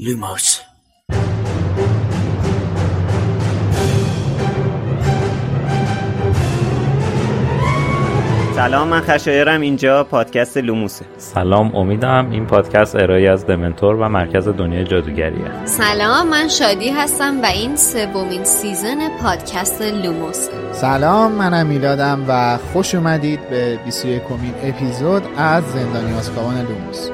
لوموس سلام من خشایرم اینجا پادکست لوموسه. سلام امیدم این پادکست ارائه‌ای از دمنتور و مرکز دنیای جادوگریه. سلام من شادی هستم و این سومین season پادکست لوموسه سلام منم میلادم و خوش اومدید به 21 کمین اپیزود از زندانی آزکابان لوموس.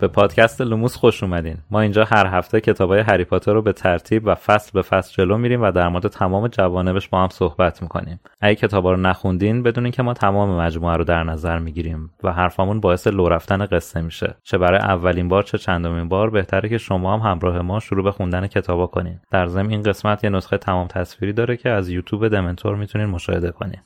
به پادکست لوموس خوش اومدین. ما اینجا هر هفته کتابای هری پاتر رو به ترتیب و فصل به فصل جلو میریم و در مورد تمام جوانبش با هم صحبت می‌کنیم. اگه کتابا رو نخوندین بدونین که ما تمام مجموعه رو در نظر می‌گیریم و حرفمون باعث لو رفتن قصه میشه. چه برای اولین بار چه چندمین بار بهتره که شما هم همراه ما شروع به خوندن کتابا کنین. در ضمن این قسمت یه نسخه تمام تصویری داره که از یوتیوب دمنتور می‌تونین مشاهده کنین.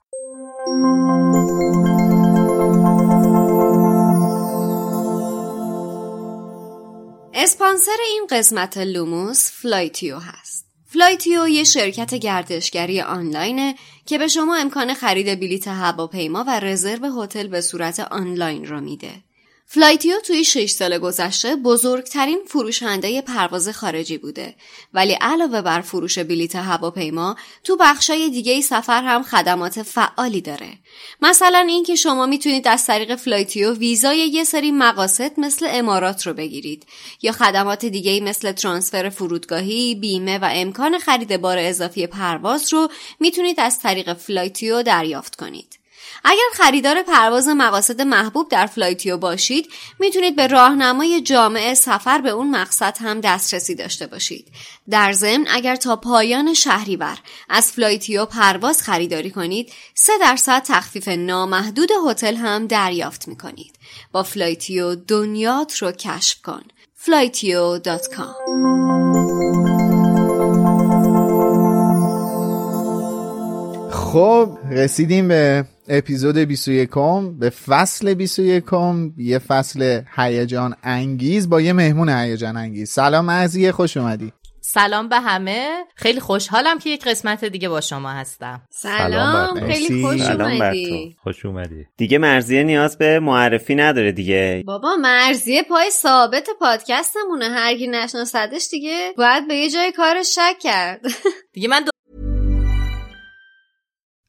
اسپانسر این قسمت لوموس فلایتیو هست. فلایتیو یه شرکت گردشگری آنلاینه که به شما امکان خرید بلیت هواپیما و رزرو هتل به صورت آنلاین را میده. فلایتیو توی 6 سال گذشته بزرگترین فروشنده پرواز خارجی بوده. ولی علاوه بر فروش بلیت هواپیما تو بخشای دیگه سفر هم خدمات فعالی داره. مثلا اینکه شما می‌تونید از طریق فلایتیو ویزای یه سری مقاصد مثل امارات رو بگیرید یا خدمات دیگه مثل ترانسفر فرودگاهی بیمه و امکان خرید بار اضافی پرواز رو می‌تونید از طریق فلایتیو دریافت کنید. اگر خریدار پرواز مقاصد محبوب در فلایتیو باشید می‌تونید به راهنمای جامع سفر به اون مقصد هم دسترسی داشته باشید. در ضمن اگر تا پایان شهریور از فلایتیو پرواز خریداری کنید 3 درصد تخفیف نامحدود هتل هم دریافت می‌کنید. با فلایتیو دنیات رو کشف کن. flightio.com خب رسیدیم به اپیزود 21 به فصل 21 یه فصل هیجان انگیز با یه مهمون هیجان انگیز. سلام عزیه خوش اومدی. سلام به همه. خیلی خوشحالم که یک قسمت دیگه با شما هستم. سلام, خیلی خوش اومدی. خوش اومدی. دیگه مرزیه نیاز به معرفی نداره دیگه. بابا مرزیه پای ثابت پادکستمونه. هر کی نشناسدش دیگه باید به یه جای کارش شک کرد. دیگه من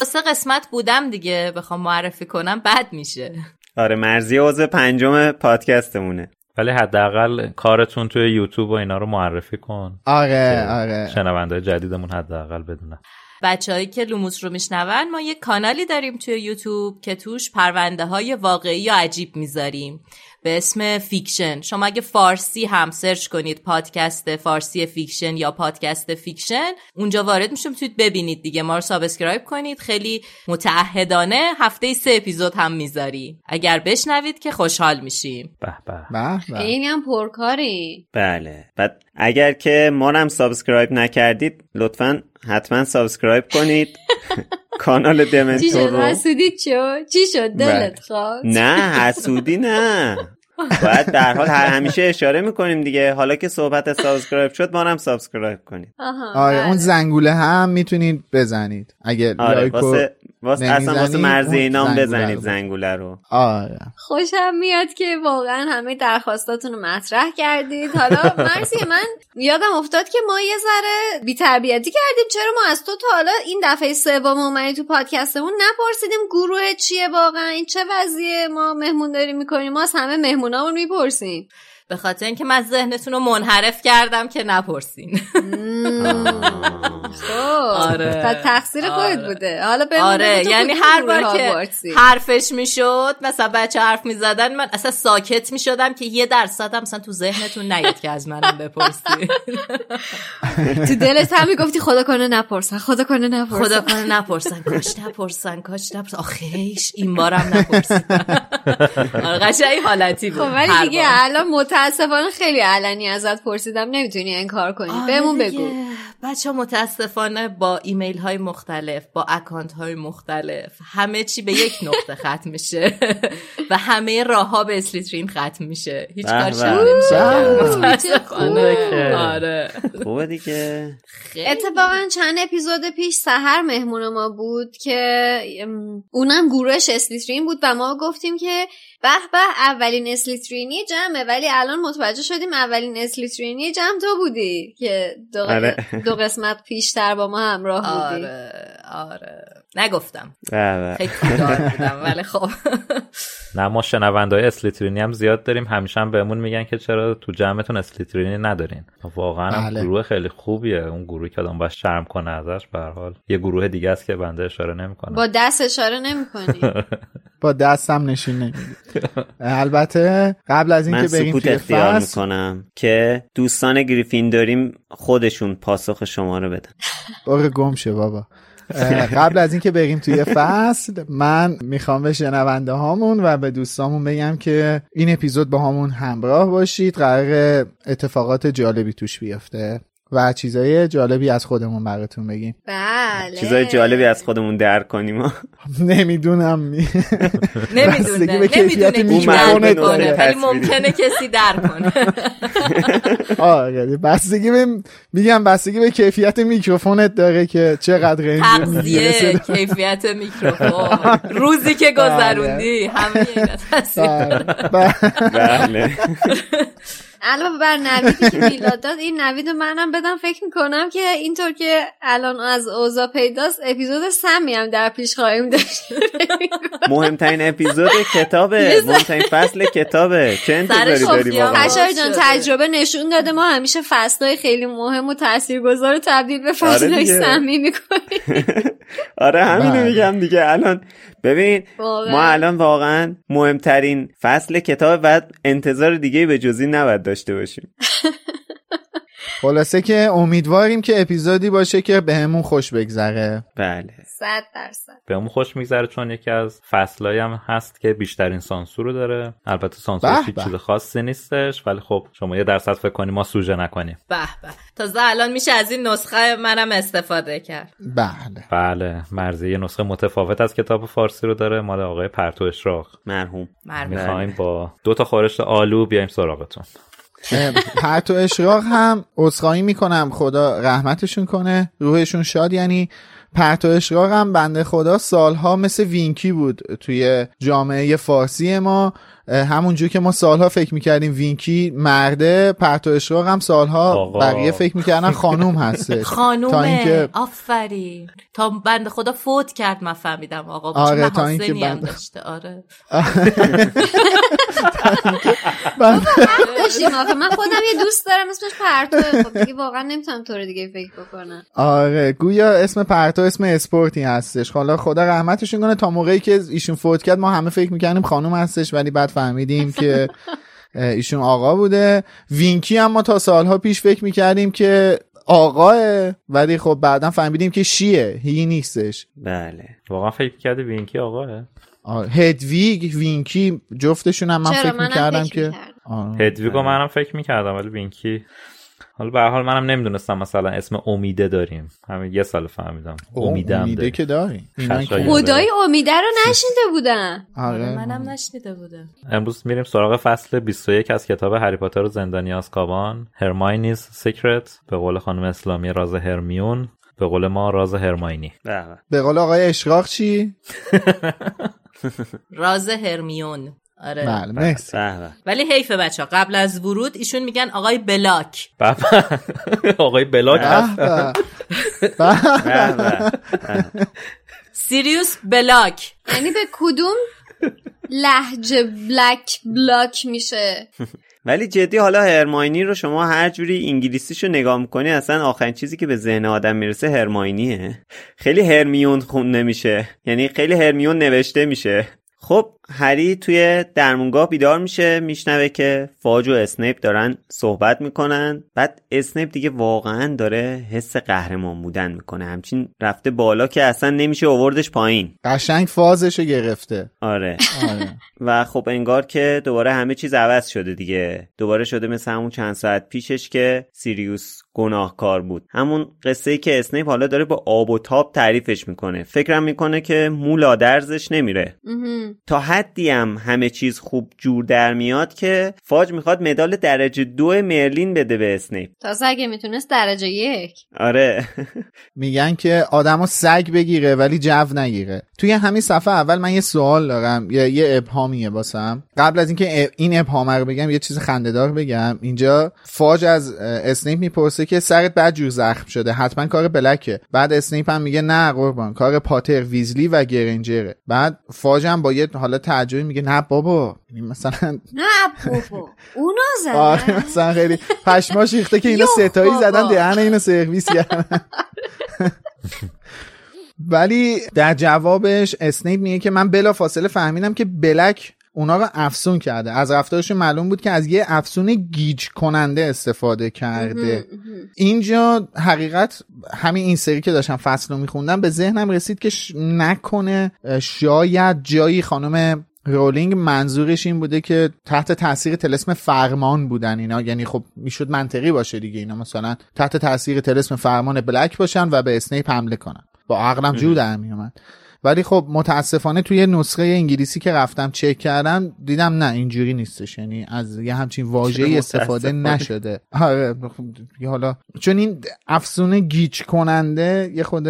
واسه قسمت بودم دیگه بخوام معرفی کنم بد میشه. آره مرزی عضو پنجم پادکستمونه. ولی حداقل کارتون توی یوتیوب و اینا رو معرفی کن. آره آره. شنونده جدیدمون حداقل بدونن. بچههایی که لوموس رو میشنون ما یه کانالی داریم توی یوتیوب که توش پرونده های واقعی یا عجیب می‌ذاریم. به اسم فیکشن. شما اگه فارسی هم search کنید پادکست فارسی فیکشن یا پادکست فیکشن اونجا وارد میشم. می‌تونید ببینید دیگه. ما رو subscribe کنید. خیلی متعهدانه هفته سه اپیزود هم می‌ذاری. اگر بشنوید که خوشحال میشیم. به به. به به. خیلی هم پرکاری. بله. بعد اگر که ما هم سابسکرایب نکردید لطفا حتما سابسکرایب کنید. کانال چی دمنتور شد؟ رو. حسودی چو؟ چی شد؟ دلت خواست؟ نه حسودی نه. باید در حال هر همیشه اشاره می‌کنیم دیگه. حالا که صحبت سابسکرایب شد ما هم سابسکرایب کنید آها آره بله. اون زنگوله هم می‌تونید بزنید. اگه آره واسه, واسه اصلا واسه مرزی اینام زنگوله بزنید. زنگوله رو. آره. خوشم میاد که واقعا همه درخواستاتون رو مطرح کردید. حالا مرسی من یادم افتاد که ما یه ذره بی‌تربیتی کردیم. چرا ما از تو تا حالا این دفعه سوم اومدی تو پادکستمون نپرسیدیم گروه چیه واقعا؟ این چه وضعیه؟ ما مهمون داریم می‌کنیم. ما از همه مهمونامون می‌پرسیم به خاطر اینکه من ذهنتون رو منحرف کردم که نپرسین. آره. پس تقصیر خودت آره. بوده. حالا آره. یعنی هر بار که. حرفش می‌شد مثلا بچه حرف می‌زدن من اصلا ساکت می‌شدم که یه درصد هم مثلا تو ذهنتون نیاد که از منم بپرسی. تو دلت هم می‌گفتی خدا کنه نپرسن خدا کنه نپرسن. خدا کنه نپرسن. کاش نپرسن کاش نپرسن. آخیش این بارم نپرسیدم. آره قشنگ این حالتی بود. خب ولی دیگه. الان متاسفانه خیلی علنی ازت پرسیدم. نمی‌تونی انکار کنی. آره بهمون. بگو. بچه متاسفانه با ایمیل های مختلف با اکانت های مختلف همه چی به یک نقطه ختم میشه و همه راه ها به اسلیترین ختم میشه هیچ. به. متاسفانه خوبه. آره خوبه دیگه اتفاقا چند اپیزود پیش سحر مهمون ما بود که اونم گروهش اسلیترین بود و ما گفتیم که به به اولین اسلیترینی جمعه ولی الان متوجه شدیم اولین اسلیترینی جمع تو بودی که دو, آره. دو قسمت پیشتر با ما همراه بودی. آره آره. نگفتم. خیلی بودم ولی خب. نه ما شنونده های اسلیترینی هم زیاد داریم. همیشه هم بهمون میگن که چرا تو جمعتون اسلیترینی ندارین. واقعا بله. گروه خیلی خوبیه. اون گروهی که آدم باید شرم کنه ازش به هر حال. یه گروه دیگه است که بنده اشاره نمی‌کنه. با دست اشاره نمی‌کنی. با دستم نشون نمیدی البته قبل از اینکه بریم سکوت اختیار می‌کنم که دوستان گریفین داریم خودشون پاسخ شما رو بدن. برو گم شه بابا. قبل از اینکه بریم توی فصل من می‌خوام به شنونده هامون و به دوستامون بگم که این اپیزود با همون همراه باشید. قرار اتفاقات جالبی توش بیفته. و چیزای جالبی از خودمون براتون بگیم. بله. چیزای جالبی از خودمون در کنیم. نمی‌دونم. نمی‌دونه. به کیفیت نمی‌دونه ولی. ممکنه کسی در کنه. آره بستگی به میگم بستگی به کیفیت میکروفونت داره که چقدر رنج تغذیه کیفیت میکروفون. روزی که گذروندی همه اینا تاثیر بله. علاوه بر نویدی که میلاد داد این نوید رو منم بدم فکر می‌کنم که اینطور که الان از اوضاع پیداست اپیزود سمی هم در پیش خواهیم داشت. مهمترین اپیزود کتابه مهمترین فصل کتابه. چه انتظاری داری قشار جان. تجربه نشون داده ما همیشه فصلهای خیلی مهم و تاثیرگذار رو تبدیل به فصلهای دیگه. سمی می‌کنیم. آره همینو بله. میگم دیگه. الان ببین. ما الان واقعا مهمترین فصل کتاب و انتظار دیگه به جزی نباید داشته باشیم خلاصه که امیدواریم که اپیزودی باشه که بهمون خوش بگذره. بله. صد درصد. بهمون خوش میگذره چون یکی از فصلایی هم هست که بیشترین سانسور رو داره. البته سانسور به هیچ به. چیز خاصی نیستش ولی خب شما یه درصد فکر کنیم ما سوژه نکنیم. به به. تازه الان میشه از این نسخه منم استفاده کرد. بله. بله. مرزی یه نسخه متفاوت از کتاب فارسی رو داره مال آقای پرتو اشراق. مرحوم. مرموز می‌خوایم با دو تا خورش آلو بیایم سراغتون. پرت و اشراق هم عذرخواهی می‌کنم. خدا رحمتشون کنه. روحشون شاد یعنی پرت و اشراق هم بنده خدا سالها مثل وینکی بود توی جامعه فارسی ما. همونجور که ما سالها فکر می‌کردیم وینکی مرده پرتو اشراق هم سالها آقا. بقیه فکر می‌کردن خانوم هستش. تا خانومه اینکه آفرین. تا بند خدا فوت کرد من فهمیدم آقا. آره، تا اینکه بنده- داشته. آره. بند- من خودم یه دوست دارم اسمش پرتو. خب دیگه واقعا نمی‌تونم طور دیگه فکر بکنم. آره گویا اسم پرتو اسم اسپورتی هستش. حالا خدا رحمتشون کنه تا موقعی که ایشون فوت کرد ما همه فکر می‌کردیم خانوم هستش ولی بعد فهمیدیم که ایشون آقا بوده. وینکی هم ما تا سالها پیش فکر می‌کردیم که آقاه ولی خب بعدا فهمیدیم که she ه he نیستش. بله. واقعا فکر کردی وینکی آقاه؟ آره، هدویگ وینکی جفتشون هم من فکر می‌کردم که می‌کردم. آره. هدویگو منم فکر می‌کردم ولی وینکی حالا به حال منم نمی‌دونستم مثلا اسم امیده داریم. همین یه سال فهمیدم. امیده داریم. که خشایار. خدای امیده رو نشنیده بودم. آره. آره منم نشنیده بودم. امروز میریم سراغ فصل 21 از کتاب هری پاتر و زندانی آزکابان. هرماینیز سیکرت به قول خانم اسلامی راز هرمیون. به قول ما راز هرماینی. به قول آقای اشراق چی؟ راز هرمیون. آره. بله مرسی. به به. ولی حیف بچه قبل از ورود ایشون میگن آقای بلاک. بابا آقای بلاک. به. سیریوس بلاک. یعنی به کدوم لهجه بلک بلاک میشه؟ ولی جدی حالا هرماینی رو شما هر جوری انگلیسیشو نگاه می‌کنی اصلا آخرین چیزی که به ذهن آدم می‌رسه هرماینیه. خیلی هرمیون خونده میشه یعنی خیلی هرمیون نوشته میشه. خب هری توی درمونگاه بیدار میشه میشنوه که فاج و اسنیپ دارن صحبت می‌کنن. بعد اسنیپ دیگه واقعا داره حس قهرمان بودن می‌کنه. همچین رفته بالا که اصلا نمیشه آوردش پایین. قشنگ فازشو گرفته. آره. آره. و خب انگار که دوباره همه چیز عوض شده دیگه. دوباره شده مثل همون چند ساعت پیشش که سیریوس گناهکار بود. همون قصه ای که اسنیپ حالا داره با آب و تاب تعریفش می‌کنه. فکرم می‌کنه که مولا درزش نمیره. تا حدی هم همه چیز خوب جور در میاد که فاج می‌خواد مدال درجه دو مرلین بده به اسنیپ. تازه اگه می‌تونست درجه یک. آره. میگن که آدمو سگ بگیره ولی جو نگیره. توی همین صفحه اول من یه سوال دارم. یه, یه ابهامیه واسم. قبل از اینکه این ابهام رو بگم یه چیز خندهدار بگم. اینجا فاج از اسنیپ می‌پرسه که سرت بعد جور زخم شده. حتما کار بلکه. بعد اسنیپ هم میگه نه قربان کار پاتر ویزلی و گرنجره. بعد فاج هم با یه حالا تعجبی میگه نه بابا این مثلا نه بابا اونا آره زدن مثلا خیلی پشماش ریخته که اینا سه‌تایی. زدن دهن اینو سرویس کردن ولی در جوابش اسنیپ میگه که من بلافاصله فهمیدم که بلک اونا رو افسون کرده. از رفتارشون معلوم بود که از یه افسون گیج کننده استفاده کرده. اینجا حقیقت همین این سری که داشتم فصل رو میخوندم به ذهنم رسید که ش- نکنه شاید جایی خانم رولینگ منظورش این بوده که تحت تاثیر طلسم فرمان بودن اینا. یعنی خب می‌شد منطقی باشه دیگه اینا مثلا تحت تاثیر طلسم فرمان بلک باشن و به اسنیپ حمله کنن. با عقلم جور در میومد ولی خب متاسفانه توی نسخه انگلیسی که رفتم چک کردم دیدم نه اینجوری نیستش. یعنی از یه همچین واژه‌ای استفاده؟ نشده. آره خب حالا چون این افسونه گیج کننده یه خود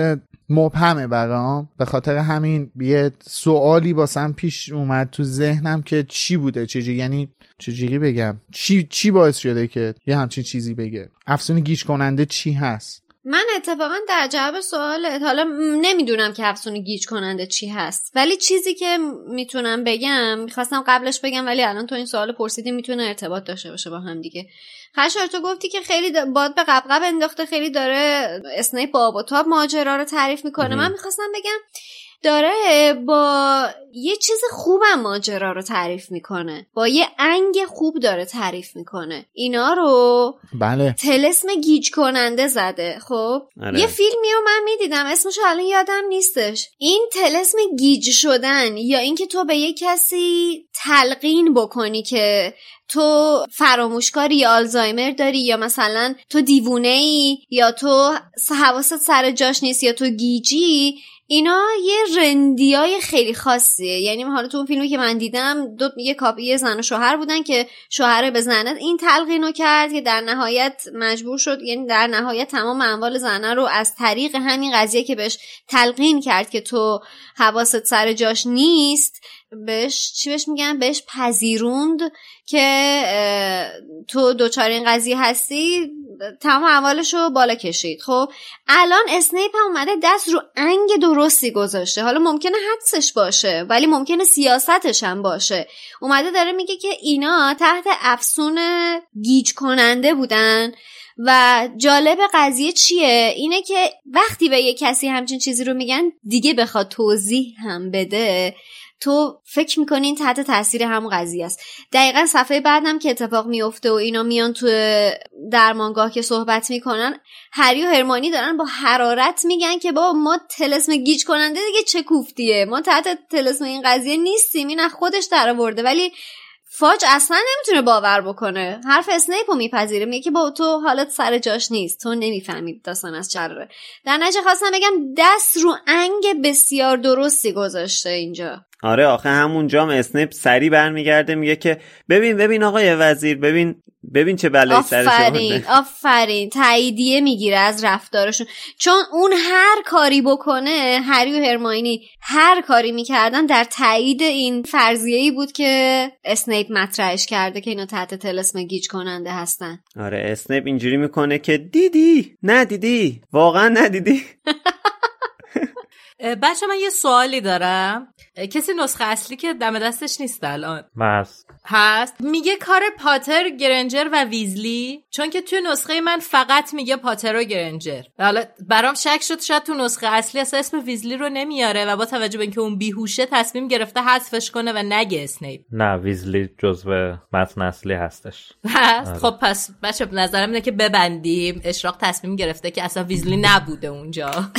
مبهمه برام. به خاطر همین یه سوالی باسم پیش اومد تو ذهنم که چی بوده چجوری یعنی چجوری بگم؟ چی چی باعث شده که یه همچین چیزی بگه؟ افسون گیج کننده چی هست؟ من اتفاقا در جواب سوالت حالا نمی‌دونم که افسون گیج کننده چی هست ولی چیزی که می‌تونم بگم می‌خواستم قبلش بگم ولی الان تو این سوال پرسیدی می‌تونه ارتباط داشته باشه با هم دیگه. خشار تو گفتی که خیلی باد به قبقب انداخته خیلی داره اسنیپ با آب و تاب ماجرا رو تعریف می‌کنه. من می‌خواستم بگم داره با یه چیز خوبم ماجرا رو تعریف می‌کنه. با یه انگ خوب داره تعریف می‌کنه. اینا رو بله. طلسم گیج کننده زده خب؟ آره. یه فیلمی رو من می‌دیدم اسمش الان یادم نیستش. این طلسم گیج شدن یا اینکه تو به یه کسی تلقین بکنی که تو فراموشکاری یا آلزایمر داری یا مثلا تو دیوونه ای یا تو حواست سر جاش نیست یا تو گیجی اینا یه رندیای خیلی خاصیه. یعنی حالا تو اون فیلمی که من دیدم دو یه couple ی زن و شوهر بودن که شوهر به زنه این تلقینو کرد که در نهایت مجبور شد یعنی در نهایت تمام اموال زنه رو از طریق همین قضیه که بهش تلقین کرد که تو حواست سر جاش نیست بهش چی بهش میگن؟ بهش پذیروند که تو دوچار این قضیه هستی؟ تمام اولش رو بالا کشید. خب الان اسنیپ هم اومده دست رو انگ درستی گذاشته. حالا ممکنه حدسش باشه ولی ممکنه سیاستش هم باشه. اومده داره میگه که اینا تحت افسون گیج کننده بودن. و جالب قضیه چیه؟ اینه که وقتی به یه کسی همچین چیزی رو میگن دیگه بخواد توضیح هم بده. تو فکر می‌کنین تحت تاثیر همون قضیه است. دقیقا صفحه بعدم که اتفاق میفته و اینا میان تو درمانگاه که صحبت می‌کنن هری و هرمانی دارن با حرارت میگن که با ما تلسم گیج کننده دیگه چه کوفتیه؟ ما تحت تلسم این قضیه نیستیم این از خودش در ولی فاج اصلا نمی‌تونه باور بکنه. حرف اسنیپ رو میپذیره میگه که با تو حالت سر جاش نیست. تو نمی‌فهمی داستان از چه قراره در نتیجه خواستم بگم دست رو انگ بسیار درستی گذاشته اینجا. آره آخه همونجا هم اسنیپ سریع برمیگرده میگه که ببین ببین آقای وزیر ببین ببین چه بلایی سرش آفرین آفرین. تاییدیه می‌گیره از رفتارشون. چون اون هر کاری بکنه هری و هرماینی هر کاری می‌کردن در تایید این فرضیه ای بود که اسنیپ مطرحش کرده که اینا تحت طلسم گیج کننده هستن. آره اسنیپ اینجوری می‌کنه که دیدی؟ نه دیدی. واقعا ندیدی بچه من یه سوالی دارم. کسی نسخه اصلی که دم دستش نیست الان. هست هست. میگه کار پاتر گرنجر و ویزلی چون که توی نسخه من فقط میگه پاتر و گرنجر. حالا برام شک شد شاید تو نسخه اصلی اصلا اسم ویزلی رو نمیاره و با توجه به اینکه اون بیهوشه تصمیم گرفته حذفش کنه و نگه اسنیپ. نه ویزلی جزو متن اصلی هستش. هست؟ آره. خب پس بچه نظرم اینه که ببندیم. اشراق تصمیم گرفته که اصلا ویزلی نبوده اونجا.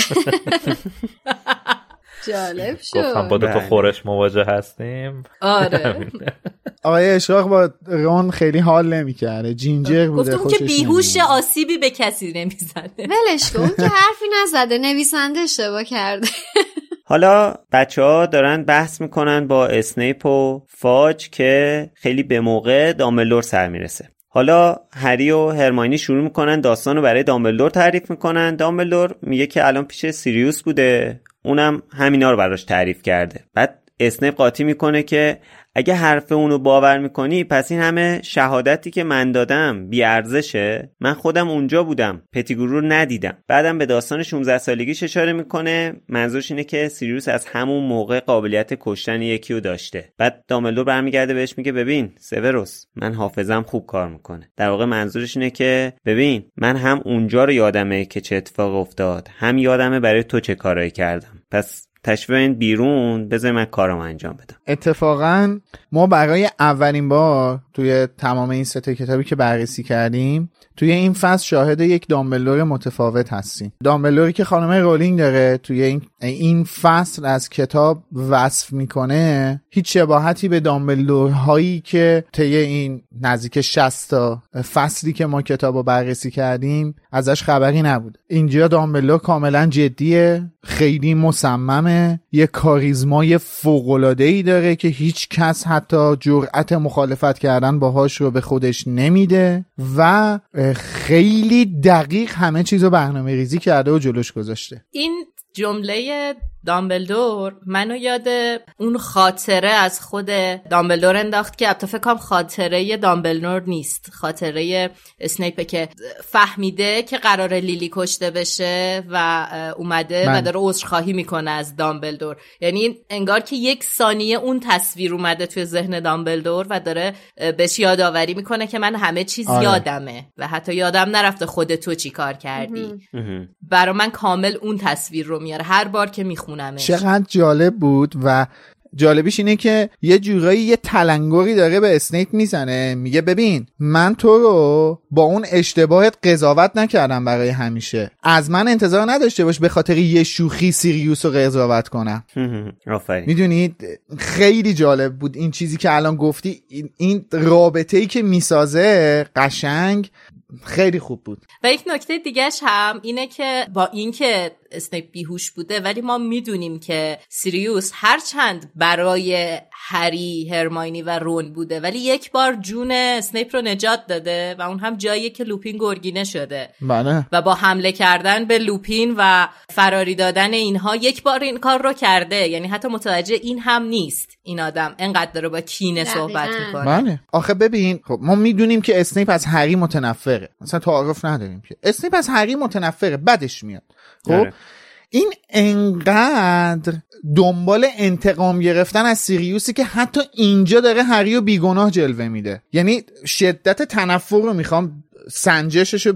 جالب شد گفتم با دو بله. خورش مواجه هستیم. آره. آقای اشراق با رون خیلی حال نمی‌کرده. جینجر بوده گفتم که بیهوش آسیبی به کسی نمی‌زده ولش کن که حرفی نزده نویسنده اشتباه کرده. حالا بچه ها دارن بحث می‌کنن با اسنیپ و فاج که خیلی به موقع دامبلدور سر می‌رسه. حالا هری و هرماینی شروع می‌کنن داستان رو برای دامبلدور تعریف می‌کنن. دامبلدور میگه که الان پیش سیریوس بوده. اونم همینا رو براش تعریف کرده. بعد اسنیپ قاطی می‌کنه که اگه حرف اونو باور می‌کنی پس این همه شهادتی که من دادم بی‌ارزشه من خودم اونجا بودم پتیگرو رو ندیدم. بعدم به داستان 16 سالگیش اشاره می‌کنه. منظورش اینه که سیریوس از همون موقع قابلیت کشتن یکی رو داشته. بعد دامبلدور برمیگرده بهش میگه ببین سوروس من حافظم خوب کار می‌کنه. در واقع منظورش اینه که ببین من هم اونجا رو یادمه که چه اتفاق افتاد. هم یادمه برای تو چه کارایی کردم. پس تشبیه بیرون بذار من کارم انجام بدم. اتفاقا ما برای اولین بار توی تمام این سه کتابی که بررسی کردیم توی این فصل شاهد یک دامبلور متفاوت هستیم. دامبلوری که خانم رولینگ داره توی این, این فصل از کتاب وصف می‌کنه هیچ شباهتی به دامبلورهایی که طی این نزدیک 60 تا فصلی که ما کتاب رو بررسی کردیم ازش خبری نبود اینجا دامبلور کاملا جدیه خیلی مصممه یه کاریزمای فوقلاده ای داره که هیچ کس حتی جرأت مخالفت کردن باهاش رو به خودش نمیده و خیلی دقیق همه چیز رو برنامه ریزی کرده و جلوش گذاشته. این جمله دامبلدور منو یاد اون خاطره از خود دامبلدور انداخت که البته فکر خاطره دامبلدور نیست خاطره اسنیپ که فهمیده که قرار لیلی کشته بشه و اومده من. و داره عذرخواهی می‌کنه از دامبلدور یعنی انگار که یک ثانیه اون تصویر اومده توی ذهن دامبلدور و داره بهش یادآوری می‌کنه که من همه چیز آره. یادمه و حتی یادم نرفته خود تو چی کار کردی برا من کامل اون تصویر رو میاره هر بار که میخونمش. چقدر جالب بود و جالبیش اینه که یه جورایی یه تلنگری داره به اسنیپ می‌زنه. میگه ببین من تو رو با اون اشتباهت قضاوت نکردم برای همیشه. از من انتظار نداشته باش به خاطر یه شوخی سیریوس رو قضاوت کنم. می‌دونید خیلی جالب بود این چیزی که الان گفتی. این رابطه ای که می‌سازه قشنگ خیلی خوب بود. و یک نکته دیگهش هم اینه که با اینکه اسنیپ بیهوش بوده ولی ما می‌دونیم که سیریوس هرچند برای هری هرماینی و رون بوده. ولی یک بار جون اسنیپ رو نجات داده و اون هم جایی که لوپین گرگینه شده. بله. و با حمله کردن به لوپین و فراری دادن اینها یک بار این کار رو کرده. یعنی حتی متوجه این هم نیست این آدم. انقدر داره با کینه. صحبت می‌کنه. بله. آخه ببین خب ما می‌دونیم که اسنیپ از هری متنفره. مثلا تعارف نداریم که. اسنیپ از هری متنفره بدش میاد. خب؟ آره. این انقدر دنبال انتقام گرفتن از سیریوسی که حتی اینجا داره هری رو بیگناه جلوه میده. یعنی شدت تنفر رو می‌خوام سنجشش رو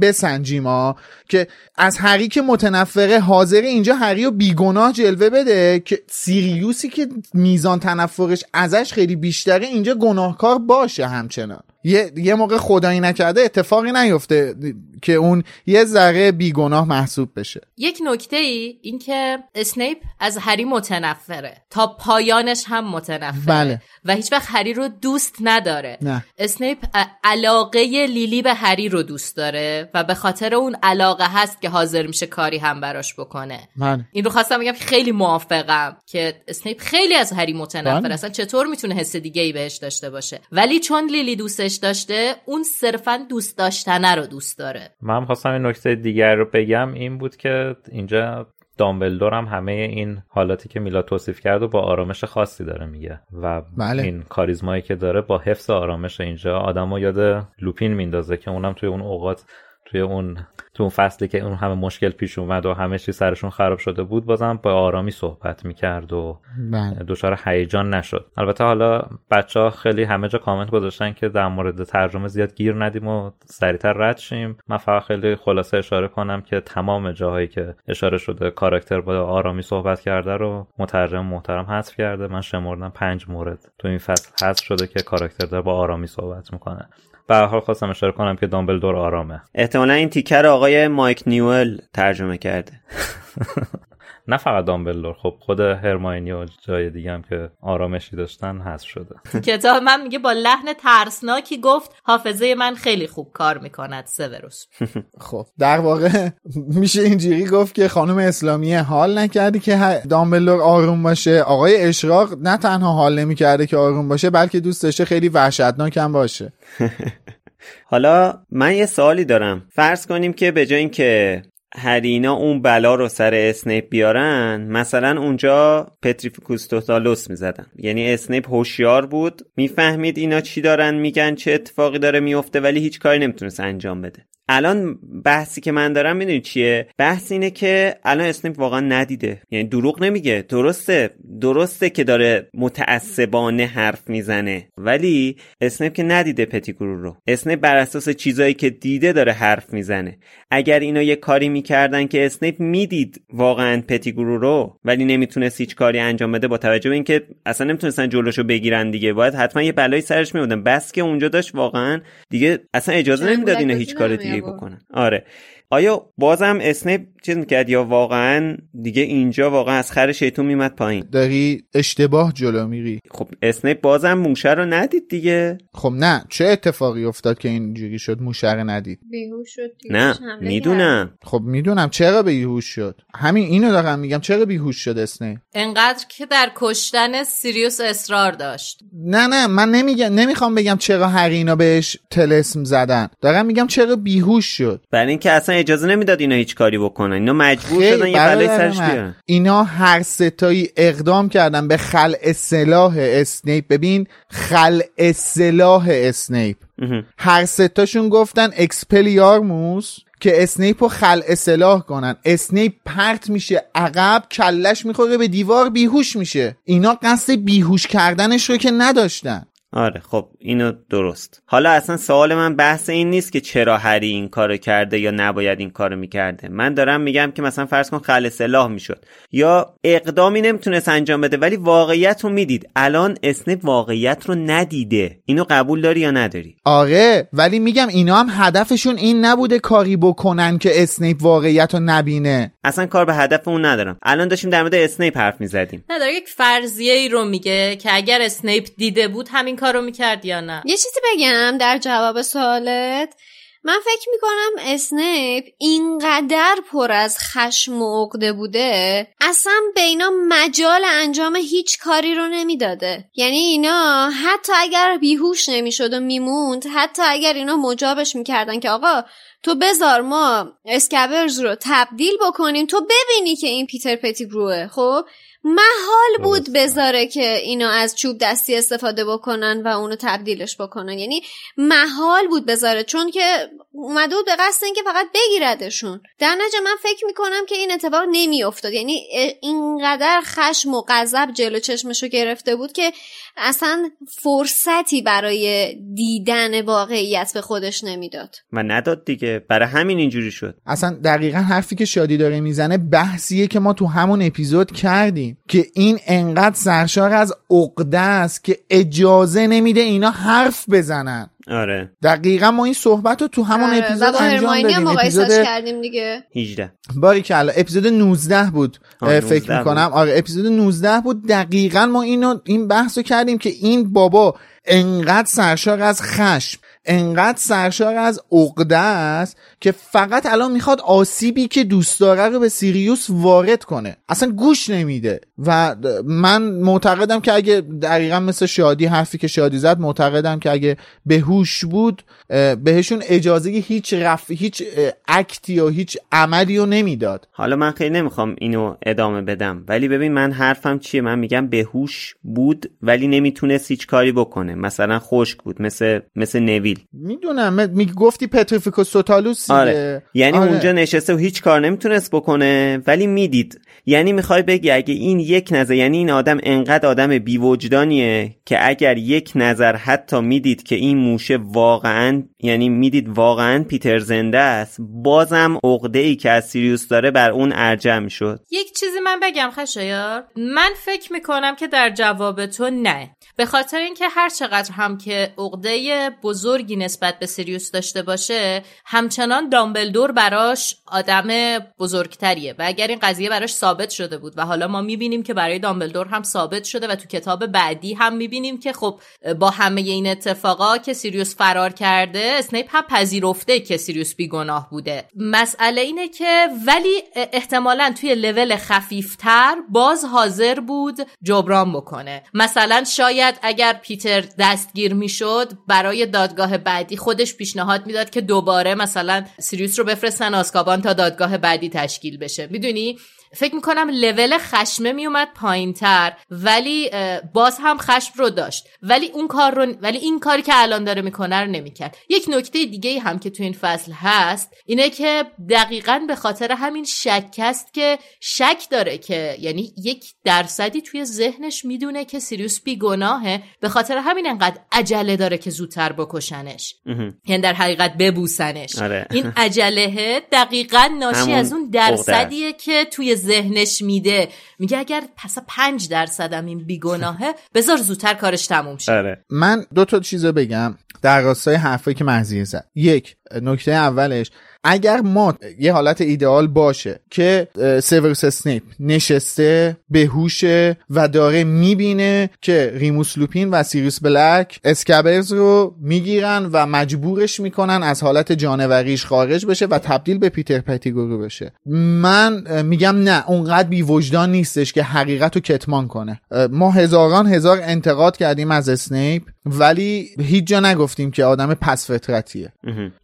بسنجیم ها که از هری که متنفره حاضره اینجا هری رو بیگناه جلوه بده که سیریوسی که میزان تنفرش ازش خیلی بیشتره اینجا گناهکار باشه همچنان. یه, یه موقع خدایی نکرده اتفاقی نیفته که اون یه ذره بیگناه محسوب بشه یک نکته ای این که اسنیپ از هری متنفره تا پایانش هم متنفره بله. و هیچ وقت هری رو دوست نداره نه. اسنیپ علاقه لیلی به هری رو دوست داره و به خاطر اون علاقه هست که حاضر میشه کاری هم براش بکنه بله این رو خواستم بگم که خیلی موافقم که اسنیپ خیلی از هری متنفره بله. اصلا چطور می‌تونه حس دیگه ای بهش داشته باشه ولی چون لیلی دوستش داشته اون صرفا دوست داشتنه رو دوست داره من خواستم این نکته دیگر رو بگم این بود که اینجا دامبلدور هم همه این حالاتی که میلا توصیف کرد و با آرامش خاصی داره میگه و بله. این کاریزمایی که داره با حفظ آرامش اینجا آدمو یاد لوپین میندازه که اونم توی اون اوقات توی اون تو اون فصلی که اون همه مشکل پیش اومد و همه چیز سرشون خراب شده بود بازم با آرامی صحبت می‌کرد و بله. دچار هیجان نشد. البته حالا بچه ها خیلی همه جا کامنت گذاشتن که در مورد ترجمه زیاد گیر ندیم و سریعتر رد شیم. من فقط خیلی خلاصه اشاره کنم که تمام جاهایی که اشاره شده کاراکتر با آرامی صحبت کرده رو مترجم محترم حذف کرده. من شمردم پنج مورد تو این فصل حذف شده که کاراکتر داره با آرامی صحبت می‌کنه. به هر حال خواستم اشاره کنم که دامبلدور آرامه. احتمالا این تیکر آقای مایک نیول ترجمه کرده. نه فقط دامبلدور خب خود هرماینی و جای دیگه هم که آرامشی داشتن حذف شده. کتاب من میگه با لحن ترسناکی گفت حافظه من خیلی خوب کار می‌کند سوروس خب در واقع میشه اینجوری گفت که خانم اسلامیه حال نکردی که دامبلدور آروم باشه. آقای اشراق نه تنها حال نمی‌کرده که آروم باشه بلکه دوست داشته خیلی وحشتناک هم باشه. حالا من یه سوالی دارم. فرض کنیم که به جای اینکه هری اینا اون بلا رو سر اسنیپ بیارن؟ مثلا اونجا پتریفیکوس توتالوس می‌زدن. یعنی اسنیپ هوشیار بود. می‌فهمید اینا چی دارن میگن چه اتفاقی داره میفته ولی هیچ کاری نمی‌تونست انجام بده. الان بحثی که من دارم می‌دونی چیه؟ بحث اینه که الان اسنیپ واقعا ندیده. یعنی دروغ نمیگه. درسته. درسته که داره متعصبانه حرف می‌زنه. ولی اسنیپ که ندیده پتیگرو رو. اسنیپ بر اساس چیزایی که دیده داره حرف می‌زنه. اگر اینا یه کاری می‌کردن که اسنیپ می‌دید واقعا پتیگرو رو ولی نمی‌تونست هیچ کاری انجام بده با توجه به اینکه اصلا نمی‌تونستن جلوشو بگیرن دیگه. باید حتما یه بلایی سرش میبودن بس که اونجا داشت واقعا دیگه اصلا اجازه نمی‌داد اینا هیچ بازی کار نمی دیگه آورد. بکنن آره آیا بازم اسنیپ چیز می‌کرد یا واقعا دیگه اینجا واقعا از خر شیطون میمد پایین؟ داری اشتباه جلو میری. خب اسنیپ بازم موشه رو ندید دیگه. خب نه چه اتفاقی افتاد که اینجوری شد موشر ندید؟ بیهوش شد دیگه. نه. می‌دونم. خب می‌دونم چرا بیهوش شد؟ همین اینو دارم میگم چرا بیهوش شد اسنیپ؟ انقدر که در کشتن سیریوس اصرار داشت. نه نه من نمیگم نمی‌خوام بگم چرا هری اینا بهش طلسم زدن. دارم میگم چرا بیهوش شد. برای اینکه اصلا اجازه نمی‌داد اینا هیچ کاری بکنن. اینا مجبور شدن یه بلایی سرش. بیارن. اینا هر سه‌تایی اقدام کردن به خلع سلاح اسنیپ. ببین خلع سلاح اسنیپ. هر ستاشون گفتن اکسپلیارموس که اسنیپ رو خلع سلاح کنن. اسنیپ پرت میشه عقب کلش می‌خوره به دیوار بیهوش میشه. اینا قصد بیهوش کردنش رو که نداشتن. آره خب اینو درست. حالا اصلا سوال من بحث این نیست که چرا هری این کارو کرده یا نباید این کارو می‌کرده. من دارم میگم که مثلا فرض کن خلع سلاح می‌شد. یا اقدامی نمی‌تونست انجام بده ولی واقعیت رو می‌دید. الان اسنیپ واقعیت رو ندیده. اینو قبول داری یا نداری؟ آره ولی میگم اینا هم هدفشون این نبوده کاری بکنن که اسنیپ واقعیت رو نبینه. اصلا کار به هدف اون ندارم. الان داشتیم در مورد اسنیپ حرف می‌زدیم. نه داره یک فرضیه ای رو میگه که اگر اسنیپ دیده بود همین کارو می‌کرد یا نه؟ یه چیزی بگم در جواب سوالت. من فکر می‌کنم اسنیپ اینقدر پر از خشم و عقده بوده اصلا به اینا مجال انجام هیچ کاری رو نمی‌داده. یعنی اینا حتی اگر بیهوش نمی‌شد و میموند حتی اگر اینا مجابش می‌کردن که آقا تو بذار ما اسکبرز رو تبدیل بکنیم تو ببینی که این پیتر پتیگروه خب؟ محال بود بذاره که اینا از چوب دستی استفاده بکنن و اونو تبدیلش بکنن. یعنی محال بود بذاره چون که اومده بود به قصد اینکه فقط بگیردشون. در نتیجه من فکر می‌کنم که این اتفاق نمیافتاد. یعنی اینقدر خشم و غضب جلو چشمشو گرفته بود که اصلا فرصتی برای دیدن واقعیت به خودش نمی‌داد. و نداد دیگه. برای همین اینجوری شد. اصلا دقیقا حرفی که شادی داره می‌زنه بحثیه که ما تو همون اپیزود کردیم که این انقدر سرشار از عقده است که اجازه نمیده اینا حرف بزنن. آره. دقیقا ما این صحبت رو تو همون آره، اپیزود انجام دادیم. اپیزود کردیم دیگه. 18 باری کلا اپیزود 19 بود آه، اه، 19 فکر می‌کنم. آره اپیزود 19 بود. دقیقا ما اینو این بحث رو کردیم که این بابا انقدر سرشار از خشم انقدر سرشار از عقده است که فقط الان می‌خواد آسیبی که دوست داره رو به سیریوس وارد کنه. اصلا گوش نمیده. و من معتقدم که اگه دقیقا مثل شادی حرفی که شادی زد معتقدم که اگه بهوش بود اه، بهشون اجازه هیچ رف... هیچ اکتی و هیچ عملی رو نمی‌داد. حالا من خیلی نمی‌خوام اینو ادامه بدم. ولی ببین من حرفم چیه؟ من میگم بهوش بود ولی نمی‌تونست هیچ کاری بکنه. مثلا خشک بود مثل مثل نویل می‌دونم. می‌گفتی پتریفیکوس توتالوس دیگه. آره. یعنی آره. اونجا نشسته و هیچ کار نمی‌تونست بکنه ولی می‌دید. یعنی می‌خوای بگی اگه این یک نظر یعنی این آدم انقدر آدم بیوجدانیه که اگر یک نظر حتی می‌دید که این موشه واقعا یعنی می‌دید واقعا پیتر زنده است بازم عقده ای که از سیریوس داره بر اون ارجع می‌شد یک چیزی من بگم خشایار. من فکر می‌کنم که در جواب تو نه. به خاطر اینکه هر چقدر هم که عقده بزرگی نسبت به سیریوس داشته باشه همچنان دامبلدور براش آدم بزرگتریه و اگر این قضیه براش ثابت شده بود و حالا ما می‌بینیم که برای دامبلدور هم ثابت شده و تو کتاب بعدی هم می‌بینیم که خب با همه این اتفاقا که سیریوس فرار کرده اسنیپ هم پذیرفته که سیریوس بیگناه بوده. مسئله اینه که ولی احتمالا توی لول خفیفتر باز حاضر بود جبران بکنه. مثلا شاید اگر پیتر دستگیر می‌شد برای دادگاه بعدی خودش پیشنهاد می‌داد که دوباره مثلا سیریوس رو بفرستن آسکابان تا دادگاه بعدی تشکیل بشه. می‌دونی؟ فکر می‌کنم لول خشمه میومد پایین تر ولی باز هم خشم رو داشت. ولی اون کار رو ولی این کاری که الان داره می‌کنه رو نمی‌کرد. یک نکته دیگه هم که تو این فصل هست اینه که دقیقا به خاطر همین شک است که شک داره که یعنی یک درصدی توی ذهنش می‌دونه که سیریوس بیگناهه. به خاطر همین انقدر عجله داره که زودتر بکشنش. یعنی در حقیقت ببوسنش. آره. این عجله دقیقا ناشی از اون درصدیه که توی ذهنش میده. میگه اگر پس پنج درصدم این بیگناهه بذار زودتر کارش تموم شه. آره. من دو تا چیزو بگم. در راستای حرفایی که مرضیه زد. یک نکته اولش اگر ما یه حالت ایدئال باشه که اه، سیوروس اسنیپ نشسته بهوشه و داره می‌بینه که ریموس لوپین و سیریوس بلک اسکبرز رو می‌گیرن و مجبورش می‌کنن از حالت جانوریش خارج بشه و تبدیل به پیتر پتیگورو بشه. من میگم نه اونقدر بی وجدان نیستش که حقیقت رو کتمان کنه. ما هزاران هزار انتقاد کردیم از اسنیپ ولی هیچ جا نگفتیم که آدم پس فطرتیه.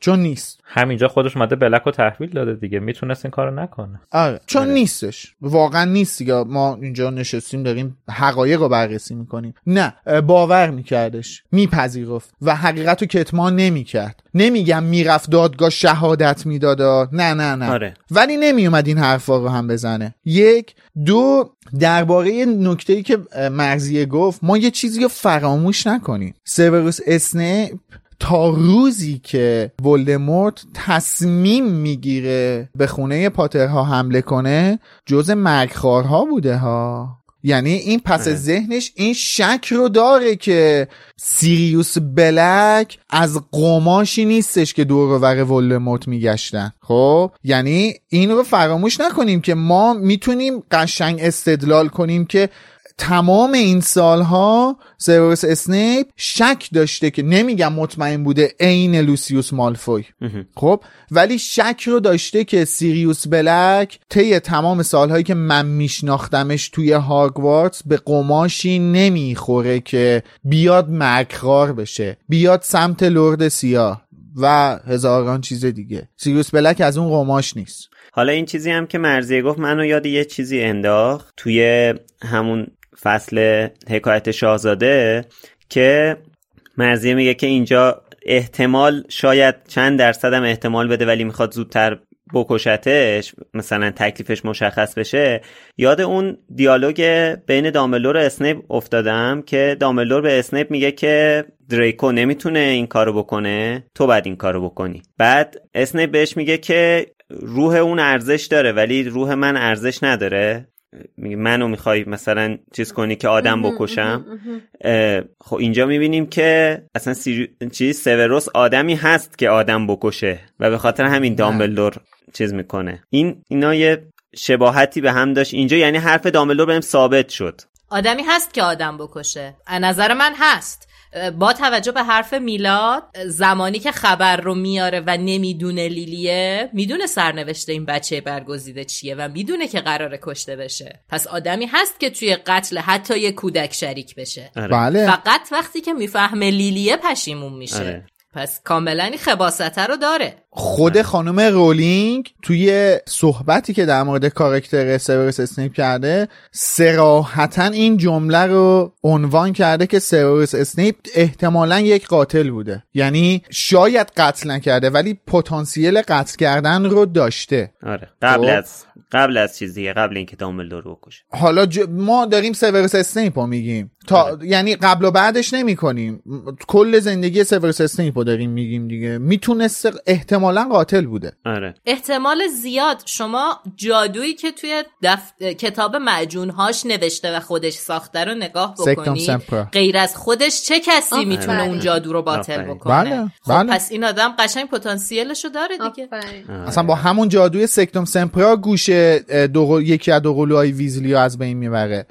چون نیست. همینجا خودش اومده بلک رو تحویل داده دیگه می‌تونست این کارو نکنه. آره چون نیستش. واقعا نیست دیگه. ما اینجا نشستیم داریم حقایق رو بررسی می‌کنیم. نه باور میکردش میپذیرفت و حقیقت رو کتمان نمی‌کرد. نمیگم می‌رفت دادگاه شهادت میدادا نه نه نه. آره. ولی نمیومد این حرفا رو هم بزنه. یک دو درباره نکته ای که مرزیه گفت ما یه چیزی رو فراموش نکنیم. سیوروس اسنیپ تا روزی که ولدمورت تصمیم می‌گیره به خونه پاترها حمله کنه جز مرگخوارها بوده ها. یعنی این پس ذهنش این شک رو داره که سیریوس بلک از قماشی نیستش که دور ور ولدمورت میگشتن. خب؟ یعنی این رو فراموش نکنیم که ما می‌تونیم قشنگ استدلال کنیم که تمام این سالها سیروس اسنیپ شک داشته که نمیگم مطمئن بوده عین لوسیوس مالفوی. خب؟ ولی شک رو داشته که سیریوس بلک طی تمام سالهایی که من میشناختمش توی هاگوارتس به قماشی نمی‌خوره که بیاد مکرار بشه بیاد سمت لرد سیاه و هزاران چیز دیگه. سیریوس بلک از اون قماش نیست. حالا این چیزی هم که مرضیه گفت منو یاد یه چیزی انداخت توی همون فصل حکایت شاهزاده که مرضیه میگه که اینجا احتمال شاید چند درصد هم احتمال بده ولی می‌خواد زودتر بکشتش مثلا تکلیفش مشخص بشه. یاد اون دیالوگ بین دامبلدور و اسنیپ افتادم که دامبلدور به اسنیپ میگه که دریکو نمی‌تونه این کارو بکنه تو بعد این کارو بکنی. بعد اسنیپ بهش میگه که روح اون ارزش داره ولی روح من ارزش نداره. منو می‌خوای مثلا چیز کنی که آدم بکشم؟ خب اینجا می‌بینیم که اصلا سیری... چیز سوروس آدمی هست که آدم بکشه و به خاطر همین دامبلدور چیز می‌کنه. این اینا یه شباهتی به هم داشت. اینجا یعنی حرف دامبلدور بهم ثابت شد. آدمی هست که آدم بکشه. از نظر من هست. با توجه به حرف میلاد زمانی که خبر رو میاره و نمی‌دونه لیلیه می‌دونه سرنوشته این بچه برگزیده چیه و می‌دونه که قراره کشته بشه. پس آدمی هست که توی قتل حتی یه کودک شریک بشه. بله. فقط وقتی که می‌فهمه لیلیه پشیمون میشه. آره. پس کاملا این خباثته رو داره. خود خانم رولینگ توی صحبتی که در مورد کاراکتر سیروس اسنیپ کرده صراحتا این جمله رو عنوان کرده که سیروس اسنیپ احتمالا یک قاتل بوده. یعنی شاید قتل نکرده ولی پتانسیل قتل کردن رو داشته. آره. قبل خب. از قبل از چیز دیگه قبل اینکه دامبلدور رو بکشه. حالا ج... ما داریم سیوروس اسنیپ رو میگیم. تا یعنی قبل و بعدش نمی کنیم کل زندگی سیوروس اسنیپ رو داریم میگیم دیگه. می‌تونست احتمالا قاتل بوده آره احتمال زیاد شما جادویی که توی دف... کتاب معجونهاش نوشته و خودش ساخته رو نگاه بکنی. غیر از خودش چه کسی آفرین. می‌تونه اون جادو رو باطل. بکنه بله، خب بله. پس این آدم قشنگ پتانسیلش رو داره دیگه آفرین. اصلا با همون جادوی سکتوم سمپرا گوش اه، دو یکی از دو قلوهای ویزلی از بین می‌بره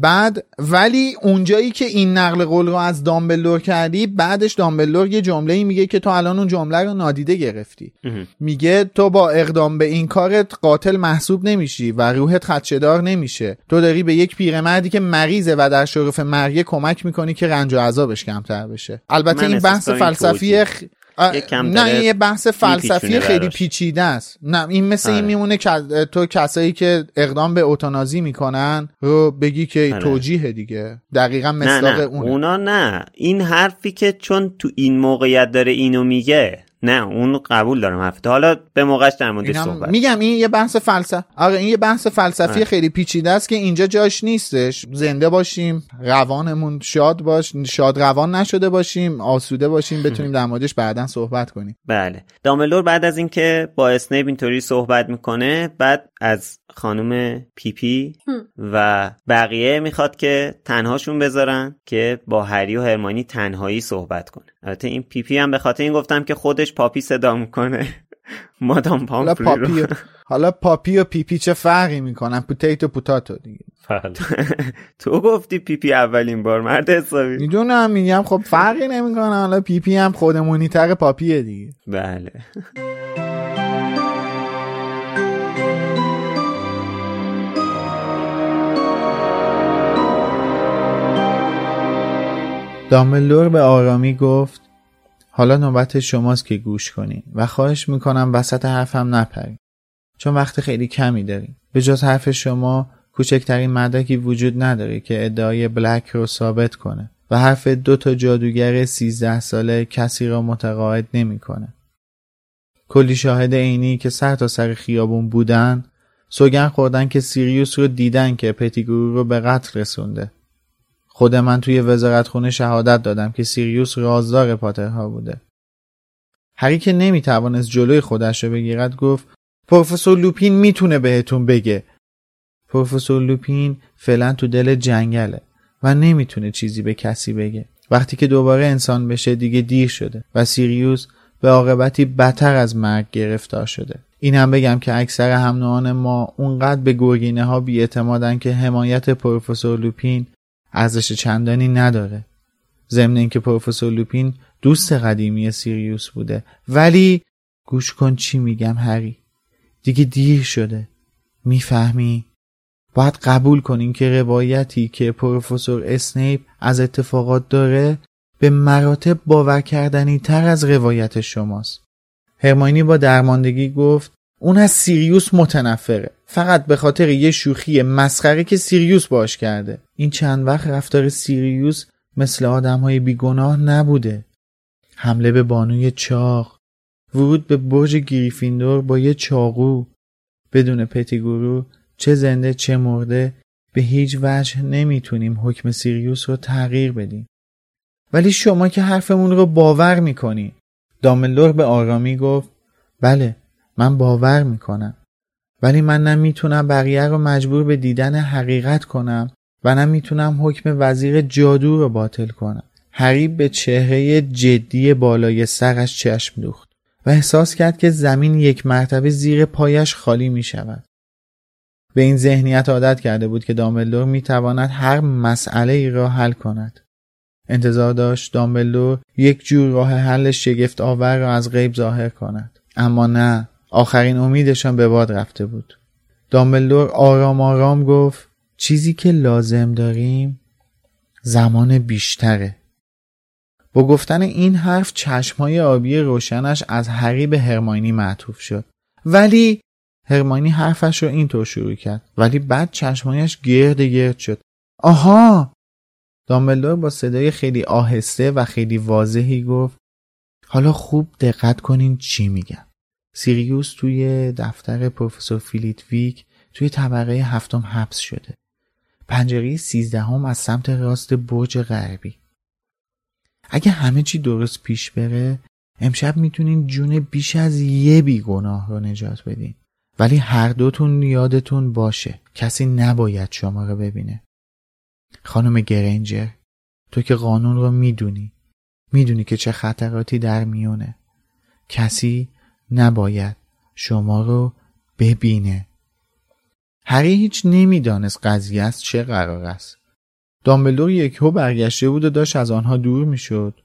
بعد ولی اونجایی که این نقل قول رو از دامبلور کردی بعدش دامبلور یه جمله ای میگه که تو الان اون جمله رو نادیده گرفتی. میگه تو با اقدام به این کارت قاتل محسوب نمیشی و روحت خدشدار نمیشه. تو داری به یک پیرمردی که مریضه و در شرف مرگه کمک می‌کنی که رنج و عذابش کمتر بشه. البته این بحث فلسفی. خ... آه، یک کم نه این یه بحث فلسفی خیلی. پیچیده است نه این مثل این آره. میمونه که تو کسایی که اقدام به اوتانازی می‌کنن رو بگی که آره. توجیه دیگه دقیقا نه مصداق نه اونه اونا نه این حرفی که چون تو این موقعیت داره اینو میگه نه اون قبول دارم حرفت حالا به موقعش در موردش صحبت. میگم این یه بحث فلسفه آره این یه بحث فلسفی آره. خیلی پیچیده است که اینجا جاش نیستش. زنده باشیم روانمون شاد باش شاد روان نشده باشیم آسوده باشیم بتونیم در موردش بعدا صحبت کنیم. بله. دامبلدور بعد از اینکه با اسنیپ اینطوری صحبت می‌کنه بعد از خانم پیپی و بقیه می‌خواد که تنهاشون بذارن که با هری و هرماینی تنهایی صحبت کنه. البته این پیپی هم به خاطر این گفتم که خودش پاپی صدا می‌کنه. مادام حالا پامفری پاپی رو و- حالا پاپی و پیپی چه فرقی می‌کنن؟ potato potato دیگه. تو گفتی پیپی اولین بار مرد حسابی. می‌دونم میگم خب فرقی نمی‌کنه. حالا پیپی هم خودمونی تر پاپیه دیگه. بله. دامبلدور به آرامی گفت حالا نوبت شماست که گوش کنین و خواهش می‌کنم وسط حرفم نپرین چون وقت خیلی کمی داریم به جز حرف شما کوچکترین مدرکی وجود نداره که ادعای بلک رو ثابت کنه و حرف دو تا جادوگر سیزده ساله کسی را متقاعد نمی‌کنه. کلی شاهد عینی که سر تا سر خیابون بودن سوگن خوردن که سیریوس رو دیدن که پتیگرو رو به قتل رسونده خود من توی وزارتخونه شهادت دادم که سیریوس رازدار پاترها بوده. هری که نمی‌توانست جلوی خودش رو بگیرد گفت پروفسور لوپین می‌تونه بهتون بگه. پروفسور لوپین فعلا تو دل جنگله و نمی‌تونه چیزی به کسی بگه. وقتی که دوباره انسان بشه دیگه دیر شده و سیریوس به عاقبتی بدتر از مرگ گرفتار شده. اینم بگم که اکثر هم ما اونقدر به گرگینه ها بیاعتمادن که حمایت پروفسور لوپین ارزش چندانی نداره. ضمن اینکه پروفسور لوپین دوست قدیمی سیریوس بوده. ولی گوش کن چی میگم هری. دیگه دیر شده. می‌فهمی؟ باید قبول کنین که روایتی که پروفسور اسنیپ از اتفاقات داره به مراتب باور کردنی تر از روایت شماست. هرماینی با درماندگی گفت اون از سیریوس متنفره. فقط به خاطر یه شوخی مسخره که سیریوس باش کرده. این چند وقت رفتار سیریوس مثل آدم های بیگناه نبوده. حمله به بانوی چاق. ورود به برج گریفیندور با یه چاقو. بدون پتیگورو چه زنده چه مرده به هیچ وجه نمی‌تونیم حکم سیریوس رو تغییر بدیم. ولی شما که حرفمون رو باور می‌کنی. داملور به آرامی گفت بله من باور می‌کنم ولی من نمی‌تونم بقیه رو مجبور به دیدن حقیقت کنم و نمی‌تونم حکم وزیر جادو رو باطل کنم حریب به چهره جدی بالای سرش چشم دوخت و احساس کرد که زمین یک مرتبه زیر پایش خالی می شود. به این ذهنیت عادت کرده بود که دامبلدور می تواند هر مسئله ای را حل کند. انتظار داشت دامبلدور یک جور راه حل شگفت آور را از غیب ظاهر کند. اما نه آخرین امیدشان به باد رفته بود. دامبلدور آرام آرام گفت چیزی که لازم داریم زمان بیشتره. با گفتن این حرف چشمهای آبی روشنش از هری به هرماینی معطوف شد. ولی هرماینی حرفش رو اینطور شروع کرد ولی بعد چشمایش گرد گرد شد. آها دامبلدور با صدای خیلی آهسته و خیلی واضحی گفت حالا خوب دقت کنین چی میگم سیریوس توی دفتر پروفسور ویک توی طبقه هفتم حبس شده. پنجره سیزدهم از سمت راست برج غربی. اگه همه چی درست پیش بره امشب می‌تونین جون بیش از یه بیگناه رو نجات بدین. ولی هر دوتون یادتون باشه کسی نباید شما رو ببینه. خانم گرینجر تو که قانون رو می‌دونی. می‌دونی که چه خطراتی در میونه. کسی نباید شما رو ببینه. هری هیچ نمی‌دانست قضیه از چه قرار است. دامبلدور یکهو برگشته بود و داشت از آنها دور می‌شد.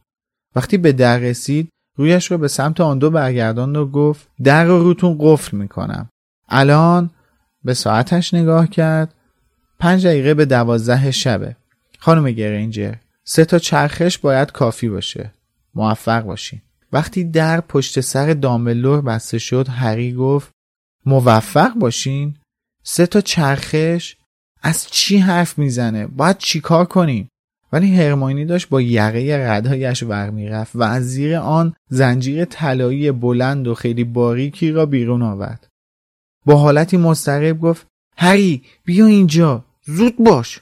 وقتی به در رسید رویش رو به سمت آن دو برگرداند و گفت در رو روتون قفل می‌کنم. الان به ساعتش نگاه کرد. پنج دقیقه به دوازده شبه. خانم گرینجر سه تا چرخش باید کافی باشه. موفق باشین. وقتی در پشت سر داملور بسته شد هری گفت موفق باشین؟ سه تا چرخش از چی حرف می‌زنه؟ باید چیکار کنیم؟ ولی هرماینی داشت با یقه ردهایش ور می‌رفت و از زیر آن زنجیر طلایی بلند و خیلی باریکی را بیرون آورد. با حالتی مضطرب گفت هری بیا اینجا زود باش.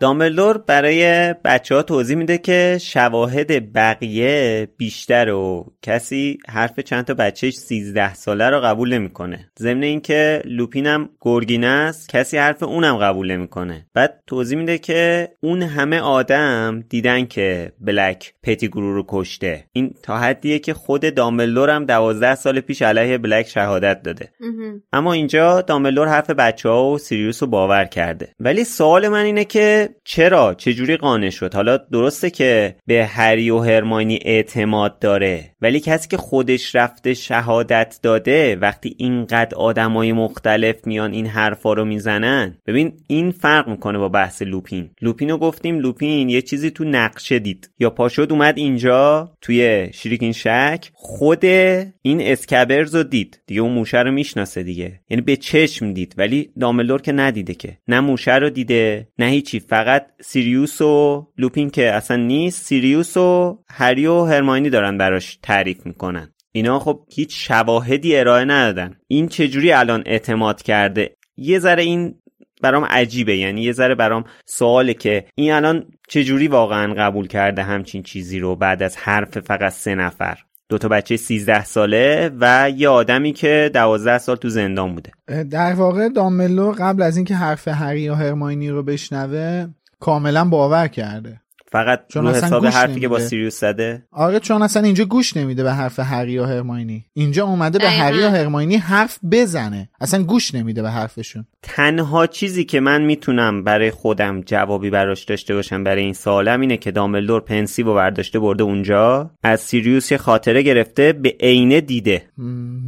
دامبلدور برای بچه ها توضیح میده که شواهد بقیه بیشتر و کسی حرف چند تا بچهش 13 ساله رو قبول نمی‌کنه. ضمن اینکه لوپین هم گرگینه است کسی حرف اونم قبول نمی‌کنه. بعد توضیح میده که اون همه آدم دیدن که بلک پتیگرو رو کشته. این تا حدیه که خود دامبلدور هم 12 سال پیش علیه بلک شهادت داده. اما اینجا دامبلدور حرف بچه ها و سیریوس رو باور کرده. ولی سوال من اینه که چرا؟ چجوری قانع شد؟ حالا درسته که به هری و هرماینی اعتماد داره ولی کسی که خودش رفته شهادت داده وقتی اینقدر آدمای مختلف میان این حرفا رو می‌زنن ببین این فرق می‌کنه با بحث لوپین. لوپین رو گفتیم لوپین یه چیزی تو نقشه دید. یا پاشد اومد اینجا توی شریکین شک خود این اسکبرز رو دید. دیگه اون موشه رو می‌شناسه دیگه. یعنی به چشم دید ولی داملور که ندیده که. نه موشه رو دیده نه هیچی. فقط سیریوس و لوپین که اصلا نیست سیریوس و هری و هرماینی دارن براش تعریف می‌کنن. اینا خب هیچ شواهدی ارائه ندادن. این چجوری الان اعتماد کرده؟ یه ذره این برام عجیبه. یعنی یه ذره برام سواله که این الان چجوری واقعا قبول کرده همچین چیزی رو بعد از حرف فقط سه نفر؟ دوتا بچه 13 ساله و یه آدمی که 12 سال تو زندان بوده. در واقع دامبلدور قبل از اینکه حرف هری یا هرماینی رو بشنوه کاملا باور کرده. فقط چون رو اصلا حساب حرفی که با. سیریوس زده؟ آره چون اصلا اینجا گوش نمیده به حرف هری یا هرماینی. اینجا اومده به. هری یا هرماینی حرف بزنه. اصلا گوش نمیده به حرفشون. تنها چیزی که من می‌تونم برای خودم جوابی براش داشته باشم برای این سوالم اینه که دامبلدور پنسیو و برداشته برده اونجا. از سیریوس یه خاطره گرفته به عینه دیده.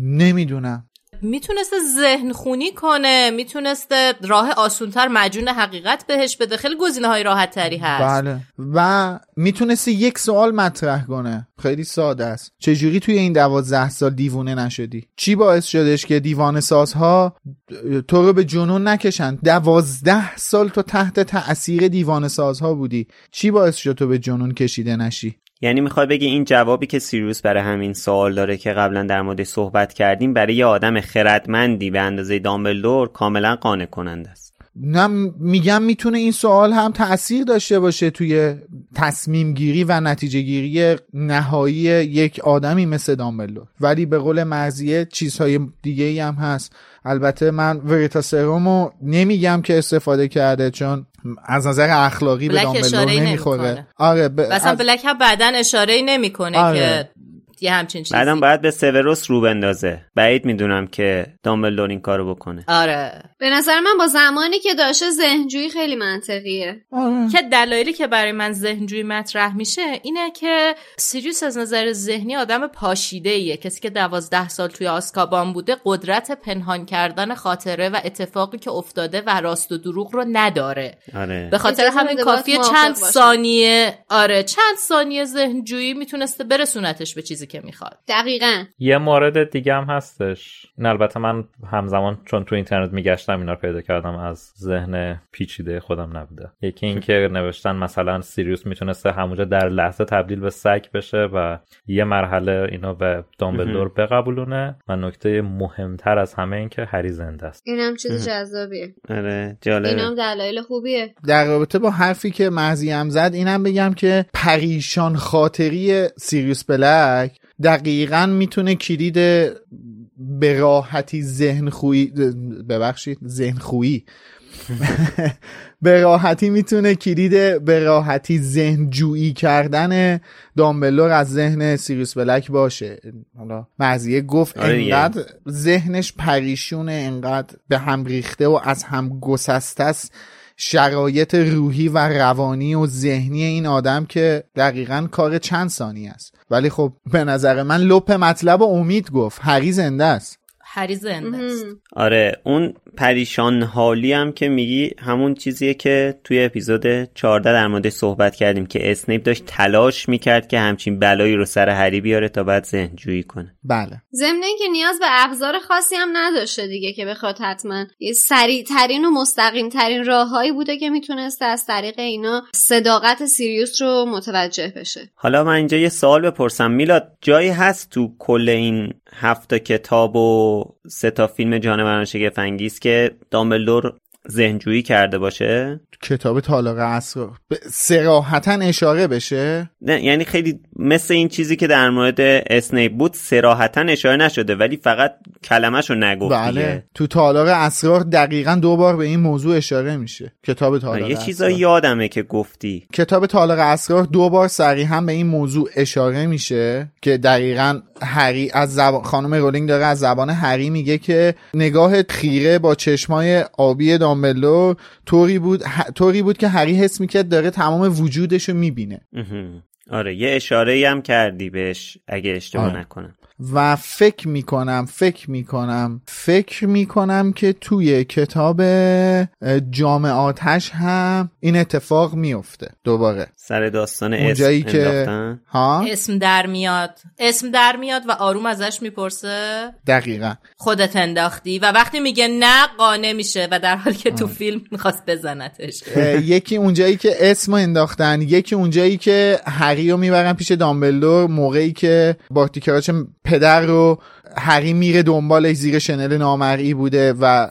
نمی‌دونم. می‌تونسته ذهن خونی کنه می‌تونسته راه آسونتر مجون حقیقت بهش بده. خیلی گزینه های راحت تری هست. بله. و می‌تونسته یک سوال مطرح کنه. خیلی ساده است. چجوری توی این دوازده سال دیوونه نشدی؟ چی باعث شدش که دیوانه سازها تو رو به جنون نکشن؟ دوازده سال تو تحت تأثیر دیوانه سازها بودی. چی باعث شد تو به جنون کشیده نشی؟ یعنی می‌خوای بگی این جوابی که سیریوس برای همین سوال داره که قبلا در موردش صحبت کردیم برای یه آدم خردمندی به اندازه دامبلدور کاملا قانع کننده است. نه میگم می‌تونه این سوال هم تأثیر داشته باشه توی تصمیم گیری و نتیجه گیری نهایی یک آدمی مثل دامبلدور ولی به قول مرزیه چیزهای دیگه ای هم هست البته من وریتاسرومو نمیگم که استفاده کرده چون از نظر اخلاقی به دامبلدور اشاره‌ای نمی‌خوره. آره ب... مثلا از- بلک هم بعدا اشاره نمی‌کنه آره. که یه همچین چیزی. بعدم باید به سوروس رو بندازه. بعید می‌دونم که دامبلدور این کارو بکنه. آره. به نظر من با زمانی که داشته ذهنجویی خیلی منطقیه. آره. که دلایلی که برای من ذهنجویی مطرح میشه اینه که سیریوس از نظر ذهنی آدم پاشیده ایه کسی که دوازده سال توی آسکابان بوده قدرت پنهان کردن خاطره و اتفاقی که افتاده و راست و دروغ رو نداره. آره. به خاطر همین کافیه چند. ثانیه آره چند ثانیه ذهنجویی می‌تونسته برسونتش به چیزی که می‌خواد. دقیقا. یه مورد دیگه هم هستش. این البته من همزمان چون تو اینترنت میگشتم اینا رو پیدا کردم از ذهن پیچیده خودم نبوده. یکی اینکه نوشتن مثلا سیریوس می‌تونسته همونجا در لحظه تبدیل به سگ بشه و یه مرحله اینو به دامبلدور بقبولونه و نکته مهمتر از همه این که هری زنده است. این هم چیز جذابیه. آره این جالبه هم دلایل خوبیه. در رابطه با حرفی که مهزی هم زد اینم بگم که پریشان خاطری سیریوس بلک دقیقا می‌تونه کلید به راحتی ذهن خویی ببخشید ذهن خویی به راحتی می‌تونه کلید به راحتی ذهن جویی کردن دامبلور از ذهن سیریوس بلک باشه. حالا مزیه گفت آره. انقدر ذهنش پریشونه انقدر به هم ریخته و از هم گسسته است. شرایط روحی و روانی و ذهنی این آدم که دقیقا کار چند ثانیه است. ولی خب به نظر من لپ مطلب و امید گفت. هری زنده است. هری زنده است. آره اون پریشان حالی هم که میگی همون چیزیه که توی اپیزود 14 در موردش صحبت کردیم که اسنیپ داشت تلاش می‌کرد که همچین بلایی رو سر هری بیاره تا بعد ذهنجویی کنه. بله. ضمن اینکه نیاز به ابزار خاصی هم نداشته دیگه که بخواد حتما یه سریع ترین و مستقیم ترین راههایی بوده که می‌تونسته از طریق اینا صداقت سیریوس رو متوجه بشه. حالا من اینجا یه سوال بپرسم. میلاد جایی هست تو کل این هفت تا کتاب و سه تا فیلم جانوران شگفت انگیز که دامبلدور ذهنجویی کرده باشه؟ کتاب تالار اسرار به سراحتا اشاره بشه؟ نه یعنی خیلی مثل این چیزی که در مورد اسنیپ بود سراحتا اشاره نشده ولی فقط کلمش رو نگفت بله. دیگه. تو تالار اسرار دقیقا دو بار به این موضوع اشاره میشه. کتاب تالار آره، یه. چیزایی یادمه که گفتی. کتاب تالار اسرار دو بار صریحا به این موضوع اشاره میشه که دقیقا هری از زبان خانم رولینگ داره از زبان هری میگه که نگاه خیره با چشمای آبی دامبلور طوری بود ه- طوری بود که هری حس می‌کرد داره تمام وجودش رو می‌بینه. آره یه اشاره هم کردی بهش اگه اشتباه آره. نکنم و فکر می‌کنم فکر می‌کنم فکر می‌کنم که توی کتاب اه، جام آتش هم این اتفاق میفته دوباره. سر داستان اونجایی اسم که انداختن. ها؟ اسم در میاد. اسم در میاد و آروم ازش می‌پرسه. دقیقا. خودت انداختی و وقتی میگه نه قانع میشه و در حالی که تو فیلم می‌خواست بزنتش. یکی اونجایی که اسم انداختن یکی اونجایی که هری رو می‌برن پیش دامبلدور موقعی که بارتیکراچ پدر رو هری میره دنبالش زیر شنل نامرئی بوده و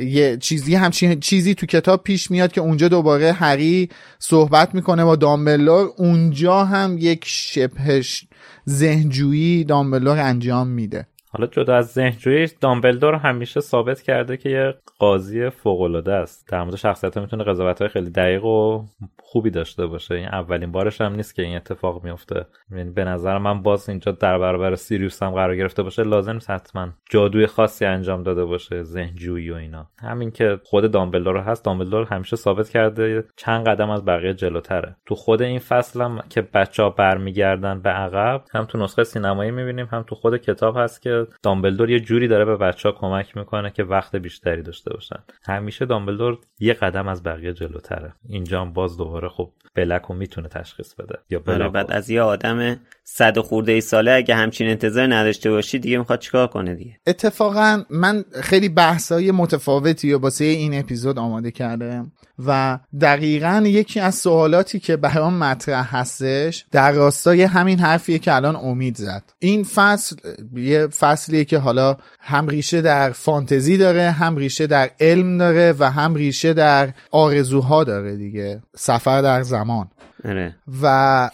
یه چیزی همچین چیزی تو کتاب پیش میاد که اونجا دوباره هری صحبت می‌کنه با دامبلور اونجا هم یک شبهش ذهنجویی دامبلور انجام میده. حالا جدا از ذهنجویی دامبلدور همیشه ثابت کرده که یه قاضی فوق العاده است. در مورد شخصیت می‌تونه قضاوت های خیلی دقیق و خوبی داشته باشه. این اولین بارش هم نیست که این اتفاق میفته یعنی به نظر من باز اینجا در برابر سیریوس هم قرار گرفته باشه. لازم نیست حتما جادوی خاصی انجام داده باشه ذهنجویی و اینا. همین که خود دامبلدور هست دامبلدور همیشه ثابت کرده چند قدم از بقیه جلوتره. تو خود این فصل هم که بچه ها برمیگردن به عقب هم تو نسخه سینمایی می‌بینیم هم تو خود کتاب هست که دامبلدور یه جوری داره به بچه ها کمک می‌کنه که وقت بیشتری داشته باشن. همیشه دامبلدور یه قدم از بقیه جلوتره. اینجا هم باز دوباره خب بلک می‌تونه تشخیص بده. یا آره بعد از یه آدم صد خورده ای ساله اگه همچین انتظار نداشته باشی دیگه می‌خواد چیکار کنه دیگه؟ اتفاقا من خیلی بحثای متفاوتی و واسه این اپیزود آماده کردم و دقیقا یکی از سوالاتی که برام مطرح هستش در راستای همین حرفیه که الان امید زد. این فصل یه فصلیه که حالا هم ریشه در فانتزی داره هم ریشه در علم داره و هم ریشه در آرزوها داره دیگه. سفر در زمان. آره. و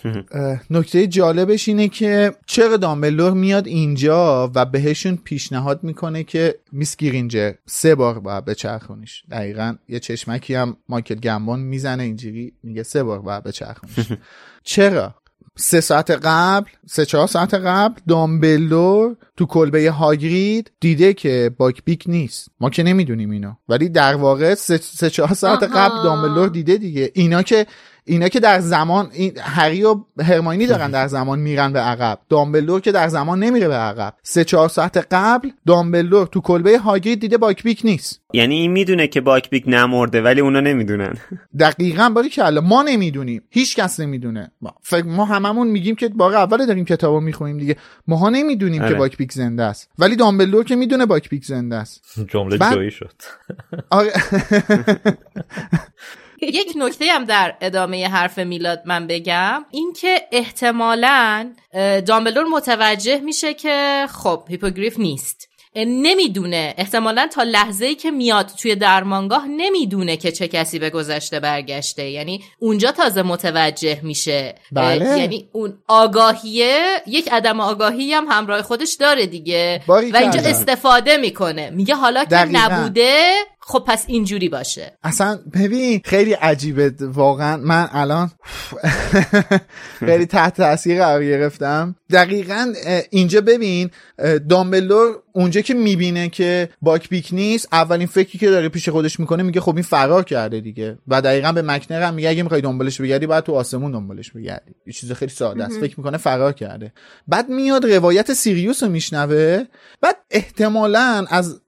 نکته جالبش اینه که چرا دامبلور میاد اینجا و بهشون پیشنهاد می‌کنه که میس گیرینجر سه بار باید بچرخونیش. دقیقا یه چشمکی هم مایکل گمبون می‌زنه اینجوری میگه سه بار باید بچرخونیش. چرا؟ سه ساعت قبل سه چهار ساعت قبل دامبلور تو کلبه هاگرید دیده که باکبیک نیست. ما که نمی‌دونیم اینو. ولی در واقع سه, سه چهار ساعت قبل دامبلور دیده دیگه. اینا که اینا که در زمان این هری و هرماینی دارن در زمان میرن به عقب. دامبلور که در زمان نمیره به عقب. سه چهار ساعت قبل دامبلور تو کلبه هاگرید دیده باکبیک نیست. یعنی این می‌دونه که باکبیک نمرده ولی اونا نمی‌دونن. دقیقا باری که ما نمی‌دونیم. هیچ کس نمی‌دونه. فکر ما هممون میگیم که بار اول داریم کتابو می‌خونیم دیگه. ماها نمی‌دونیم که باکبیک زنده است. ولی دامبلدور که می‌دونه باکبیک زنده است. جمله بعد... شد. آره. یک نکته هم در ادامه حرف میلاد من بگم. اینکه احتمالا دامبلدور متوجه میشه که خب هیپوگریف نیست. نمی‌دونه. احتمالا تا لحظه ای که میاد توی درمانگاه نمی‌دونه که چه کسی به گذشته برگشته. یعنی اونجا تازه متوجه میشه. بله. یعنی اون آگاهیه یک عدم آگاهی هم همراه خودش داره دیگه. و اینجا استفاده می‌کنه. میگه حالا که نبوده خب پس اینجوری باشه. اصلا ببین خیلی عجیبه. واقعا من الان خیلی تحت تاثیر قرار گرفتم. دقیقا اینجا ببین دامبلور اونجا که می‌بینه که باک بیک نیست اولین فکری که داره پیش خودش می‌کنه میگه خب این فرار کرده دیگه. و دقیقا به مکنر هم میگه اگه می‌خوای دنبالش بگردی باید تو آسمون دنبالش بگردی. یه چیز خیلی ساده است. فکر می‌کنه فرار کرده. بعد میاد روایت سیریوس رو میشنوه. بعد احتمالا از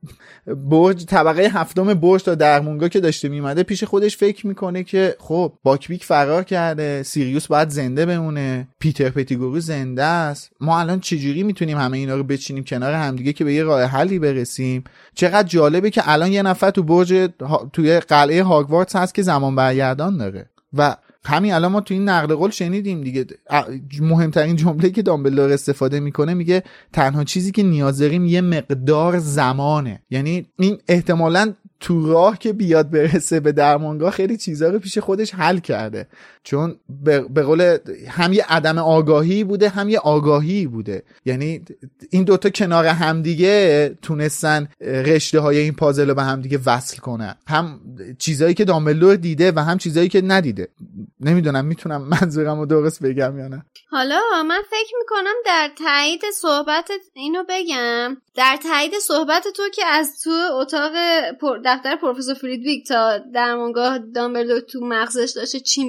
برج طبقه هفتم برج تا درمونگا که داشته میمده پیش خودش فکر می‌کنه که خب باکبیک فرار کرده سیریوس باید زنده بمونه پیتر پتیگورو زنده است. ما الان چجوری می‌تونیم همه اینا رو بچینیم کنار همدیگه که به یه راه حلی برسیم؟ چقدر جالبه که الان یه نفر تو برج توی قلعه هاگوارتس هست که زمان برگردان داره. و همین الان ما تو این نقل قول شنیدیم دیگه. مهمترین جمله که دامبلدور استفاده می‌کنه میگه تنها چیزی که نیاز داریم یه مقدار زمانه. یعنی این احتمالا تو راه که بیاد برسه به درمانگاه خیلی چیزها رو پیش خودش حل کرده. چون به قول هم یه عدم آگاهی بوده هم یه آگاهی بوده. یعنی این دوتا کنار همدیگه تونستن رشته های این پازل رو به همدیگه وصل کنن. هم چیزهایی که دامبلور دیده و هم چیزهایی که ندیده. نمی‌دونم می‌تونم منظورم رو درست بگم یا نه. حالا من فکر می‌کنم در تایید صحبت اینو بگم. در تایید صحبت تو که از تو اتاق دفتر پروفسور فریدویک تا درمانگاه دامبلدور تو مغزش داشته چی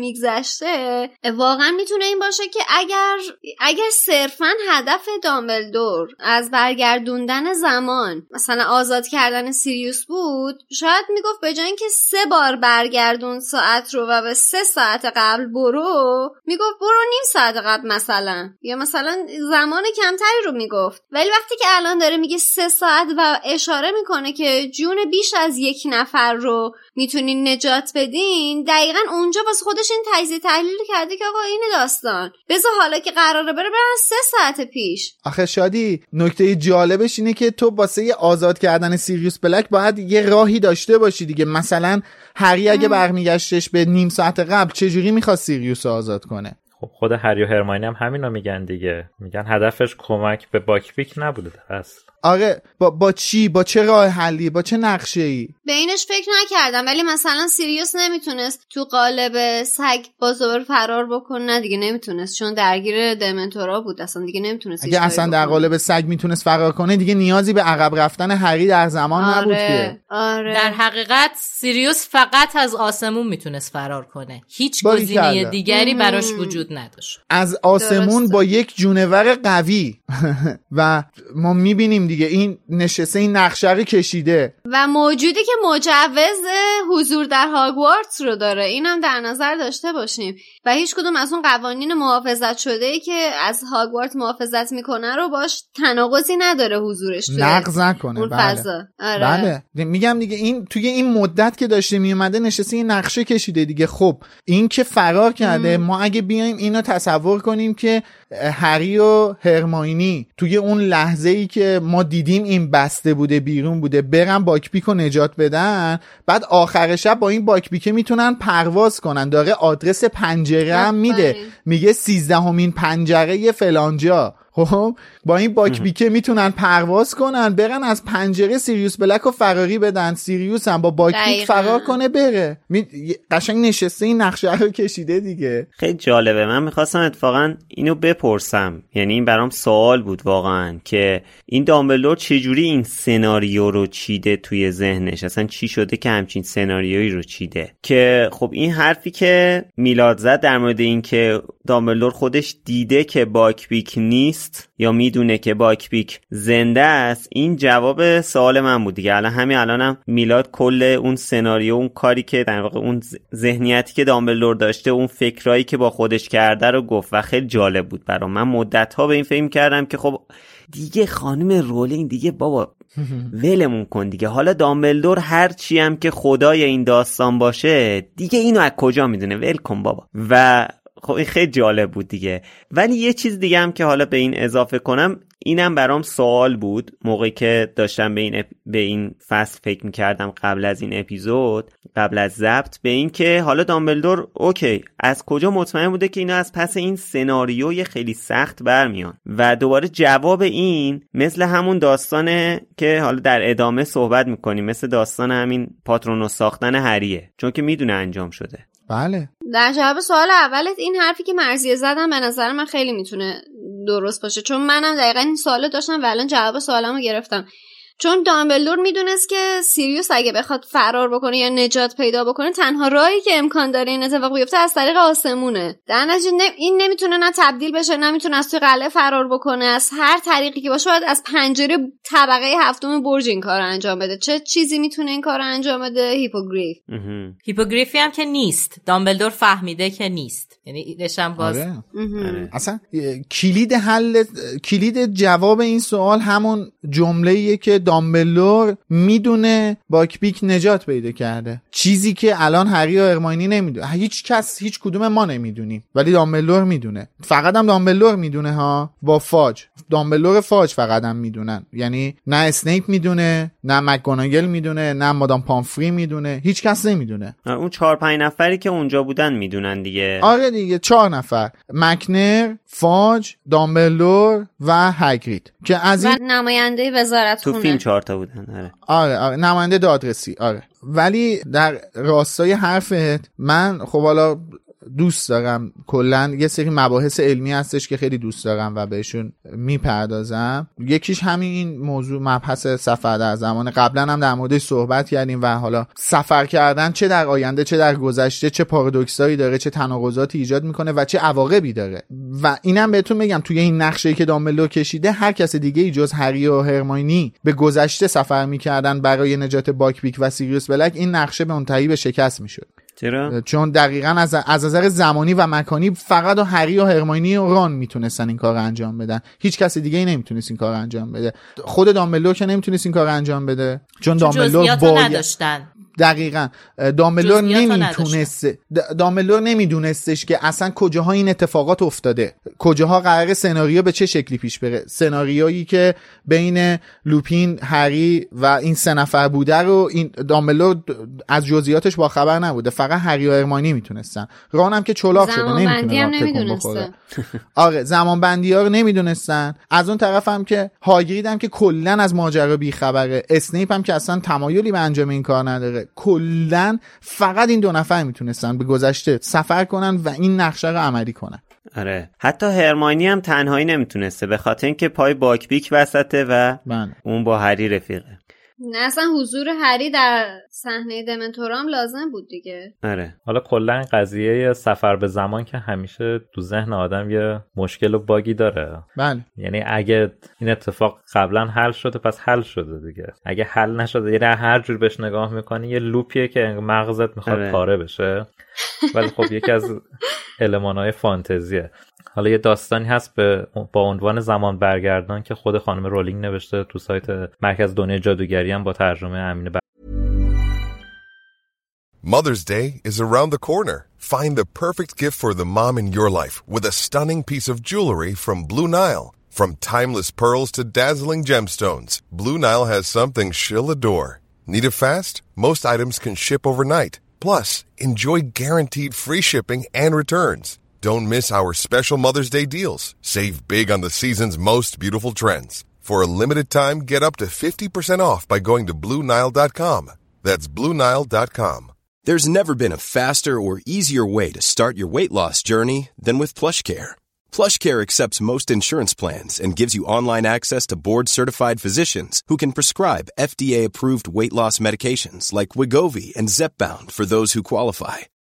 میگذشته واقعا می‌تونه این باشه که اگر اگر صرفا هدف دامبلدور از برگردوندن زمان مثلا آزاد کردن سیریوس بود شاید می‌گفت به جای اینکه سه بار برگردون ساعت رو و به سه ساعت قبل برو می‌گفت برو نیم ساعت قبل مثلا. یا مثلا زمان کمتری رو می‌گفت. ولی وقتی که الان داره میگه سه ساعت و اشاره می‌کنه که جون بیش از یک نفر رو می‌تونین نجات بدین دقیقا اونجا واسه خودش این تجزیه تحلیل کرده که آقا این داستان. بذار حالا که قراره بره برن سه ساعت پیش. آخه شادی نکته جالبش اینه که تو واسه آزاد کردن سیریوس بلک باید یه راهی داشته باشی دیگه. مثلا هری اگه برمیگشتش به نیم ساعت قبل چجوری می‌خواد سیریوس رو آزاد کنه؟ خب خود هری و هرماینی هم همین رو میگن دیگه. میگن هدفش کمک به باکپیک نبوده. در اصل آره با, با چی با چه راه حلی با چه نقشه ای به اینش فکر نکردم ولی مثلا سیریوس نمی‌تونست تو قالب سگ بازوبر فرار بکنه نه دیگه نمی‌تونست چون درگیر دمنتورا بود اصلا دیگه نمی‌تونست اگه اصلا در قالب سگ می‌تونست فرار کنه دیگه نیازی به عقب رفتن هری در زمان آره. نبود که آره. در حقیقت سیریوس فقط از آسمون می‌تونست فرار کنه هیچ. گزینه دیگری مم. براش وجود نداشت از آسمون درسته. با یک جونور قوی و ما می‌بینیم دیگه. این نشسته این نقشه رو کشیده. و موجودی که مجوز حضور در هاگوارتس رو داره اینم در نظر داشته باشیم. و هیچ کدوم از اون قوانین محافظت شده ای که از هاگوارت محافظت می‌کنه رو باش تناقضی نداره حضورش توی نقض نکنه اون بله. فضا. آره. بله. میگم دیگه این توی این مدت که داشته میومده نشسته این نقشه کشیده دیگه. خب این که فرار کرده ما اگه بیایم اینو تصور کنیم که هری و هرماینی توی اون لحظه ای که ما دیدیم این بسته بوده بیرون بوده برن باکپیک رو نجات بدن بعد آخر شب با این باکپیکه می‌تونن پرواز کنن. داره آدرس پنجره هم میده. میگه سیزدهمین پنجره فلانجا. خب با این باکبیکه می‌تونن پرواز کنن برن از پنجره سیریوس بلک رو فراری بدن. سیریوس هم با باکبیک دقیقاً. فرار کنه بره. می... قشنگ نشسته این نقشه رو کشیده دیگه. خیلی جالبه. من می‌خواستم اتفاقا اینو بپرسم. یعنی این برام سوال بود واقعا که این دامبلور چجوری این سناریو رو چیده توی ذهنش؟ اصلا چی شده که همچین سناریویی رو چیده؟ که خب این حرفی که میلاد زد در مورد این که دامبلور خودش دیده که باکبیک نیست یا می‌دونه که باکبیک زنده است؟ این جواب سوال من بود دیگه. الان همین الانم میلاد کل اون سناریو اون کاری که در واقع اون ذهنیتی که دامبلدور داشته اون فکرایی که با خودش کرده رو گفت و خیلی جالب بود برام. من مدت ها به این فکر کردم که خب دیگه خانم رولینگ دیگه بابا ولمون کن دیگه. حالا دامبلدور هر چی هم که خدای این داستان باشه دیگه اینو از کجا می‌دونه؟ ول کن بابا. و خب این خیلی جالب بود دیگه. ولی یه چیز دیگه هم که حالا به این اضافه کنم اینم برام سوال بود. موقعی که داشتم به این اپ... به این فصل فکر می‌کردم قبل از این اپیزود قبل از ضبط به این که حالا دامبلدور OK از کجا مطمئن بوده که اینا از پس این سناریوی خیلی سخت برمیان؟ و دوباره جواب این مثل همون داستانه که حالا در ادامه صحبت می‌کنیم مثل داستان همین پاترونو ساختن هریه. چون که می‌دونه انجام شده. بله. در جواب سوال اولت این حرفی که مرزیه زدم به نظر من خیلی می‌تونه درست باشه. چون منم دقیقا این سوال داشتم و الان جواب سوالمو گرفتم. چون دامبلدور می‌دونست که سیریوس اگه بخواد فرار بکنه یا نجات پیدا بکنه تنها راهی که امکان داره این اتفاق بیفته از طریق آسمونه. در نتیجه این نمی‌تونه نه تبدیل بشه نه می‌تونه از توی قلعه فرار بکنه از هر طریقی که باشه باید از پنجره طبقه هفتم برج این کار رو انجام بده. چه چیزی می‌تونه این کار رو انجام بده؟ هیپوگریف. هیپوگریفی هم که نیست. دامبلدور فهمیده که نیست. یعنی رشم باز آره. آره. اصلا کلید حل کلید جواب این سوال همون جمله که دامبلدور می‌دونه باکبیک نجات پیدا کرده. چیزی که الان هری و هرماینی نمی‌دونه هیچ کس هیچ کدوم ما نمی‌دونیم. ولی دامبلدور می‌دونه. فقط هم دامبلدور می‌دونه ها. با فاج. دامبلور فاج فقط هم می‌دونن. یعنی نه اسنیپ می‌دونه نه مکگوناگل می‌دونه نه مادام پامفری می‌دونه. هیچ کس نمی‌دونه. اون چهار پنج نفری که اونجا بودن می‌دونن دیگه. آره دیگه چهار نفر. مکنر فاج دامبلور و هگرید که از این نماینده وزارت تو خونه. فیلم چهار تا بودن آره. آره آره نماینده دادرسی آره. ولی در راستای حرفت من خب حالا دوست دارم. کلا یه سری مباحث علمی هستش که خیلی دوست دارم و بهشون می‌پردازم. یکیش همین این موضوع مبحث سفر در زمان. قبلا هم در موردش صحبت کردیم و حالا سفر کردن چه در آینده چه در گذشته چه پارادوکسایی داره چه تناقضاتی ایجاد می‌کنه و چه عواقبی داره. و اینم بهتون بگم توی این نقشه که دامبلو کشیده هر کس دیگه ای جز هری و هرماینی به گذشته سفر می‌کردن برای نجات باکبیک و سیریوس بلک این نقشه به منتهی به شکست می‌شد. چرا؟ چون دقیقا از از نظر زمانی و مکانی فقط هری و هرماینی و ران می‌تونستن این کار انجام بدن. هیچ کسی دیگه ای نمی‌تونست این کار انجام بده. خود دامبلدور که نمی‌تونست این کار انجام بده. چون دامبلدور باید نداشتن. دقیقا. دامبلور نمی‌تونست دامبلور نمیدونستش که اصلا کجاها این اتفاقات افتاده. کجاها قرار سناریو به چه شکلی پیش بره. سناریویی که بین لوپین هری و این سه نفر بوده رو این دامبلور از جزئیاتش با خبر نبوده. فقط هری و ارمانی می‌تونستن. ران هم که چلاق شده نمی‌تونه آره زمان بندی ها رو نمی‌دونستن. از اون طرف هم که هاگرید هم که کلا از ماجرا بیخبره. اسنیپ هم که اصلا تمایلی به انجام این کار نداره. کلا فقط این دو نفر می‌تونستن به گذشته سفر کنن و این نقشه رو عملی کنن. آره. حتی هرمانی هم تنهایی نمی‌تونسته به خاطر اینکه پای باکبیک وسطه و بله. اون با هری رفیقه. نه اصلا حضور هری در صحنه دمنتورام لازم بود دیگه. آره. حالا کلا قضیه سفر به زمان که همیشه تو ذهن آدم یه مشکل و باگی داره. بله. یعنی اگه این اتفاق قبلا حل شده پس حل شده دیگه. اگه حل نشده یعنی هر جور بهش نگاه می‌کنی یه لوپیه که مغزت می‌خواد آره. پاره بشه. ولی خب یکی از المانهای فانتزیه. حالا یه داستانی هست به با عنوان زمان برگردان که خود خانم رولینگ نوشته تو سایت مرکز دنیای جادوگری هم با ترجمه امین بر... Mother's Day is around the corner. Find the perfect gift for the mom in your life with a stunning piece of jewelry from Blue Nile. From timeless pearls to dazzling gemstones, Blue Nile has something she'll adore. Need it fast? Most items can ship overnight. Plus, enjoy guaranteed free shipping and returns. Don't miss our special Mother's Day deals. Save big on the season's most beautiful trends. For a limited time, get up to 50% off by going to Bluenile.com. That's Bluenile.com. There's never been a faster or easier way to start your weight loss journey than with PlushCare. PlushCare accepts most insurance plans and gives you online access to board certified physicians who can prescribe FDA approved weight loss medications like Wigovi and Zepbound for those who qualify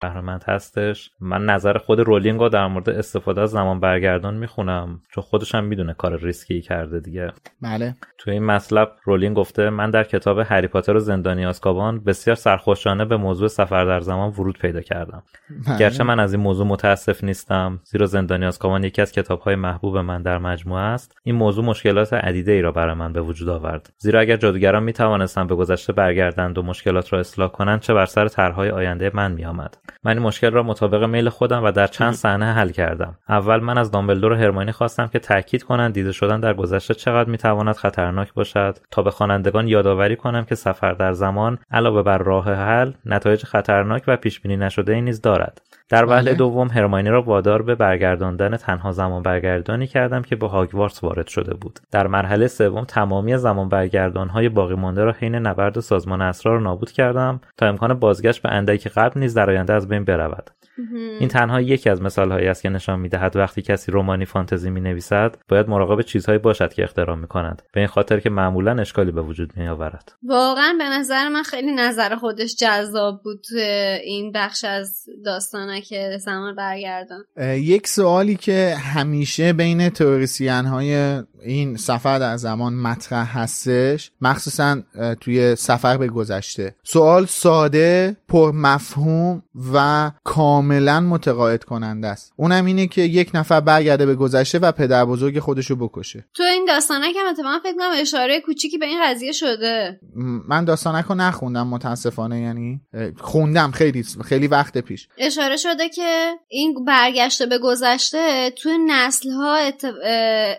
بهرمند هستش. من نظر خود رولینگ رو در مورد استفاده از زمان برگردان می‌خونم چون خودش هم می‌دونه کار ریسکی کرده دیگه. بله. تو این مطلب رولینگ گفته من در کتاب هری پاتر و زندانی آزکابان بسیار سرخوشانه به موضوع سفر در زمان ورود پیدا کردم. بله. گرچه من از این موضوع متاسف نیستم زیرا زندانی آزکابان یکی از کتابهای محبوب من در مجموعه است. این موضوع مشکلات عدیده ای را برای من به وجود آورد. زیرا اگر جادوگران می توانستند به گذشته برگردند و مشکلات را اصلاح کنند چه بر سر طرحهای آینده من میآمد. من این مشکل را مطابق میل خودم و در چند صحنه حل کردم. اول من از دامبلدور و هرماینی خواستم که تاکید کنند دیده شدن در گذشته چقدر می‌تواند خطرناک باشد تا به خوانندگان یادآوری کنم که سفر در زمان علاوه بر راه حل نتایج خطرناک و پیش بینی نشده ای نیز دارد. در وهله بله. دوم هرماینی را وادار به برگرداندن تنها زمان برگردانی کردم که به هاگوارتس وارد شده بود در مرحله سوم تمامی زمان برگردانهای باقی مانده را حین نبرد سازمان اسرار نابود کردم تا امکان بازگشت به اندکی قبل نیز در آینده از بین برود این تنها یکی از مثال هایی است که نشان می‌دهد وقتی کسی رومانی فانتزی می نویسد باید مراقب چیزهایی باشد که اختراع می کند به این خاطر که معمولا اشکالی به وجود می آورد واقعا به نظر من خیلی نظر خودش جذاب بود این بخش از داستانه که زمان برگردان. یک سوالی که همیشه بین تئوریسین های این سفر در زمان مطرح هستش مخصوصا توی سفر به گذشته. سوال ساده پر مفهوم و کاملا متقاعد کننده است. اونم اینه که یک نفر برگرده به گذشته و پدر بزرگ خودشو بکشه. تو این داستانه که اتفاقا فکر کنم اشاره کوچیکی به این قضیه شده. من داستانک رو نخوندم متاسفانه یعنی خوندم خیلی خیلی وقت پیش. اشاره شده که این برگشته به گذشته تو نسل ها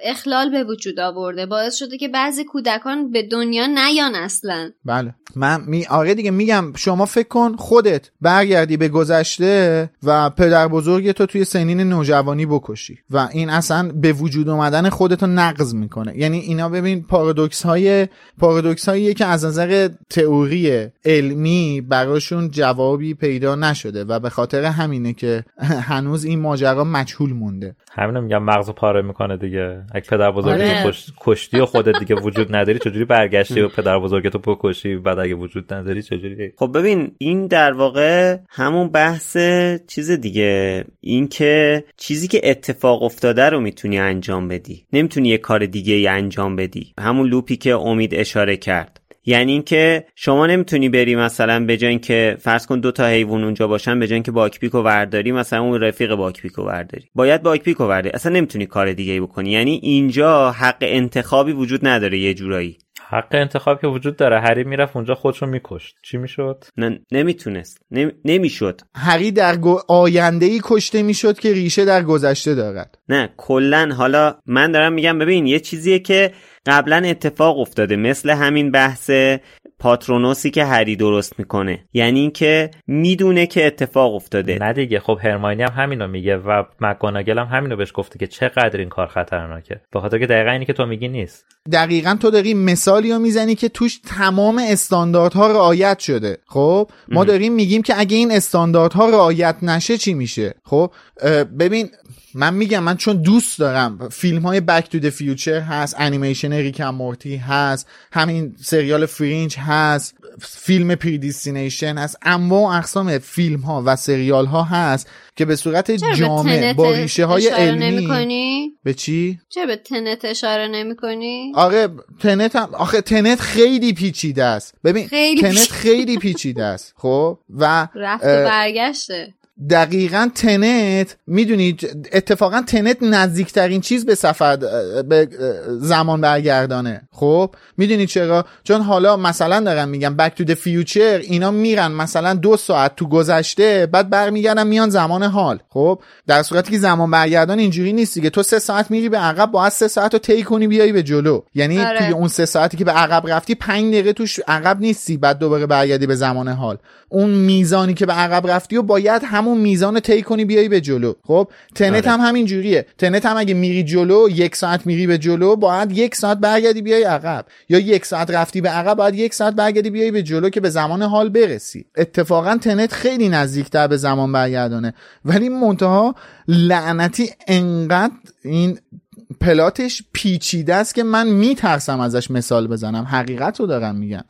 اخلال به وجود آورده. باعث شده که بعضی کودکان به دنیا نیان اصلا. بله. من می آره دیگه میگم شما فکر کن خودت برگردی به گذشته و پدر بزرگ تو توی سنین نوجوانی بکشی. و این اصلا به وجود اومدن خودتو نقض می‌کنه. یعنی اینا ببین پارادوکس های پارادوکس هایی که از نظر تئوری علمی براشون جوابی پیدا نشده و به خاطر همینه که هنوز این ماجرا مجهول مونده. همینو میگم مغزو پاره می‌کنه دیگه. اگه پدر بزرگت آره. کش... کشتی و خودت دیگه وجود نداری چجوری برگشتی و پدر بزرگتو بکشی؟ بعد اگه وجود نداری چجوری؟ خب ببین این در واقع همون بحث چیز دیگه این که چیزی که اتفاق افتاده رو می‌تونی انجام بدی. نمی‌تونی یه کار دیگه ای انجام بدی. همون loop ی که امید اشاره کرد. یعنی اینکه شما نمی‌تونی بری مثلا به جای اینکه فرض کن دو تا حیوان اونجا باشن به جای اینکه باکبیکو ورداری مثلا اون رفیق باکبیکو ورداری. باید باکبیکو ورداری. اصلا نمی‌تونی کار دیگه ای بکنی. یعنی اینجا حق انتخابی وجود نداره یه جورایی. حق انتخاب که وجود داره. هری می‌رفت اونجا خودشو میکشت. چی می‌شد؟ نه نمی‌تونست. نمی... نمی‌شد. هری در گو- آینده ای کشته می‌شد که ریشه در گذشته دارد. نه کلا. حالا من دارم میگم ببین یه چیزیه که قبلا اتفاق افتاده. مثل همین بحث پاترونوسی که هری درست می‌کنه. یعنی اینکه می‌دونه که اتفاق افتاده. نه دیگه خب هرماینی هم همینو میگه و مکگوناگل هم همینو بهش گفته که چقدر این کار خطرناکه. به خاطر که دقیقا اینی که تو میگی نیست. دقیقا تو داری مثالی رو می‌زنی که توش تمام استانداردها رعایت شده. خب؟ ما داریم میگیم که اگه این استانداردها رعایت نشه چی میشه؟ خب؟ ببین من میگم من چون دوست دارم فیلم های Back to Future هست انیمیشن Rick and Morty هست همین سریال Fringe هست فیلم Predestination هست و اقسام فیلم ها و سریال ها هست که به صورت جامع با ریشه های علمی نمی‌کنی؟ به چی؟ چه به Tenet اشاره نمی کنی؟ آره Tenet هم آخه تنت خیلی پیچیده است ببین خیلی Tenet پیچیده. خیلی پیچیده است خب و رفت و برگشته دقیقا Tenet می‌دونید اتفاقا Tenet نزدیکترین چیز به سفر به زمان برگردانه. خب؟ می‌دونید چرا؟ چون حالا مثلا دارم میگم بک تو د فیوچر اینا میرن مثلا دو ساعت تو گذشته بعد برمیگردن میان زمان حال. خب؟ در صورتی که زمان برگردان اینجوری نیست دیگه. تو سه ساعت میری به عقب باید سه ساعت رو طی کنی بیای به جلو. یعنی آره. توی اون سه ساعتی که به عقب رفتی پنج دقیقه توش عقب نیستی بعد دوباره برگردی به زمان حال. اون میزانی که به عقب رفتی و باید همون میزان طی کنی بیای به جلو. خب تنت آره. هم همین جوریه. تنت هم اگه میری جلو یک ساعت میری به جلو باید یک ساعت برگردی بیای عقب. یا یک ساعت رفتی به عقب باید یک ساعت برگردی بیای به جلو که به زمان حال برسی. اتفاقا تنت خیلی نزدیکتر به زمان برگردانه. ولی منتها لعنتی انقدر این پلاتش پیچیده است که من میترسم ازش مثال بزنم. حقیقت رو دارم میگم.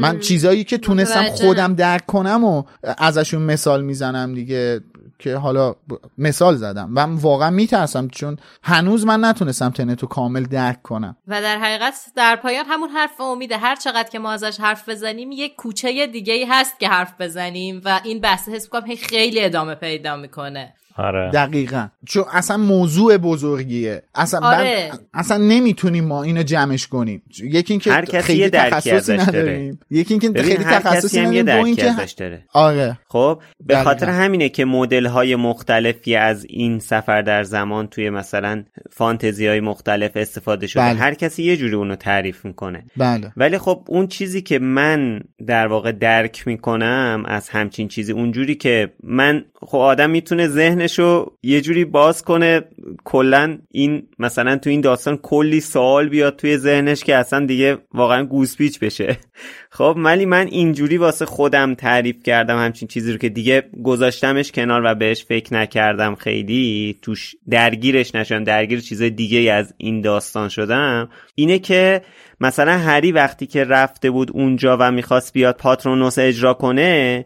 من چیزایی که تونستم. خودم درک کنم و ازشون مثال می‌زنم دیگه که حالا ب- مثال زدم. و من واقعا میترسم چون هنوز من نتونستم تنتو کامل درک کنم. و در حقیقت در پایان همون حرف امیده هر چقدر که ما ازش حرف بزنیم یک کوچه دیگه ای هست که حرف بزنیم و این بحث حس می‌کنم خیلی ادامه پیدا می‌کنه. آره. دقیقا. چون اصلا موضوع بزرگیه. اصلا آره. اصلا نمی‌تونیم ما اینو جمعش کنیم. یکی اینکه خیلی تخصصی. نداریم. یکی اینکه خیلی هر تخصصی کسی هم یه نداریم دو اینکه ازش داره. آره. خب به دقیقاً. خاطر همینه که مدل های مختلفی از این سفر در زمان توی مثلا فانتزی های مختلف استفاده شده. بله. هر کسی یه جوری اونو تعریف می‌کنه. بله. ولی خب اون چیزی که من در واقع درک می‌کنم از همچین چیزی اونجوری که من خب آدم می‌تونه ذهنشو یه جوری باز کنه. کلا این مثلا تو این داستان کلی سوال بیاد توی ذهنش که اصلا دیگه واقعا گوسپیچ بشه. خب ولی من اینجوری واسه خودم تعریف کردم همچین چیزی رو که دیگه گذاشتمش کنار و بهش فکر نکردم خیلی. توش درگیرش نشدم درگیر چیز دیگه از این داستان شدم. اینه که مثلا هری وقتی که رفته بود اونجا و می‌خواست بیاد پاترونوس اجرا کنه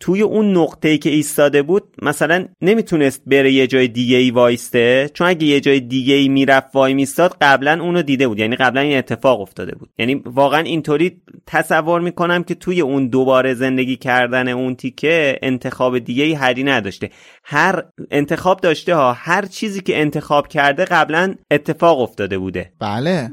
توی اون نقطه‌ای که ایستاده بود مثلا نمی‌تونست بره یه جای دیگه ای وایسته. چون اگه یه جای دیگه ای می‌رفت وای میستاد قبلا اونو دیده بود. یعنی قبلا این اتفاق افتاده بود. یعنی واقعا اینطوری تصور می‌کنم که توی اون دوباره زندگی کردن اون تیکه انتخاب دیگه ای هری نداشته. هر انتخاب داشته ها هر چیزی که انتخاب کرده قبلا اتفاق افتاده بوده. بله.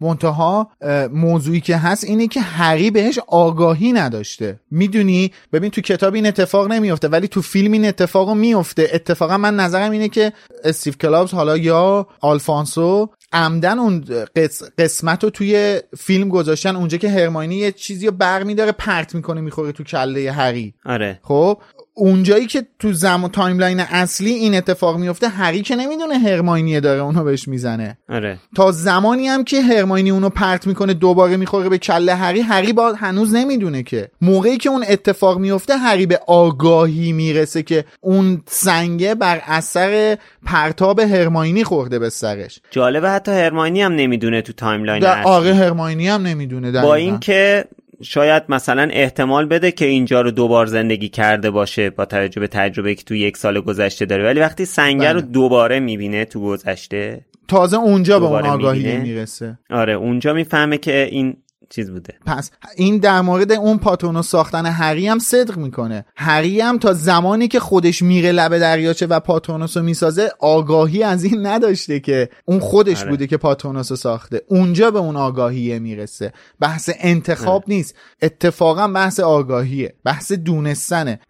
منتها موضوعی که هست اینه که هری بهش آگاهی نداشته. می‌دونی؟ ببین تو کتاب این اتفاق نمیفته ولی تو فیلم این اتفاق میفته اتفاقا من نظرم اینه که استیو کلابز حالا یا آلفانسو عمدن اون قس- قسمت رو توی فیلم گذاشتن. اونجا که هرماینی یه چیزی رو بر میداره پرت می‌کنه می‌خوره تو کله هری. آره. خب؟ اونجایی که تو زمان timeline اصلی این اتفاق میفته هری که نمی‌دونه هرماینی داره اونو بهش می‌زنه. آره. تا زمانی هم که هرماینی اونو پرت می‌کنه دوباره می‌خوره به کله هری هری با هنوز نمی‌دونه که. موقعی که اون اتفاق میفته هری به آگاهی می‌رسه که اون سنگه بر اثر پرتاب هرماینی خورده به سرش. جالبه حتی هرماینی هم نمی‌دونه تو timeline اصلی. آره هرماینی هم نمی‌دونه با. اینکه شاید مثلا احتمال بده که اینجا رو دوبار زندگی کرده باشه با توجه به تجربه که تو یک سال گذشته داره ولی وقتی سنگه رو بله. دوباره می‌بینه تو گذشته تازه اونجا به اون آگاهی. می‌رسه آره اونجا می‌فهمه که این چیز بوده. پس این در مورد اون پاترونوس ساختن هری هم صدق می‌کنه. هری هم تا زمانی که خودش میره لب دریاچه و پاترونوس رو می‌سازه آگاهی از این نداشته که اون خودش آره. بوده که پاترونوس رو ساخته. اونجا به اون آگاهیه می‌رسه. بحث انتخاب نیست. اتفاقا بحث آگاهیه. بحث دونستنه.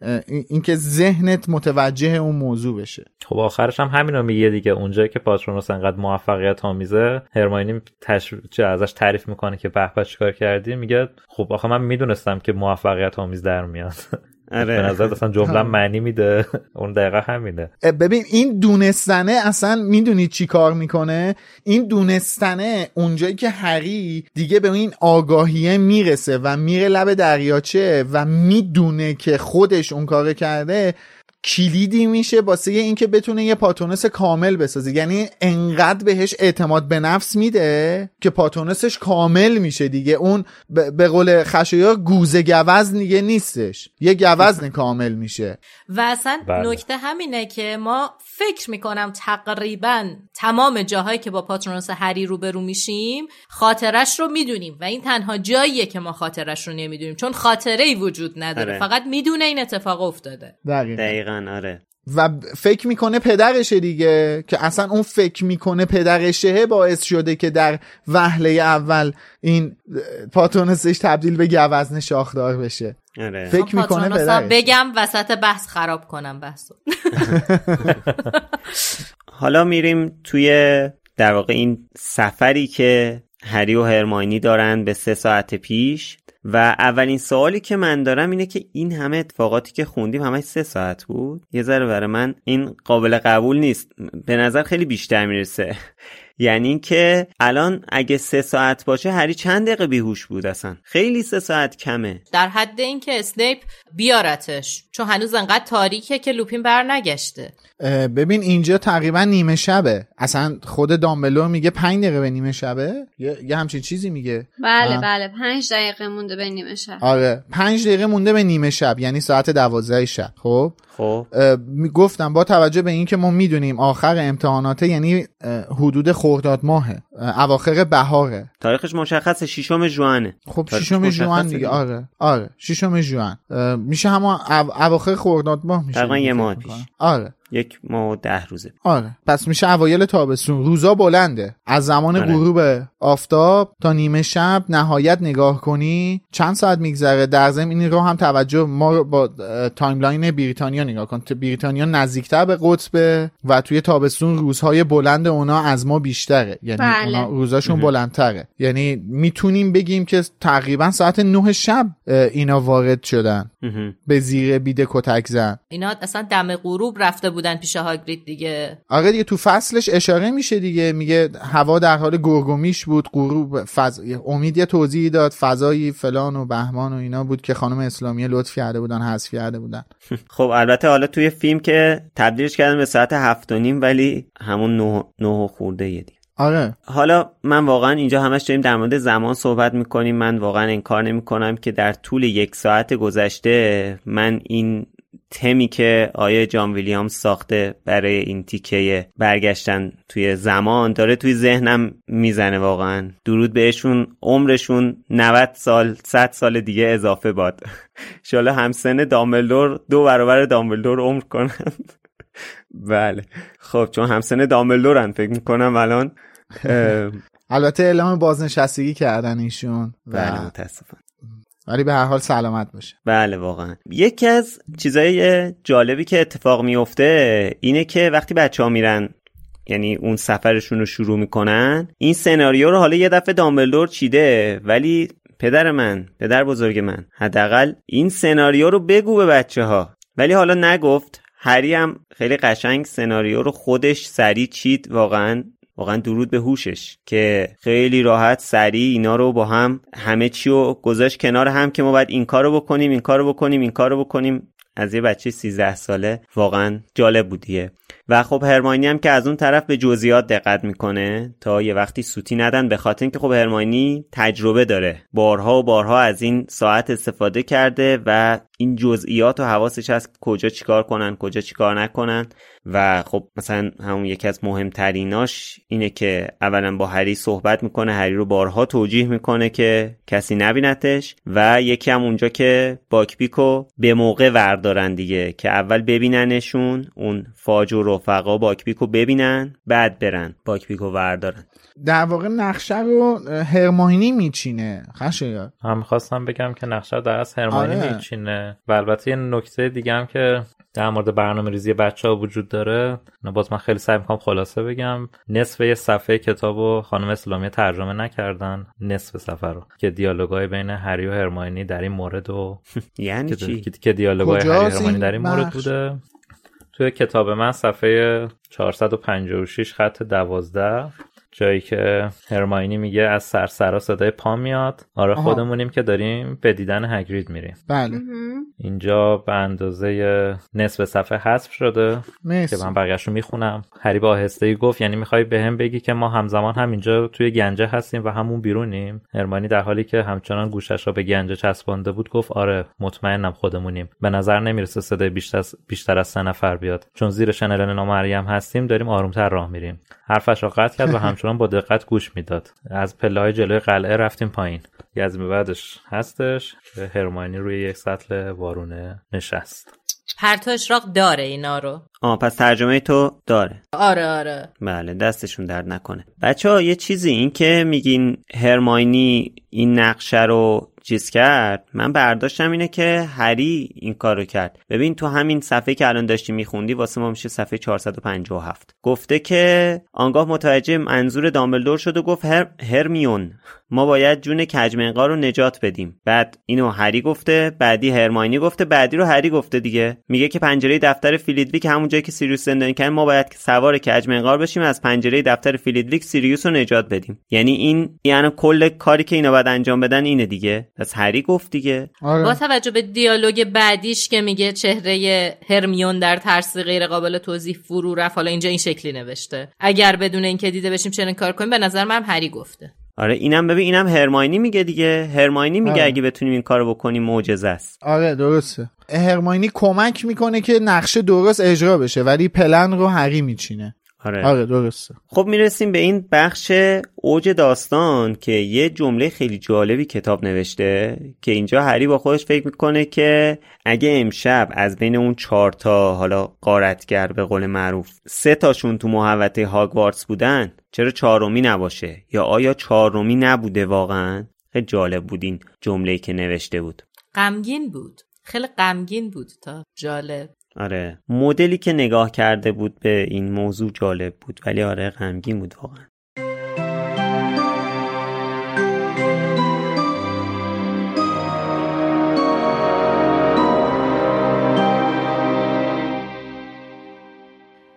اینکه ذهنت متوجه اون موضوع بشه. خب آخرش هم همین رو میگه دیگه. اونجایی که پاترونوس انقدر موفقیت آمیزه هرماینی تش... ازش تعریف می‌کنه که به به چیکار کردی؟ میگه خب آخه من می‌دونستم که موفقیت آمیز در میاد. آره. به نظر اصلا جمله معنی میده. اون دقیقا همینه. ببین این دونستنه اصلا می‌دونی چی کار می‌کنه؟ این دونستنه اونجایی که هری دیگه به این آگاهیه می‌رسه و میره لب دریاچه و می‌دونه که خودش اون کار کرده کلیدی میشه واسه اینکه بتونه یه پاتونس کامل بسازه. یعنی انقدر بهش اعتماد به نفس میده که پاتونسش کامل میشه دیگه. اون ب- به قول خشایار گوزه گوزن دیگه نیستش. یه گوزن کامل میشه. و اصلا بله. نکته همینه که ما فکر می‌کنم تقریبا تمام جاهایی که با پاترونوس هری روبرو میشیم خاطرش رو می‌دونیم. و این تنها جاییه که ما خاطرش رو نمی‌دونیم چون خاطره ای وجود نداره. آره. فقط می‌دونه این اتفاق افتاده. دقیقا. دقیقا آره. و فکر می‌کنه پدرشه دیگه که اصلا اون فکر می‌کنه پدرشه باعث شده که در وهله اول این پاتونسش تبدیل به گوزن شاخدار بشه. آره. فکر می‌کنه پدرش بگم وسط بحث خراب کنم بحثو. حالا میریم توی در واقع این سفری که هری و هرماینی دارن به سه ساعت پیش. و اولین سوالی که من دارم اینه که این همه اتفاقاتی که خوندیم همه سه ساعت بود؟ یه ذره برای من این قابل قبول نیست. به نظر خیلی بیشتر می‌رسه. یعنی اینکه الان اگه سه ساعت باشه هری چند دقیقه بیهوش بود اصلا؟ خیلی سه ساعت کمه. در حد اینکه اسنیپ بیارتش چون هنوز انقدر تاریکه که لوپین بر نگشته. ببین اینجا تقریبا نیمه شبه. اصلا خود دامبلور میگه پنج دقیقه به نیمه شبه. یه, یه همچین چیزی میگه. بله آه. بله. پنج دقیقه مونده به نیمه شب. آره. پنج دقیقه مونده به نیمه شب یعنی ساعت دوازده شب. خب؟ خب. گفتم با توجه به اینکه ما می‌دونیم آخر امتحاناته یعنی حدود خرداد ماهه اه، اواخر بهاره تاریخش مشخصه ششم ژوئنه خب ششم جوان دیگه. آره آره ششم جوان میشه همون او- اواخر خرداد ماه میشه تقریبا یه ماه. پیش. آره یک ماه و ده روزه. آره. پس میشه اوایل تابستون. روزا بلنده. از زمان آره. غروب آفتاب تا نیمه شب نهایت نگاه کنی. چند ساعت میگذره؟ در ضمن این رو هم توجه ما رو با timeline بریتانیا نگاه کن. بریتانیا نزدیکتر به قطبه و توی تابستون روزهای بلند اونا از ما بیشتره. یعنی بله. اونا روزاشون بلندتره. یعنی می‌تونیم بگیم که تقریبا ساعت نه شب اینا وارد شدن. مهم. به زیر بید کتک زن. اینا اصلا دم غروب رفته بودن پیش هاگرید دیگه. آره دیگه تو فصلش اشاره میشه دیگه. میگه هوا در حال گرگومیش بود. غروب فض... امید یه توضیحی داد. فضایی فلان و بهمان و اینا بود که خانم اسلامی لطف کرده بودن حذف کرده بودن. خب البته حالا توی فیلم که تبدیلش کردن به ساعت هفت و نیم ولی همون نه, نه و خورده یه دیگه. آره. حالا من واقعا اینجا همش داریم در مورد زمان صحبت می‌کنیم. من واقعا انکار نمی‌کنم که در طول یک ساعت گذشته من این تمی که آیه جان ویلیامز ساخته برای این تیکه برگشتن توی زمان داره توی ذهنم می‌زنه واقعا. درود بهشون عمرشون 90 سال 100 سال دیگه اضافه باد. انشالله همسن دامبلدور دو برابر دامبلدور عمر کنند. بله. خب چون همسن دامبلدورن فکر می‌کنم الان البته اعلام بازنشستگی کردن ایشون. بله و... متاسفم ولی به هر حال سلامت باشه. بله واقعا. یکی از چیزای جالبی که اتفاق میفته اینه که وقتی بچه ها میرن یعنی اون سفرشون رو شروع می‌کنن این سناریو رو حالا یه دفعه دامبلدور چیده ولی پدر من پدر بزرگ من حداقل این سناریو رو بگو به بچه ها ولی حالا نگفت هری هم خیلی قشنگ سناریو رو خودش سریع چید واقعا. واقعا درود به هوشش که خیلی راحت سریع اینا رو با هم همه چی رو گذاشت کنار هم که ما باید این کارو بکنیم این کارو بکنیم این کارو بکنیم. از یه بچه 13 ساله واقعا جالب بودیه و خب هرماینی هم که از اون طرف به جزئیات دقت می‌کنه تا یه وقتی سوتی ندن به خاطر اینکه خب هرماینی تجربه داره. بارها و بارها از این ساعت استفاده کرده و این جزئیات و حواسش هست کجا چیکار کنن کجا چیکار نکنن. و خب مثلا همون یکی از مهمتریناش اینه که اولا با هری صحبت می‌کنه هری رو بارها توجیه می‌کنه که کسی نبینتش و یکی هم اونجا که باکبیکو به موقع وردارن دیگه که اول ببیننشون اون فاج و رفقا باکبیکو ببینن بعد برن باکبیکو وردارن. در واقع نقشه رو هرماینی میچینه. خشه هم خواستم بگم که نقشه در از هرماینی آره. میچینه. و البته یه نکته دیگه هم که در مورد برنامه ریزی بچه ها وجود داره. باز من خیلی سعی می‌کنم خلاصه بگم. نصف یه صفحه کتاب و خانم اسلامی ترجمه نکردن. نصف صفحه رو. که دیالوگای بین هری و هرماینی در این مورد و یعنی چی؟ که, دیالوگای هری و هرماینی این در این مورد؟ بوده. توی کتاب من صفحه 456 خط 12 جایی که هرماینی میگه از سرسرا صدای پا میاد. آره آها. خودمونیم که داریم به دیدن هگرید میریم. بله. اینجا به اندازه نصف صفحه حذف شده که مرسی من بقیهش رو می‌خونم. هری با آهستگی گفت یعنی می‌خوای به هم بگی که ما همزمان هم اینجا توی گنجه هستیم و همون بیرونیم. هرمانی در حالی که همچنان گوشش را به گنجه چسبانده بود گفت آره مطمئنم خودمونیم. به نظر نمی‌رسه صدای بیشتر از, بیشتر از سه نفر بیاد. چون زیر شنل نامریم هستیم داریم آرومتر راه میریم. حرفش را قطع کرد و همچنان با دقت گوش می‌داد. از پله های جلوی قلعه رفتیم پایین. یه از بعدش هستش. که هرمانی روی یک سطل وارونه نشست. پرتو اشراق داره اینا رو. آه پس ترجمه تو داره. آره آره. بله دستشون درد نکنه. بچه ها یه چیزی این که میگین هرماینی این نقشه رو چیز کرد من برداشتم اینه که هری این کارو کرد. ببین تو همین صفحه که الان داشتی میخوندی واسه ما میشه صفحه 457 گفته که آنگاه متوجه منظور دامبلدور شد و گفت هر... هرمیون ما باید جون کجمنقار رو نجات بدیم. بعد اینو هری گفته بعدی هرماینی گفته بعدی رو هری گفته دیگه. میگه که پنجره دفتر فلیت‌ویک همون جایی که سیریوس زندانی کرد ما باید سوار کجمنقار بشیم از پنجره دفتر فلیت‌ویک سیریوس رو نجات بدیم. یعنی این یعنی کل کاری که اینا باید انجام بدن اینه دیگه. پس هری گفت دیگه. با آره توجه به دیالوگ بعدیش که میگه چهره هرمیون در ترس غیر قابل توضیح فرو رفت حالا اینجا این شکلی نوشته. اگر بدون اینکه دیده بشیم چنین کار کنیم به نظر من هری گفته. آره اینم ببین اینم هرماینی میگه دیگه. هرماینی میگه آره. اگه بتونیم این کارو بکنیم معجزه است. آره درسته. هرماینی کمک می‌کنه که نقشه درست اجرا بشه ولی پلن رو هری میچینه. آره. آره درسته. خب می‌رسیم به این بخش اوج داستان که یه جمله خیلی جالبی کتاب نوشته که اینجا هری با خودش فکر می‌کنه که اگه امشب از بین اون چهار تا حالا قارتگر به قول معروف سه تاشون تو محوطه هاگوارتس بودن چرا چهارمی نباشه؟ یا آیا چهارمی نبوده واقعا؟ خیلی جالب بود این جمله که نوشته بود. غمگین بود. خیلی غمگین بود تا جالب. آره مدلی که نگاه کرده بود به این موضوع جالب بود ولی آره غمگین بود واقعا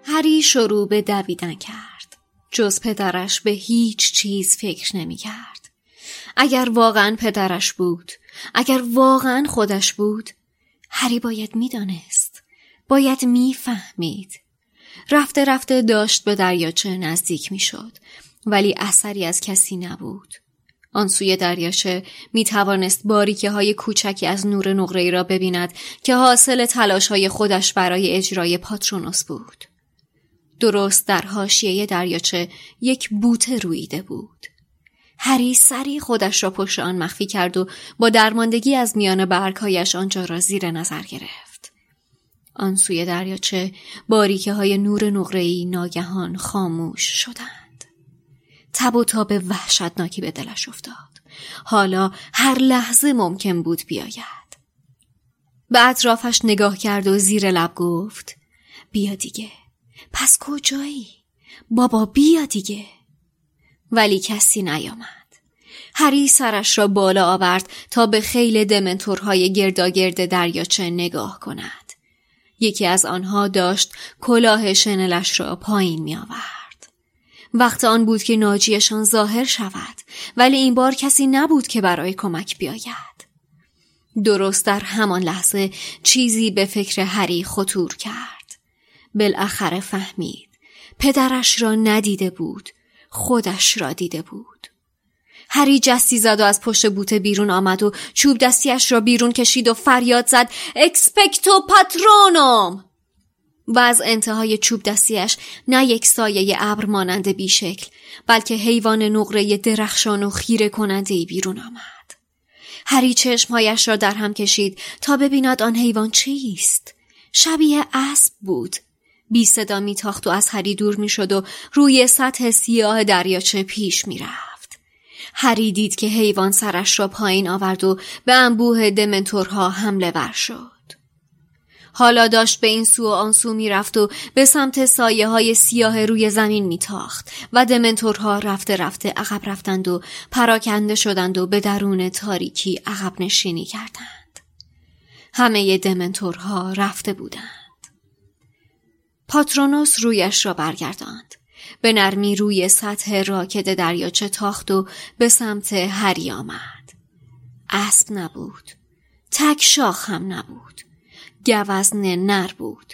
هری شروع به دویدن کرد. جز پدرش به هیچ چیز فکر نمی کرد. اگر واقعا پدرش بود، اگر واقعا خودش بود، هری باید می‌دانست. باید می‌فهمید. رفته رفته داشت به دریاچه نزدیک می‌شد ولی اثری از کسی نبود. آن سوی دریاچه می توانست باریکه های کوچکی از نور نقره را ببیند که حاصل تلاش های خودش برای اجرای پاترونوس بود. درست در حاشیه دریاچه یک بوته رویده بود. هری سری خودش را پشت آن مخفی کرد و با درماندگی از میان برگهایش آنجا را زیر نظر گرفت. آن سوی دریاچه باریکه های نور نقره‌ای ناگهان خاموش شدند. تب و تاب وحشتناکی به دلش افتاد. حالا هر لحظه ممکن بود بیاید. به اطرافش نگاه کرد و زیر لب گفت بیا دیگه. پس کجایی؟ بابا بیا دیگه. ولی کسی نیامد. هری سرش را بالا آورد تا به خیل دمنتورهای گرداگرد دریاچه نگاه کند. یکی از آنها داشت کلاه شنلش را پایین می آورد. وقت آن بود که ناجیشان ظاهر شود ولی این بار کسی نبود که برای کمک بیاید. درست در همان لحظه چیزی به فکر هری خطور کرد. بالاخره فهمید. پدرش را ندیده بود. خودش را دیده بود. هری جستی زد و از پشت بوته بیرون آمد و چوب دستیش را بیرون کشید و فریاد زد اکسپکتو پاترونوم و از انتهای چوب دستیش نه یک سایه ابر مانند بیشکل بلکه حیوان نقره درخشان و خیره کننده بیرون آمد. هری چشمهایش را در هم کشید تا ببیند آن حیوان چیست. شبیه اسب بود. بی صدا میتاخت و از هری دور می‌شد و روی سطح سیاه دریاچه پیش می‌رفت. هری دید که حیوان سرش را پایین آورد و به انبوه دمنتورها حمله ور شد. حالا داشت به این سو و آن سو می رفت و به سمت سایه های سیاه روی زمین می تاخت و دمنتورها رفته رفته عقب رفتند و پراکنده شدند و به درون تاریکی عقب نشینی کردند. همه دمنتورها رفته بودند. پاترونوس رویش را برگرداند. به نرمی روی سطح راکد دریاچه تاخت و به سمت هری آمد. اسب نبود. تک شاخ هم نبود. گوزن نر بود.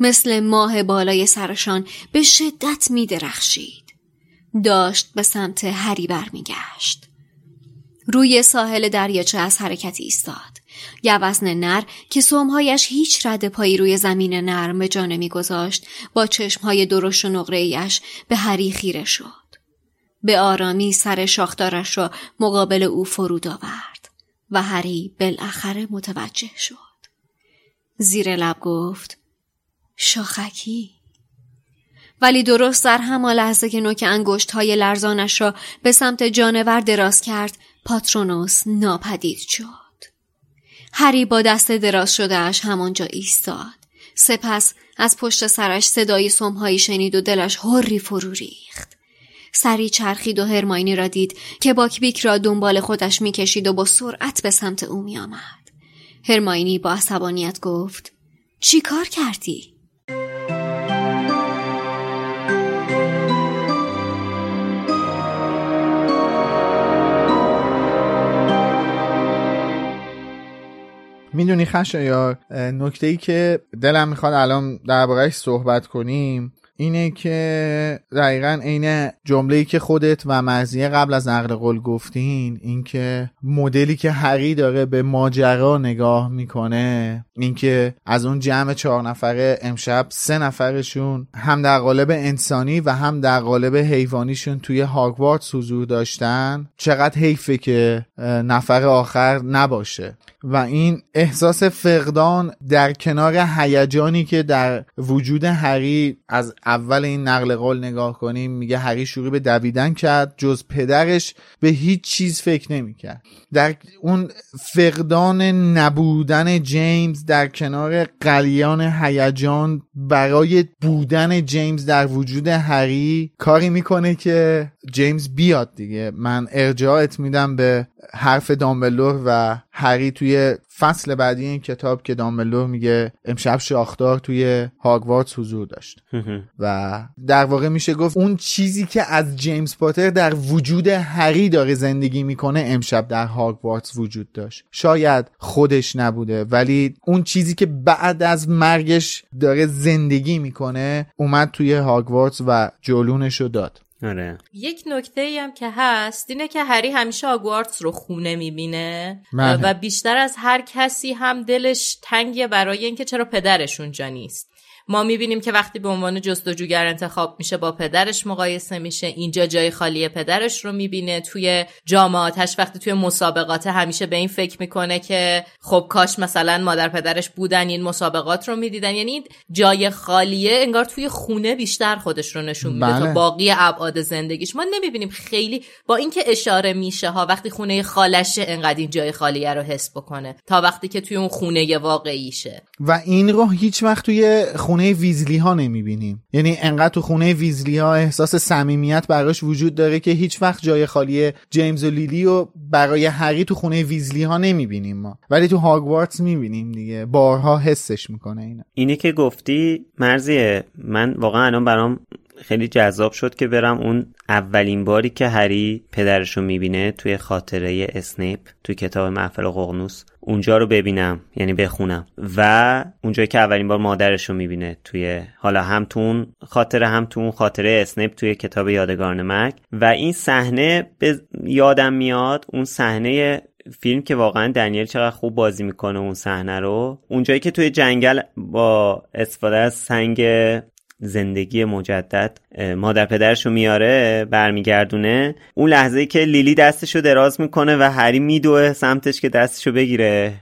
مثل ماه بالای سرشان به شدت می درخشید. داشت به سمت هری برمیگشت. روی ساحل دریاچه از حرکت ایستاد. گوزن نر که سومهایش هیچ رد پایی روی زمین نرم به جا نمیگذاشت با چشمهای درشت و نقرهایش به هری خیره شد. به آرامی سر شاخدارش را مقابل او فرود آورد و هری بالاخره متوجه شد. زیر لب گفت شاخکی؟ ولی درست در همان لحظه که نوک انگشت های لرزانش را به سمت جانور دراز کرد پاترونوس ناپدید شد. هری با دست دراز شدهش همانجا ایستاد. سپس از پشت سرش صدای سمهایی شنید و دلش هری فرو ریخت. سری چرخید و هرماینی را دید که باکبیک را دنبال خودش می‌کشید و با سرعت به سمت او میآمد. هرماینی با عصبانیت گفت چی کار کردی؟ می‌دونی خشایار؟ نکته ای که دلم می‌خواد الان دربارهش صحبت کنیم اینه که دقیقا عین جمله ای که خودت و مرزیه قبل از نقل قول گفتین اینکه مدلی که هری داره به ماجرا نگاه می‌کنه اینکه از اون جمع چهار نفره امشب سه نفرشون هم در قالب انسانی و هم در قالب حیوانیشون توی هاگوارتس حضور داشتن چقدر حیفه که نفر آخر نباشه. و این احساس فقدان در کنار هیجانی که در وجود هری از اول این نقل قول نگاه کنیم میگه هری شروع به دویدن کرد جز پدرش به هیچ چیز فکر نمی‌کرد. در اون فقدان نبودن جیمز در کنار قلیان هیجان برای بودن جیمز در وجود هری کاری می‌کنه که جیمز بیاد دیگه. من ارجاعت میدم به حرف دامبلور و هری توی فصل بعدی این کتاب که دامبلور میگه امشب شاخدار توی هاگوارتس حضور داشت. و در واقع میشه گفت اون چیزی که از جیمز پاتر در وجود هری داره زندگی می‌کنه امشب در هاگوارتس وجود داشت. شاید خودش نبوده ولی اون چیزی که بعد از مرگش داره زندگی می‌کنه اومد توی هاگوارتس و جلونش رو داد. آره یک نکته ای هم که هست اینه که هری همیشه آگوارتس رو خونه می‌بینه بله. و بیشتر از هر کسی هم دلش تنگه برای اینکه چرا پدرش اونجا نیست ما می‌بینیم که وقتی به عنوان جستجوگر انتخاب میشه با پدرش مقایسه میشه. اینجا جای خالی پدرش رو می‌بینه. توی جامعاتش وقتی توی مسابقات همیشه به این فکر می‌کنه که خب کاش مثلا مادر پدرش بودن این مسابقات رو می‌دیدن. یعنی جای خالیه انگار توی خونه بیشتر خودش رو نشون میده بله. تا باقی ابعاد ابعاد زندگیش. ما نمی‌بینیم خیلی با اینکه اشاره میشه ها وقتی خونه خالشه انقدر این جای خالیه رو حس بکنه تا وقتی که توی اون خونه واقعیشه. و این رو هیچ وقت توی خونه ویزلی ها نمی‌بینیم. یعنی انقدر تو خونه ویزلی ها احساس صمیمیت براش وجود داره که هیچ وقت جای خالی جیمز و لیلی و برای هری تو خونه ویزلی ها نمی‌بینیم ما. ولی تو هاگوارتس می‌بینیم دیگه. بارها حسش می‌کنه اینا اینی که گفتی مرزیه. من واقعا الان برام خیلی جذاب شد که برم اون اولین باری که هری پدرش رو می‌بینه توی خاطره اسنیپ توی کتاب محفل قغنوس اونجا رو ببینم یعنی بخونم. و اونجایی که اولین بار مادرش رو می‌بینه توی حالا هم تو اون خاطره هم تو اون خاطره اسنیپ توی کتاب یادگاران مرگ و این صحنه به یادم میاد اون صحنه فیلم که واقعا دنیل چقدر خوب بازی می‌کنه اون صحنه رو. اونجایی که توی جنگل با استفاده از سنگ زندگی مجدد مادر پدرش رو میاره برمیگردونه. اون لحظه که لیلی دستشو دراز می‌کنه و هری میدوه سمتش که دستشو بگیره.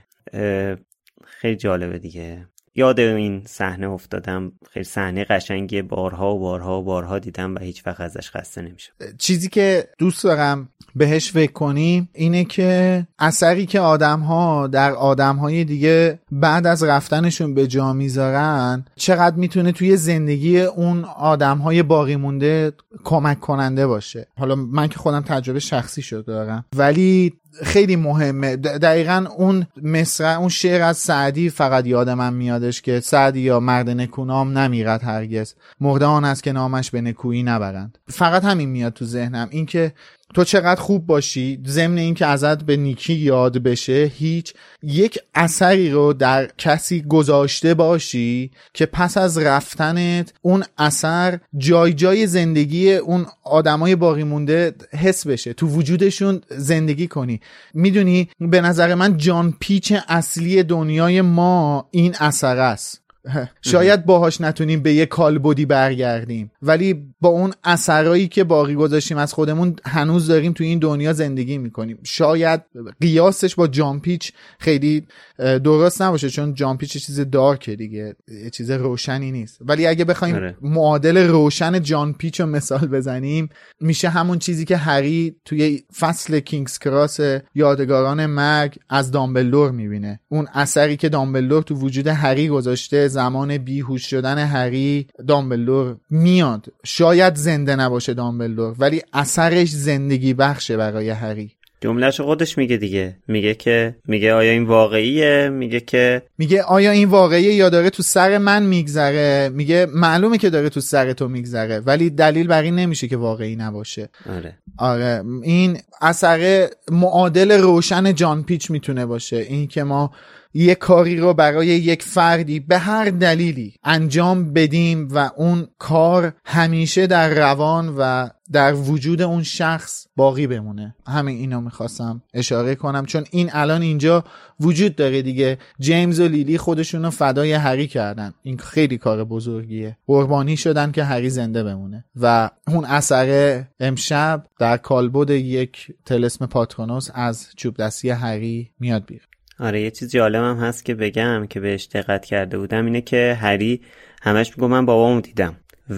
خیلی جالبه دیگه. یاد این صحنه افتادم. خیلی صحنه قشنگی بارها و بارها و بارها دیدم و هیچ وقت ازش خسته نمیشه چیزی که دوست دارم بهش فکر کنیم اینه که اثری که آدم ها در آدم های دیگه بعد از رفتنشون به جا می‌ذارن چقدر می‌تونه توی زندگی اون آدم های باقی مونده کمک کننده باشه. حالا من که خودم تجربه شخصی شده دارم. ولی خیلی مهمه. دقیقا اون مصر اون شعر از سعدی فقط یاد من میادش که سعدی یا مرد نکونام نمیرد هرگز. مرده آن است که نامش به نکویی نبرند. فقط همین میاد تو ذهنم. اینکه تو چقدر خوب باشی؟ ضمن اینکه ازت به نیکی یاد بشه هیچ یک اثری رو در کسی گذاشته باشی که پس از رفتنت اون اثر جای جای زندگی اون آدمای باقی مونده حس بشه. تو وجودشون زندگی کنی. می‌دونی به نظر من جان پیچ اصلی دنیای ما این اثر است. شاید باهاش نتونیم به یه کالبدی برگردیم. ولی با اون اثرایی که باقی گذاشتیم از خودمون هنوز داریم تو این دنیا زندگی می‌کنیم. شاید قیاسش با جامپیچ خیلی درست نباشه چون جامپیچ چیز دارکه دیگه یه چیز روشنی نیست. ولی اگه بخوایم آره. معادل روشن جان پیچ رو مثال بزنیم میشه همون چیزی که هری توی فصل کینگز کراس یادگاران مرگ از دامبلدور می‌بینه. اون اثری که دامبلدور تو وجود هری گذاشته زمان بیهوش شدن هری دامبلدور میاد. شاید زنده نباشه دامبلدور ولی اثرش زندگی بخشه برای هری جملهش خودش میگه دیگه. میگه که میگه آیا این واقعیه؟ میگه که میگه آیا این واقعیه یا داره تو سر من میگذره؟ میگه معلومه که داره تو سر تو میگذره ولی دلیل بر این نمیشه که واقعی نباشه. آره. آره. این اثر معادل روشن جان پیچ می‌تونه باشه. این که ما یک کاری رو برای یک فردی به هر دلیلی انجام بدیم و اون کار همیشه در روان و در وجود اون شخص باقی بمونه. همین اینو می‌خواستم اشاره کنم چون این الان اینجا وجود داره دیگه. جیمز و لیلی خودشون رو فدای هری کردن. این خیلی کار بزرگیه. قربانی شدن که هری زنده بمونه. و اون اثر امشب در کالبد یک تلسم پاترونوس از چوب دستی هری میاد بیره آره یه چیز جالبم هست که بگم که بهش دقت کرده بودم اینه که هری همش میگو من بابامو دیدم.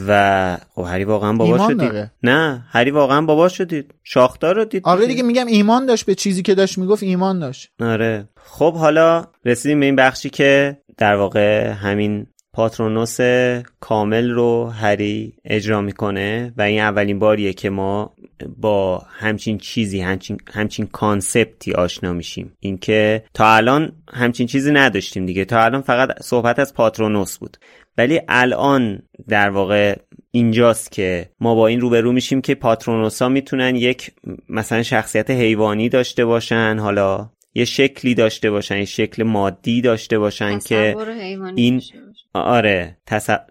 و خب هری واقعا بابا شدید. نه هری واقعا بابا شدید. شاختار رو دید. آره دیگه میگم ایمان داشت به چیزی که داشت می‌گفت ایمان داشت. آره. خب حالا رسیدیم به این بخشی که در واقع همین پاترونوس کامل رو هری اجرا می‌کنه و این اولین باریه که ما با همچین چیزی همچین, همچین کانسپتی آشنا میشیم. اینکه تا الان همچین چیزی نداشتیم دیگه. تا الان فقط صحبت از پاترونوس بود. ولی الان در واقع اینجاست که ما با این روبرو میشیم که پاترونوسا می‌تونن یک مثلا شخصیت حیوانی داشته باشن. حالا یه شکلی داشته باشن یه شکل مادی داشته باشن که این آره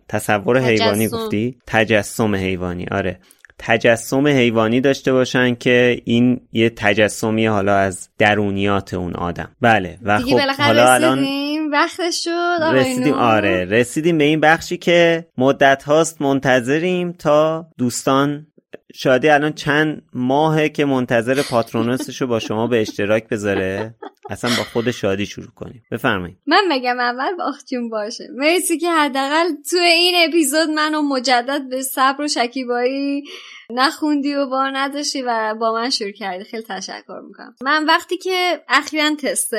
تصور حیوانی گفتی؟ تجسم حیوانی آره. تجسم حیوانی داشته باشن که این یه تجسمی حالا از درونیات اون آدم. بله و خب حالا الان وقتش شد رسیدیم آره. رسیدیم به این بخشی که مدت هاست منتظریم تا دوستان شادی الان چند ماهه که منتظر پاترونوسش رو با شما به اشتراک بذاره. اصلا با خود شادی شروع کنیم. بفرمایید. من بگم اول باختیون باشه. مرسی که حداقل تو این اپیزود منو مجدد به صبر و شکیبایی نخوندی و بار نداشتی و با من شروع کردی. خیلی تشکر می‌کنم. من وقتی که اخیرا تست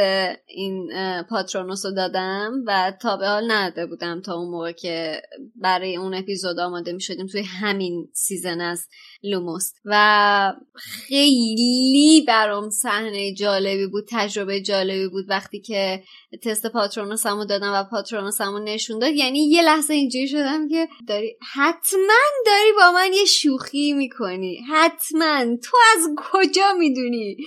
این پاترونوس رو دادم و تا به حال نداده بودم تا اون موقع که برای اون اپیزود آماده می‌شدیم توی همین season از لوموس. و خیلی برام صحنه جالبی بود تجربه جالبی بود وقتی که تست پاترونوسمو دادم و پاترونوسمو نشون داد. یعنی یه لحظه اینجوری شدم که داری حتما داری با من یه شوخی می‌کنی. حتما. تو از کجا می‌دونی؟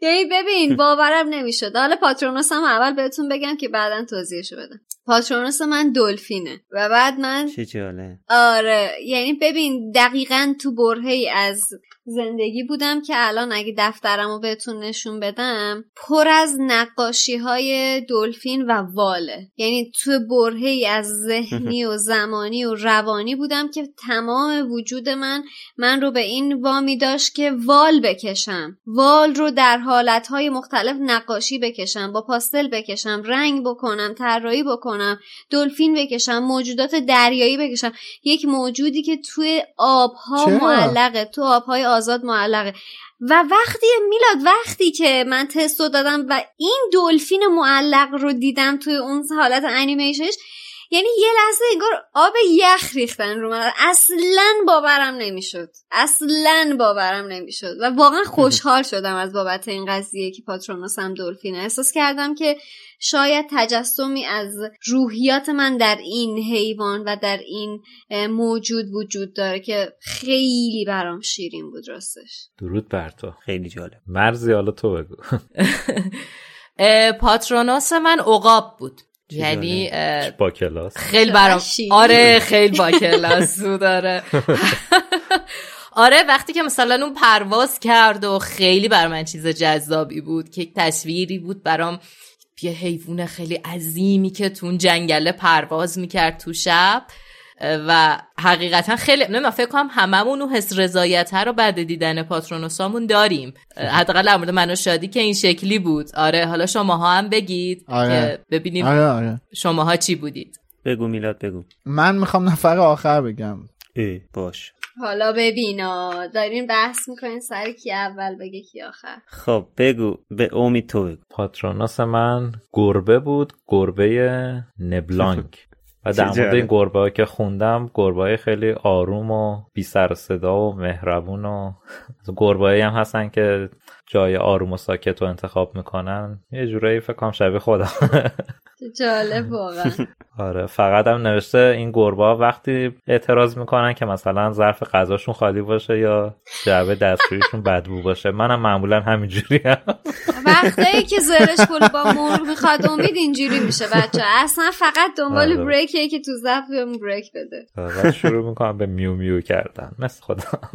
یعنی ببین باورم نمی‌شد. حالا پاترونوس هم اول بهتون بگم که بعدا توضیحشو بدم. پاترونوس من دلفینه و بعد من چه جاله آره یعنی ببین دقیقا تو برهی از زندگی بودم که الان اگه دفترم رو بهتون نشون بدم پر از نقاشی های دلفین و واله. یعنی تو برهی از ذهنی و زمانی و روانی بودم که تمام وجود من من رو به این وامی داشت که وال بکشم. وال رو در حالتهای مختلف نقاشی بکشم با پاستل بکشم رنگ بکنم طراحی بکنم دلفین بکشم موجودات دریایی بکشم. یک موجودی که توی آبها معلقه تو آبهای آزاد معلقه. و وقتی میلاد وقتی که من تستو دادم و این دلفین معلق رو دیدم توی اون حالت انیمیشنش یعنی یه لحظه انگار آب یخ ریختن رو من. اصلا باورم نمی‌شد. اصلا باورم نمی‌شد. و واقعا خوشحال شدم از بابت این قضیه که پاترونوسم دلفینه احساس کردم که شاید تجسمی از روحیات من در این حیوان و در این موجود وجود داره که خیلی برام شیرین بود راستش. درود بر تو. خیلی جالب. مرزی حالا تو بگو. پاترونوس من عقاب بود. یعنی با کلاس؟ خیلی برام آره خیلی با کلاس بود آره آره وقتی که مثلا اون پرواز کرد و خیلی بر من چیز جذابی بود که تصویری بود برام یه حیوان خیلی عظیمی که تو اون جنگله پرواز می‌کرد تو شب. و حقیقتا خیلی نه فکر کنم هممون اون حس رضایت رو بعد دیدن پاترونوسامون داریم. حداقل در مورد من و شادی که این شکلی بود. آره حالا شماها هم بگید آره. که ببینیم آره آره. شماها چی بودید. بگو میلاد بگو. من می‌خوام نفر آخر بگم. ای باش. حالا ببینا دارین بحث می‌کنین سر کی اول بگه کی آخر؟ خب بگو. به امید تو بگو. پاترونوس من گربه بود گربه نبلانک. و در مورد این گربه ها که خوندم گربه های خیلی آروم و بی سر و صدا و مهربون و گربه هم هستن که جای آروم و ساکت رو انتخاب می‌کنن. یه جورایی فکر کنم شبیه خودم. جالب واقعا. آره فقط هم نوشته این گربه ها وقتی اعتراض می‌کنن که مثلا ظرف غذاشون خالی باشه یا جعبه دستشویشون بدبو باشه. منم معمولا همینجوری هم. وقتی که زرش پول با مرغ می‌خواد امید اینجوری میشه بچه اصلا فقط دنبال آره. بریکه که تو ظرف بهم بریک بده. و شروع می‌کنم به میو میو کردن. مثل خودم.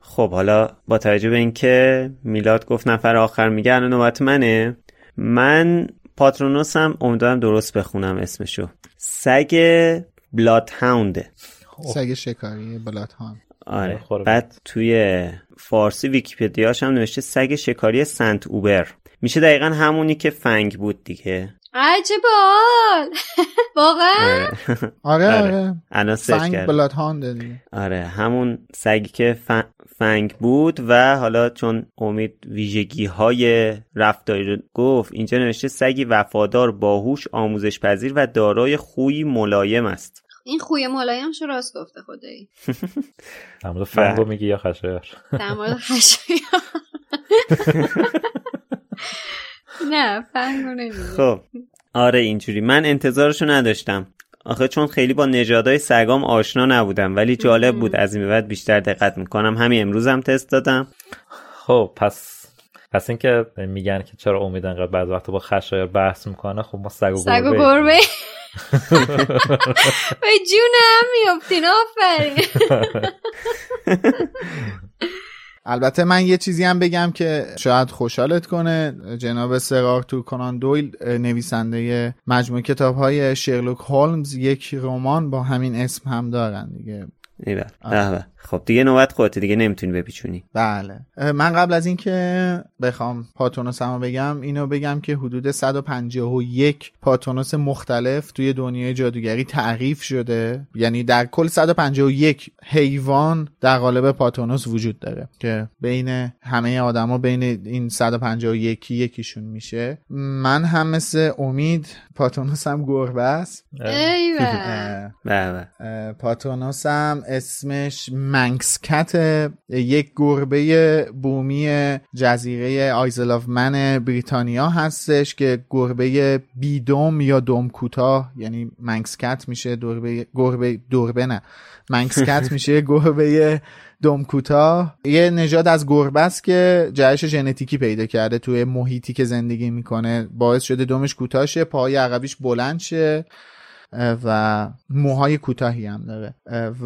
خب حالا با توجه به اینکه میلاد گفت نفر آخر میگه الان نوبت منه. من Patronus م امیدوارم درست بخونم اسمشو. سگ Bloodhound ه سگ شکاری Bloodhound آره. بعد توی فارسی ویکیپدیاش هم نوشته سگ شکاری سنت اوبر. میشه دقیقا همونی که فنگ بود دیگه. عجب بال واقعا. آره. آره. آره. الان search. Blood دیگه. آره همون سگی که ف- فنگ بود و حالا چون امید ویژگی های رفتاری رو گفت اینجا نوشته سگی وفادار باهوش آموزش پذیر و دارای خویی ملایم است. این خوی ملایمش رو راست گفته خدایی. در مورد فنگو میگی یا خشایار؟ در مورد خشایا نه فنگو نمیگه خب. آره اینجوری. من انتظارشو نداشتم. آخه چون خیلی با نژادهای سگام آشنا نبودم ولی جالب بود. از این به بعد بیشتر دقت می‌کنم. همین امروز هم تست دادم. خب پس پس اینکه میگن که چرا امید انقدر بعض وقت با خشایار بحث می‌کنه خب ما سگ و سگ و گربه گربه. به جون هم میفتین آفرین. البته من یه چیزی هم بگم که شاید خوشحالت کنه. جناب سرار تو کنان دویل نویسنده مجموع کتاب های شرلوک هولمز یک رمان با همین اسم هم دارن دیگه. ایول به به. خب دیگه نوبت خودت دیگه نمی‌تونی بپیچونی. بله. من قبل از اینکه بخوام پاتونوس هم بگم اینو بگم که حدود 151 پاتونوس مختلف توی دنیای جادوگری تعریف شده. یعنی در کل 151 حیوان در قالب پاتونوس وجود داره که بین همه آدما بین این 151 یکیشون میشه. من هم مثل امید Patronus م گربه است. به به. اه، Patronus م اسمش Manx cat یک گربه بومی جزیره Isle of Man بریتانیا هستش که گربه بی دم یا دم کوتاه یعنی Manx cat میشه گربه گربه دوربه نه Manx cat میشه گربه دم کوتاه یه نژاد از گربه است که جهش ژنتیکی پیدا کرده توی محیطی که زندگی می‌کنه. باعث شده دمش کوتاه شه پاهای عقبیش بلند شه. و موهای کوتاهی هم داره.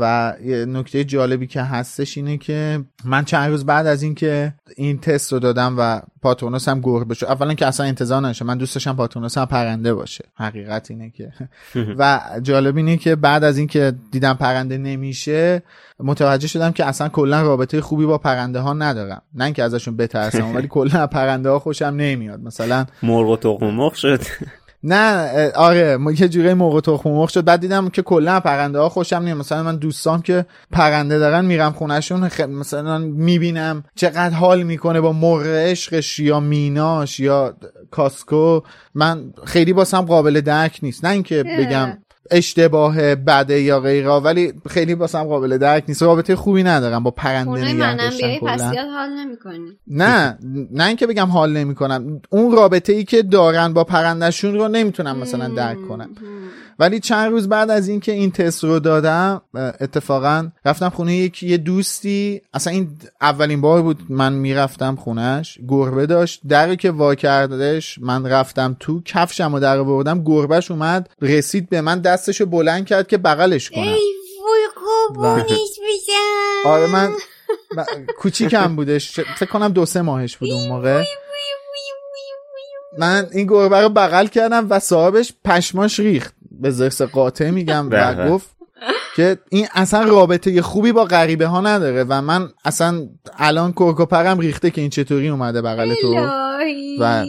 و یه نکته جالبی که هستش اینه که من چند روز بعد از اینکه این تست رو دادم و پاتونوس هم گربه شد. اولا که اصلا انتظار نشه. من دوست داشتم پاتونوس هم پرنده باشه. حقیقت اینه که. و جالب اینه که بعد از اینکه دیدم پرنده نمیشه متوجه شدم که اصلا کلا رابطه خوبی با پرنده ها ندارم. نه اینکه ازشون بترسم ولی کلا پرنده ها خوشم نمیاد. مثلا مرغ و تخم مرغ شد. نه آره ما یه جوری موقع تخم مرغ شد. بعد دیدم که کلا پرنده ها خوشم نمیاد. مثلا من دوستام که پرنده دارن میرم خونشون خ... مثلا می‌بینم چقدر حال می‌کنه با مرغ عشقش یا میناش یا کاسکو. من خیلی باسم قابل درک نیست. نه اینکه بگم اشتباه بده یا غیره ولی خیلی باسم قابل درک نیست. رابطه خوبی ندارم با پرنده نگه داشتن پس. زیاد حال نمی‌کنی. نه نه اینکه بگم حال نمی‌کنم. اون رابطه ای که دارن با پرندشون رو نمی‌تونم مثلا درک کنم. ولی چند روز بعد از اینکه این تست رو دادم اتفاقا رفتم خونه یک یه دوستی اصلا این اولین بار بود من می‌رفتم خونش گربه داشت. دری که وا کردش من رفتم تو کفشم و در آوردم گربهش اومد رسید به من دستشو بلند کرد که بغلش کنم. ای وای قربونش بشم آره من من- کوچیکم بودش فکر کنم دو سه ماهش بود اون موقع. من این گربه رو بغل کردم و صاحبش پشماش ریخت. به زرس قاطع میگم و به. گفت که این اصلا رابطه خوبی با غریبه ها نداره و من اصلا الان کرکوپرم ریخته که این چطوری اومده بغل تو. و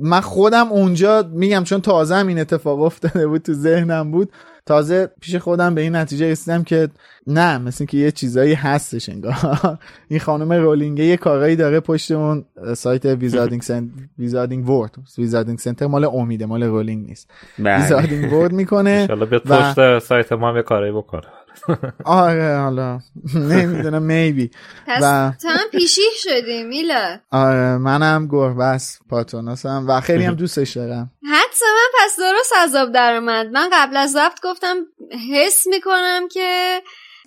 من خودم اونجا میگم چون تازه هم این اتفاق افتاده بود تو ذهنم بود تازه پیش خودم به این نتیجه رسیدم که نه مثل که یه چیزایی هستش انگار. این خانم رولینگه یه کارایی داره پشت اون سایت Wizarding Cent- Wizarding World Wizarding Center مال امیده مال رولینگ نیست. Wizarding World می‌کنه انشالله به و- پشت سایت ما هم یه کارایی بکنه. آره حالا. نمی‌دونم maybe پس و- تو هم پیشی شدی میلا آره منم گربه است Patronus م و خیلی هم دوستش دارم. حدس من پس درست از آب در اومد. من قبل از ضبط گفتم حس می‌کنم که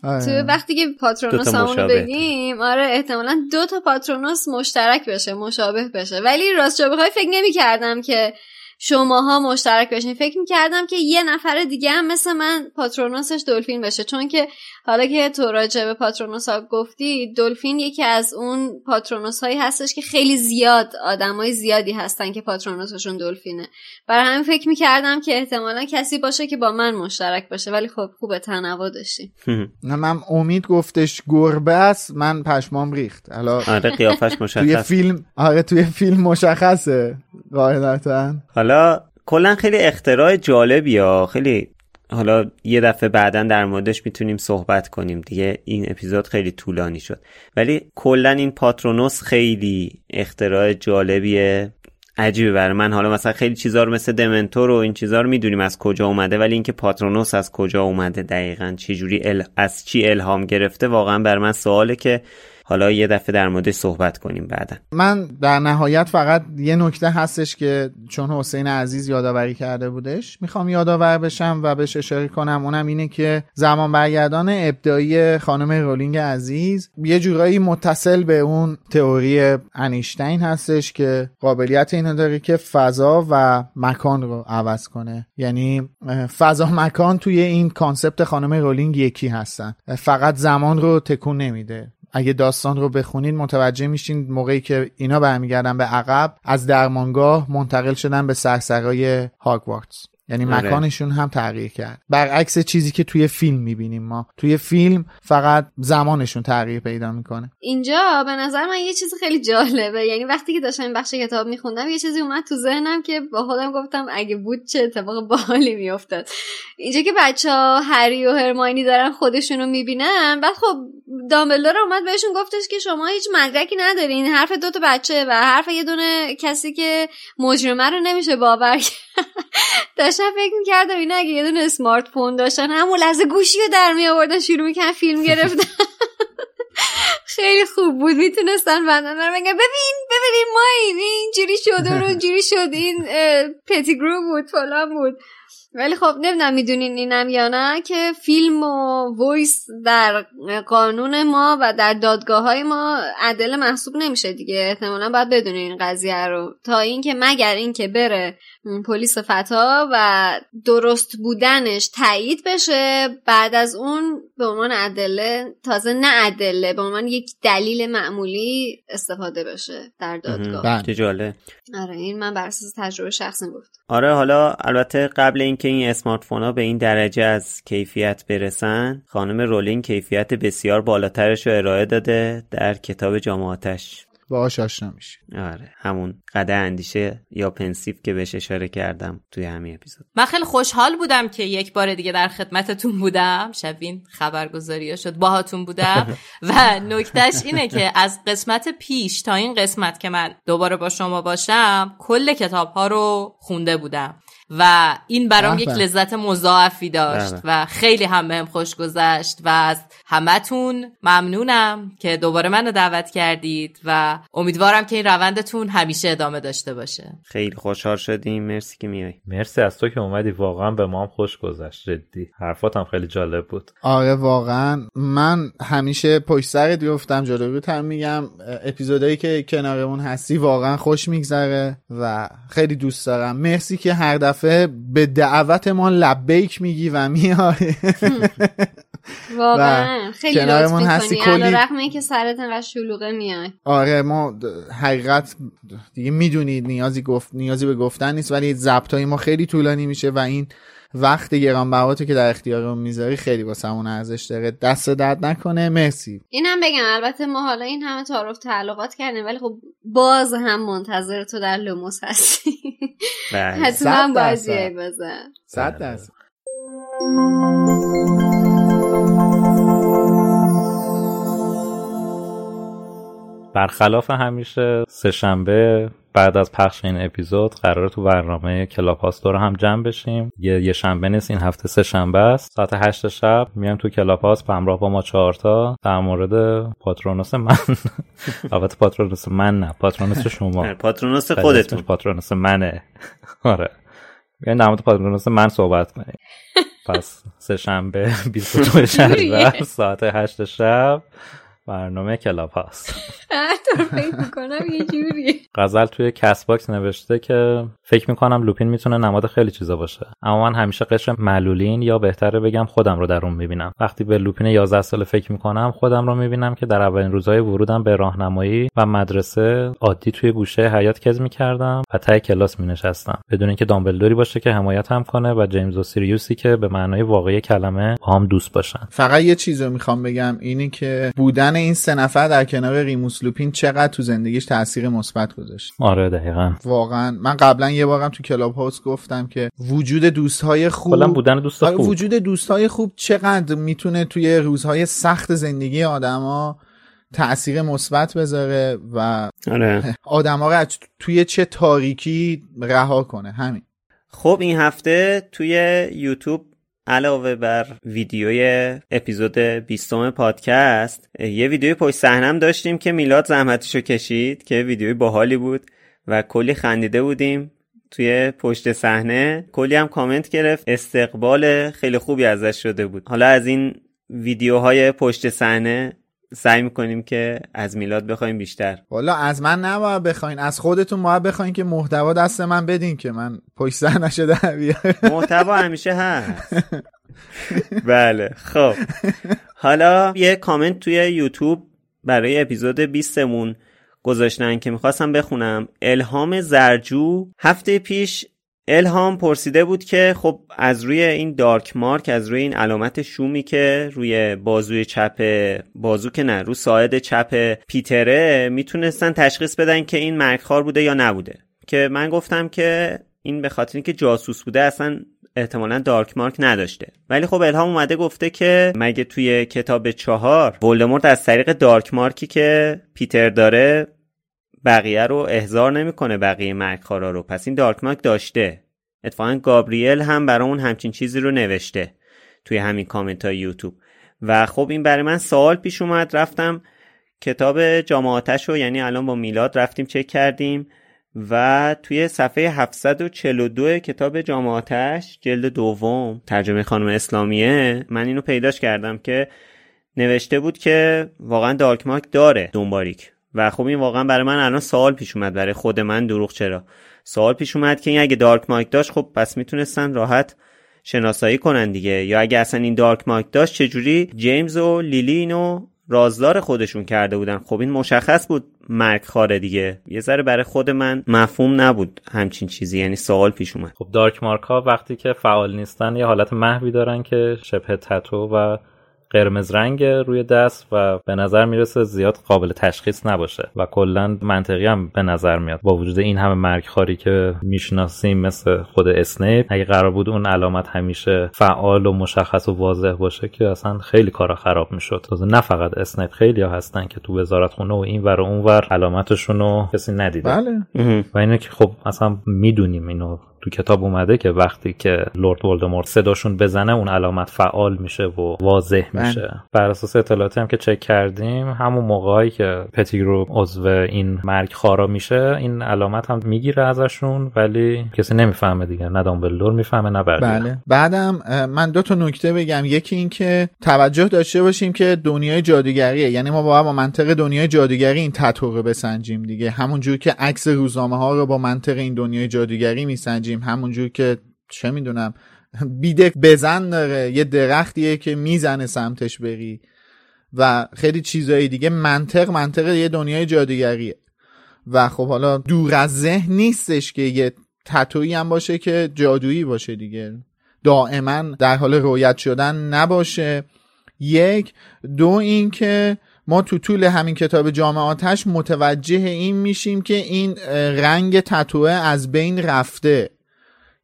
آره. تو وقتی که پاترونوس همونو. بگیم آره احتمالا دو تا پاترونوس مشترک بشه مشابه بشه. ولی راست بخوای فکر نمی کردم که شماها مشترک بشین فکر می‌کردم که یه نفر دیگه هم مثل من پاترونوسش دلفین بشه چون که حالا که تو راجع به پاترونوس ها گفتی دلفین یکی از اون پاترونوس هایی هستش که خیلی زیاد آدمای زیادی هستن که پاترونوسشون دلفینه. برای همین فکر می‌کردم که احتمالا کسی باشه که با من مشترک باشه. ولی خب خوبه تنوع داشتی نه من امید گفتش گربه است من پشمام ریخت. حالا آره قیافش توی مشخص. فیلم آره توی فیلم مشخصه قاعدتا. حالا کلا خیلی اختراع جالبی ها. خیلی حالا یه دفعه بعدا در موردش می‌تونیم صحبت کنیم دیگه. این اپیزود خیلی طولانی شد. ولی کلا این پاترونوس خیلی اختراع جالبیه. عجیبه برای من. حالا مثلا خیلی چیزا رو مثل دمنتور و این چیزا رو می‌دونیم از کجا اومده ولی اینکه پاترونوس از کجا اومده دقیقا چه جوری ال... از چی الهام گرفته واقعا بر من سواله که حالا یه دفعه در موردش صحبت کنیم بعدا. من در نهایت فقط یه نکته هستش که چون حسین عزیز یادآوری کرده بودش می‌خوام یادآور بشم و بهش اشاره کنم. اونم اینه که زمان برگردان ابدایی خانم رولینگ عزیز یه جورایی متصل به اون تئوری انیشتین هستش که قابلیت اینو داره که فضا و مکان رو عوض کنه. یعنی فضا مکان توی این concept خانم رولینگ یکی هستن. فقط زمان رو تکون نمیده. اگه داستان رو بخونید متوجه میشین موقعی که اینا برمیگردن به عقب از درمانگاه منتقل شدن به سرسرای هاگوارتس. یعنی آره. مکانشون هم تغییر کرد. برعکس چیزی که توی فیلم می‌بینیم ما. توی فیلم فقط زمانشون تغییر پیدا می‌کنه. اینجا به نظر من یه چیز خیلی جالبه. یعنی وقتی که داشتم این بخش کتاب میخوندم یه چیزی اومد تو ذهنم که با خودم گفتم اگه بود چه اتفاق باحالی میافتاد. اینجا که بچه ها هری و هرماینی دارن خودشون رو می‌بینن بعد خب دامبلدور اومد بهشون گفتش که شما هیچ مدرکی ندارین. حرف دوتا بچه و حرف یه دونه کسی که مجرمه رو نمیشه باور کرد. داشتم فکر می‌کردم اینا اگه یه دونه اسمارت فون داشتن همون لحظه گوشی رو در می آوردن شروع می‌کنن فیلم گرفتن. خیلی خوب بود می‌تونستن بندن رو. بگن ببین ببینیم ما این اینجوری شد و اونجوری شد این اه، پتیگرو بود فلان بود. ولی خب نمی‌دونم می‌دونین اینم یا نه که فیلم و وایس در قانون ما و در دادگاه های ما عدل محسوب نمیشه دیگه. احتمالا باید بدونین این قضیه رو. تا اینکه مگر اینکه بره پلیس فتا و درست بودنش تایید بشه. بعد از اون به عنوان ادله تازه نه ادله به عنوان یک دلیل معمولی استفاده بشه در دادگاه. بله. چه جالب. آره این من بر اساس تجربه شخصی گفت. آره حالا البته قبل اینکه این smartphone ها به این درجه از کیفیت برسن خانم رولینگ کیفیت بسیار بالاترش رو ارائه داده در کتاب جامعاتش باهاش آشنا میشه آره همون قدح اندیشه یا Pensieve که بهش اشاره کردم توی همین اپیزود. من خیلی خوشحال بودم که یک بار دیگه در خدمتتون بودم. شبین خبرگزاری شد باهاتون بودم. و نکتهش اینه که از قسمت پیش تا این قسمت که من دوباره با شما باشم کل کتاب ها رو خونده بودم. و این برام یک. لذت مضاعفی داشت بله. و خیلی هم بهم خوش گذشت و از همتون ممنونم که دوباره منو دعوت کردید و امیدوارم که این روندتون همیشه ادامه داشته باشه. خیلی خوشحال شدیم. مرسی که میای. مرسی از تو که اومدی. واقعا به ما هم خوش گذشت. جدی. حرفات هم خیلی جالب بود. آره واقعا. من همیشه پشت سرت گفتم جلوی هم میگم. اپیزودایی که کنارمون هستی واقعا خوش میگذره و خیلی دوست دارم. مرسی که هر دفعه به دعوت ما لبیک میگی و میای. واقعا. و خیلی کنارمون هستی کلی- اینکه سرت انقدر شلوغه میای. آره ما حقیقت دیگه می‌دونید نیازی گفت نیازی به گفتن نیست ولی ضبطای ما خیلی طولانی میشه و این وقت گرانبهاتو که در اختیارمون می‌ذاری خیلی واسمون ارزش داره. دست درد نکنه. مرسی. اینم بگم البته ما حالا این همه تعارف تعلقات کردیم ولی خب باز هم منتظر تو در لوموس هستی. بله. حتما. بیای بزن صد بله. درصد. برخلاف همیشه سهشنبه بعد از پخش این اپیزود قرار تو برنامه کلاب هاست دور هم جمع بشیم. یه, یه شنبه نیست این هفته سه شنبه است. ساعت هشت شب میایم تو کلاب هاست به همراه با ما چهارتا در مورد پاترونوس من. البته پاترونوس من نه پاترونوس شما. پاترونوس خودتون. پاترونوس منه. آره. بیاین در مورد Patronus من صحبت کنیم. پس سه شنبه 22 شهریور ساعت هشت شب. برنامه Clubhouse ست. تو فکر می‌کنم یه جوری غزل توی Castbox نوشته که فکر می‌کنم لوپین می‌تونه نماد خیلی چیزا باشه. اما من همیشه قشر معلولین یا بهتره بگم خودم رو در اون می‌بینم. وقتی به لوپین 11 ساله فکر می‌کنم خودم رو می‌بینم که در اولین روزهای ورودم به راهنمایی و مدرسه عادی توی گوشه حیات کز می‌کردم و ته کلاس مینشستم. بدون اینکه دامبلدوری باشه که حمایتم کنه و جیمز و سیریوسی که به معنای واقعی کلمه با هم دوست باشن. فقط یه چیز رو می‌خوام بگم اینی که بودن این سه نفر در کنار ریموس لوپین چقدر تو زندگیش تاثیر مثبت گذاشت. آره دقیقا. واقعا. من قبلا یه بارم تو کلاب هاوس گفتم که وجود دوستهای خوب بودن دوست آره، خوب. وجود دوستای خوب چقدر می‌تونه توی روزهای سخت زندگی آدما تاثیر مثبت بذاره و آره. آدما رو توی چه تاریکی رها کنه. همین. خب این هفته توی یوتیوب علاوه بر ویدیوی اپیزود 20 پادکست یه ویدیوی پشت صحنم داشتیم که میلاد زحمتشو کشید که ویدیوی باحالی بود و کلی خندیده بودیم توی پشت صحنه. کلی هم کامنت گرفت. استقبال خیلی خوبی ازش شده بود. حالا از این ویدیوهای پشت صحنه سعی می‌کنیم که از میلاد بخوایم بیشتر. والا از من نباید بخواین از خودتون باید بخواین که محتوا دست من بدین که من پشت صحنه‌شو در محتوا همیشه هست. بله خب. حالا یه کامنت توی یوتیوب برای اپیزود 20 مون گذاشتن که می‌خواستم بخونم. الهام زرجو هفته پیش الهام پرسیده بود که خب از روی این دارک مارک از روی این علامت شومی که روی بازوی چپ بازو که نه رو ساعد چپ پیتره می‌تونستن تشخیص بدن که این مرگخوار بوده یا نبوده. که من گفتم که این به خاطر اینکه جاسوس بوده اصلا احتمالا دارک مارک نداشته. ولی خب الهام اومده گفته که مگه توی کتاب چهار ولدمورت از طریق دارک مارکی که پیتر داره بقیه رو احضار نمی‌کنه بقیه مرگخوارا رو. پس این دارک مارک داشته. اتفاقا گابریل هم برامون همچین چیزی رو نوشته توی همین کامنت های یوتیوب. و خب این برای من سوال پیش اومد. رفتم کتاب جامعاتش رو یعنی الان با میلاد رفتیم چک کردیم و توی صفحه 742 کتاب جامعاتش جلد دوم ترجمه خانم اسلامیه من اینو پیداش کردم که نوشته بود که واقعا دارک مارک داره دنباریک و خب این واقعا برای من الان سوال پیش اومد. برای خود من دروغ چرا؟ سوال پیش اومد که این اگه دارک مایک داشت خب پس می‌تونستن راحت شناسایی کنن دیگه. یا اگه اصلا این دارک مایک داشت چجوری جیمز و لیلی اینو رازدار خودشون کرده بودن؟ خب این مشخص بود مرگ خاره دیگه. یه ذره برای خود من مفهوم نبود همچین چیزی. یعنی سوال پیش اومد. خب دارک مارک ها وقتی که فعال نیستن یه حالت محوی دارن که شبه تتو و قرمز رنگ روی دست و به نظر می‌رسه زیاد قابل تشخیص نباشه و کلا منطقی هم به نظر میاد. با وجود این همه مرگ خاری که می‌شناسیم مثل خود اسنیپ اگه قرار بود اون علامت همیشه فعال و مشخص و واضح باشه که اصلا خیلی کارا خراب می‌شد. تازه نه فقط اسنیپ خیلی ها هستن که تو وزارت خونه و این ور و اون ور علامتشون رو کسی ندیده. بله. و اینو که خب اصلا می‌دونیم اینو. تو کتاب اومده که وقتی که لورد ولدمورت صداشون بزنه اون علامت فعال میشه و واضح میشه. بر اساس اطلاعاتی هم که چک کردیم همون موقعی که پتیگرو عضو این مرگ خارا میشه این علامت هم می‌گیره ازشون ولی کسی نمی‌فهمه دیگه. نه دامبلدور می‌فهمه نه بله. بعدم من دو تا نکته بگم. یکی این که توجه داشته باشیم که دنیای جادوگریه. یعنی ما باید با منطق دنیای جادوگری این تتو رو بسنجیم دیگه. همون جور که عکس روزنامه ها رو با منطق این دنیای جادوگری میسنجیم. همونجور که چه می‌دونم بیدک بزن داره یه درختیه که می‌زنه سمتش بری. و خیلی چیزایی دیگه منطق منطق یه دنیای جادوگریه. و خب حالا دور از ذهن نیستش که یه تتویی هم باشه که جادویی باشه دیگه. دائما در حال رویت شدن نباشه. یک. دو این که ما تو طول همین کتاب جامعاتش متوجه این میشیم که این رنگ تتوه از بین رفته.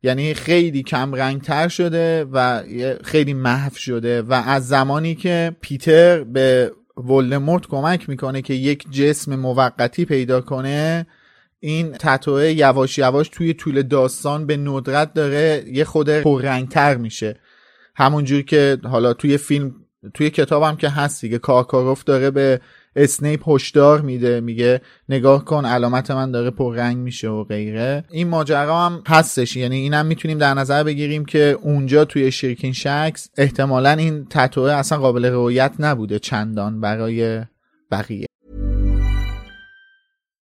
یعنی خیلی کم رنگ تر شده و خیلی محو شده و از زمانی که پیتر به ولدمورت کمک می‌کنه که یک جسم موقتی پیدا کنه این تتوه یواش یواش توی طول داستان به ندرت داره یه خود پررنگتر میشه. همونجور که حالا توی فیلم توی کتابم که هست دیگه کارکاروف داره به اسنیپ هشدار میده میگه نگاه کن علامت من داره پررنگ میشه و غیره. این ماجرا هم هستش یعنی اینم می‌تونیم در نظر بگیریم که اونجا توی شرکین شکس احتمالا این تتوه اصلا قابل رویت نبوده چندان برای بقیه.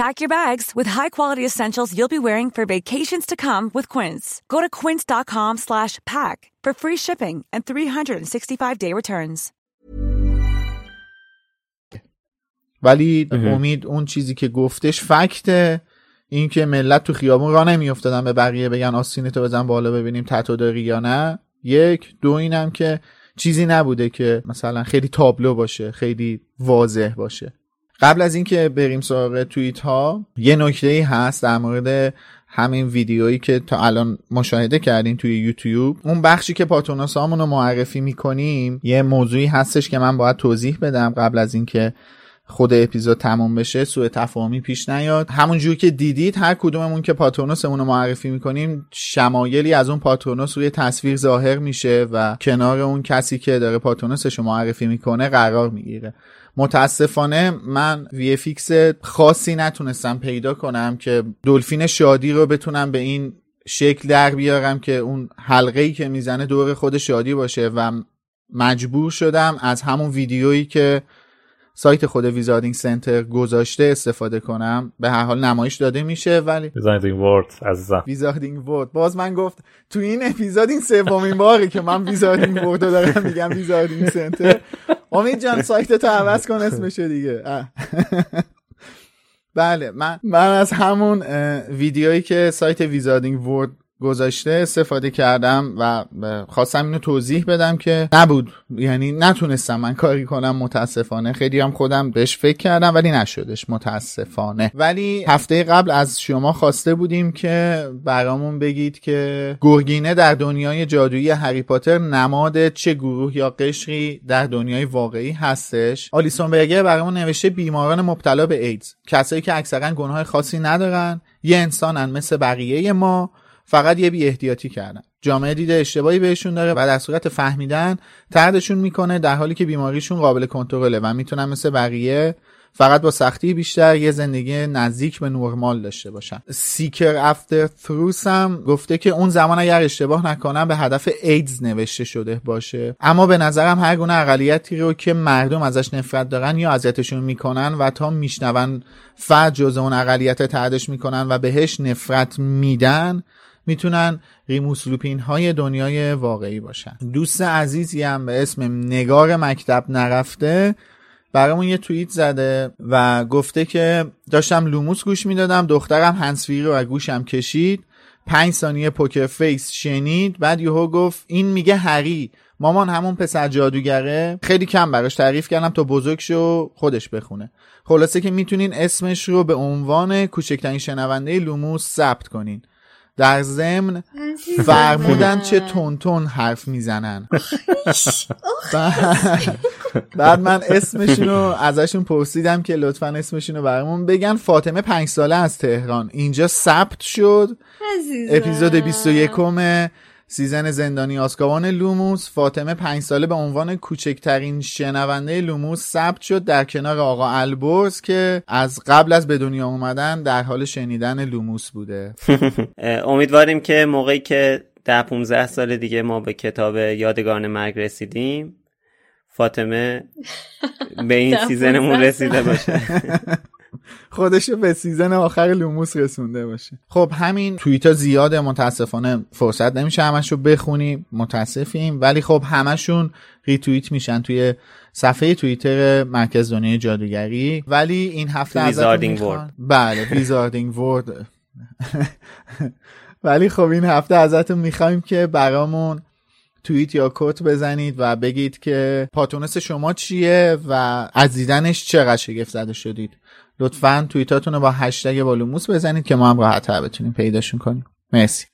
Pack your bags with high-quality essentials you'll be wearing for vacations to come with Quince. Go to quince.com slash pack for free shipping and 365-day returns. ولی امید اون چیزی که گفتش فکته اینکه ملت تو خیابون را نمیافتادن به بقیه بگن آستین تو بزن بالا ببینیم تتو داری یا نه یک دو اینم که چیزی نبوده که مثلا خیلی تابلو باشه خیلی واضح باشه قبل از اینکه بریم سراغ توییت ها یه نکته ای هست در مورد همین ویدیویی که تا الان مشاهده کردین توی یوتیوب. اون بخشی که پاتوناس رو معرفی می‌کنیم یه موضوعی هستش که من باید توضیح بدم قبل از اینکه خود اپیزود تموم بشه. سوء تفاهمی پیش نیاد. همونجور که دیدید هر کدوممون که پاتونوسمون رو معرفی می‌کنیم شمایلی از اون پاتونوس روی تصویر ظاهر میشه و کنار اون کسی که داره پاتونوسش رو معرفی می‌کنه قرار می‌گیره. متاسفانه من VFX خاصی نتونستم پیدا کنم که دلفین شادی رو بتونم به این شکل در بیارم که اون حلقه ای که می‌زنه دور خود شادی باشه و مجبور شدم از همون ویدیویی که سایت خود Wizarding Center گذاشته استفاده کنم. به هر حال نمایش داده میشه ولی Wizarding World عزیزم. Wizarding World باز من گفت تو این اپیزود این سومین باره که من Wizarding World دارم میگم Wizarding Center امید جان سایت تو عوض کن اسمشه دیگه. بله من من از همون ویدیویی که سایت ویزاردینگ ورد گذاشته استفاده کردم و خواستم اینو توضیح بدم که نبود. یعنی نتونستم من کاری کنم متاسفانه. خیلی هم خودم بهش فکر کردم ولی نشدش متاسفانه. ولی هفته قبل از شما خواسته بودیم که برامون بگید که گرگینه در دنیای جادویی هری پاتر نماد چه گروه یا قشری در دنیای واقعی هستش؟ آلیسون برگر برامون نوشته بیماران مبتلا به ایدز. کسایی که اکثرا گناه خاصی ندارن یه انسانن مثل بقیه ما. فقط یه بی احتیاطی کردن. جامعه دیده اشتباهی بهشون داره و در صورت فهمیدن تردشون می‌کنه در حالی که بیماریشون قابل کنترله و می‌تونن مثل بقیه فقط با سختی بیشتر یه زندگی نزدیک به نرمال داشته باشن. سیکر افتر تروس هم گفته که اون زمان اگر اشتباه نکنم به هدف ایدز نوشته شده باشه. اما به نظرم هر گونه اقلیتی رو که مردم ازش نفرت دارن یا اذیتشون می‌کنن و تا میشنون فرد جز اون اقلیت طردش می‌کنن و بهش نفرت میدن می‌تونن ریموس لوپین های دنیای واقعی باشن. دوست عزیزی هم به اسم نگار مکتب نرفته برامون یه توییت زده و گفته که داشتم لوموس گوش می‌دادم دخترم هندزفری رو گوشم کشید پنج ثانیه poker face شنید بعد یهو گفت این میگه هری مامان همون پسر جادوگره خیلی کم براش تعریف کردم تا بزرگ شه خودش بخونه. خلاصه که می‌تونین اسمش رو به عنوان کوچکترین شنونده لوموس ثبت کنین. در ضمن فرمودن چه تند حرف می‌زنن. بعد من اسمشون رو ازشون پرسیدم که لطفا اسمشون رو برامون بگن. فاطمه پنج ساله از تهران. اینجا ثبت شد. اپیزود 21 season زندانی آزکابان لوموس فاطمه پنج ساله به عنوان کوچکترین شنونده لوموس ثبت شد در کنار آقا البرز که از قبل از به دنیا اومدن در حال شنیدن لوموس بوده. امیدواریم که موقعی که ده 15 سال دیگه ما به کتاب یادگاران مرگ رسیدیم فاطمه به این season مون رسیده باشه. خودشو به season آخر لوموس رسونده باشه. خب همین توییت ها زیاده متاسفانه فرصت نمیشه همش رو بخونیم متاسفیم. ولی خب همشون ریتوییت میشن توی صفحه توییتر مرکز دنیای جادوگری. ولی این هفته Wizarding World بله Wizarding World ولی خب این هفته ازتون می‌خوایم که برامون توییت یا کت بزنید و بگید که پاتونس شما چیه و از دیدنش چقدر شگفت زده شدید. لطفا توییتاتون رو با هشتگ بالوموس بزنید که ما هم راحت بتونیم پیداشون کنیم. مرسی.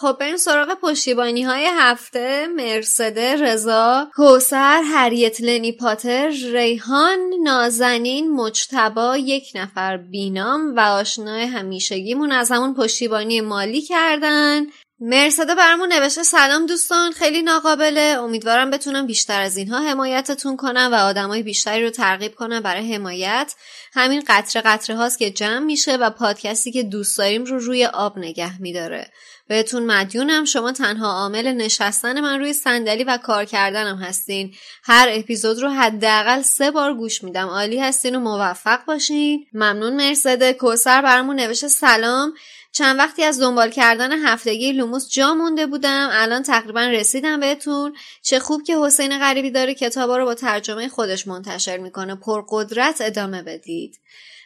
خب بریم سراغ پشتیبانی های هفته. مرسده رضا کوسر هریت لنی پاتر ریحان نازنین مجتبا یک نفر بینام و آشنای همیشگیمون از همون پشتیبانی مالی کردن. مرسده برامون نوشته سلام دوستان خیلی ناقابله. امیدوارم بتونم بیشتر از اینها حمایتتون کنم و آدمای بیشتری رو ترغیب کنم برای حمایت. همین قطره قطره هاست که جمع میشه و پادکستی که دوست داریم رو روی آب نگه میداره. بهتون مدیونم شما تنها عامل نشستن من روی صندلی و کار کردنم هستین. هر اپیزود رو حداقل سه بار گوش میدم. عالی هستین و موفق باشین. ممنون مرسده کوسر برامون نوشته سلام. چند وقتی از دنبال کردن هفتگی لوموس جا مونده بودم الان تقریبا رسیدم بهتون. چه خوب که حسین غریبی داره کتابا رو با ترجمه خودش منتشر می‌کنه. پرقدرت ادامه بدید.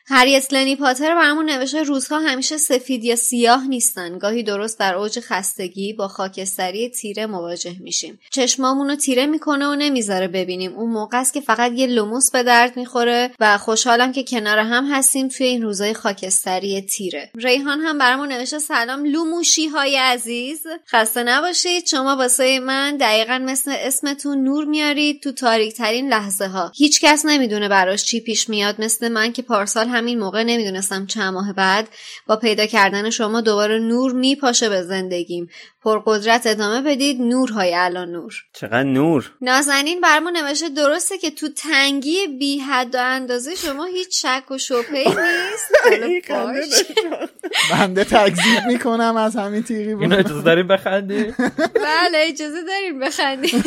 هریت لنی پاتر برامون نوشته روزها همیشه سفید یا سیاه نیستن. گاهی درست در اوج خستگی با خاکستری تیره مواجه میشیم. چشمامون رو تیره می‌کنه و نمی‌ذاره ببینیم. اون موقع است که فقط یه لوموس به درد می‌خوره و خوشحالم که کنار هم هستیم توی این روزای خاکستری تیره. ریحان هم برامون نوشته سلام لوموشی های عزیز. خسته نباشید. شما واسه من دقیقا مثل اسمتون نور میارید تو تاریک ترین لحظه ها هیچکس نمی‌دونه براش چی پیش میاد. مثل من که پارسال همین موقع نمی‌دونستم چند ماه بعد با پیدا کردن شما دوباره نور میپاشه به زندگیم. پرقدرت ادامه بدید نورهای الان نور. چقدر نور؟ نازنین برمون نوشته درسته که تو تنگی بی حد و اندازه شما هیچ شک و شبهه نیست؟ بنده تکذیب می‌کنم از همین تیغی اینو اجازه داریم بخندی؟ بله اجازه داریم بخندی.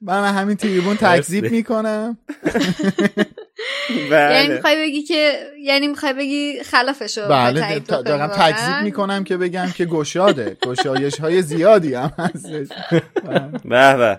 من همین تریبون تکذیب می‌کنم. بله. یعنی می‌خوای بگی که یعنی می‌خوای بگی خلافشو بله دارم تکذیب می‌کنم که بگم که گشاده. گشایش های زیادی هم هستش. به به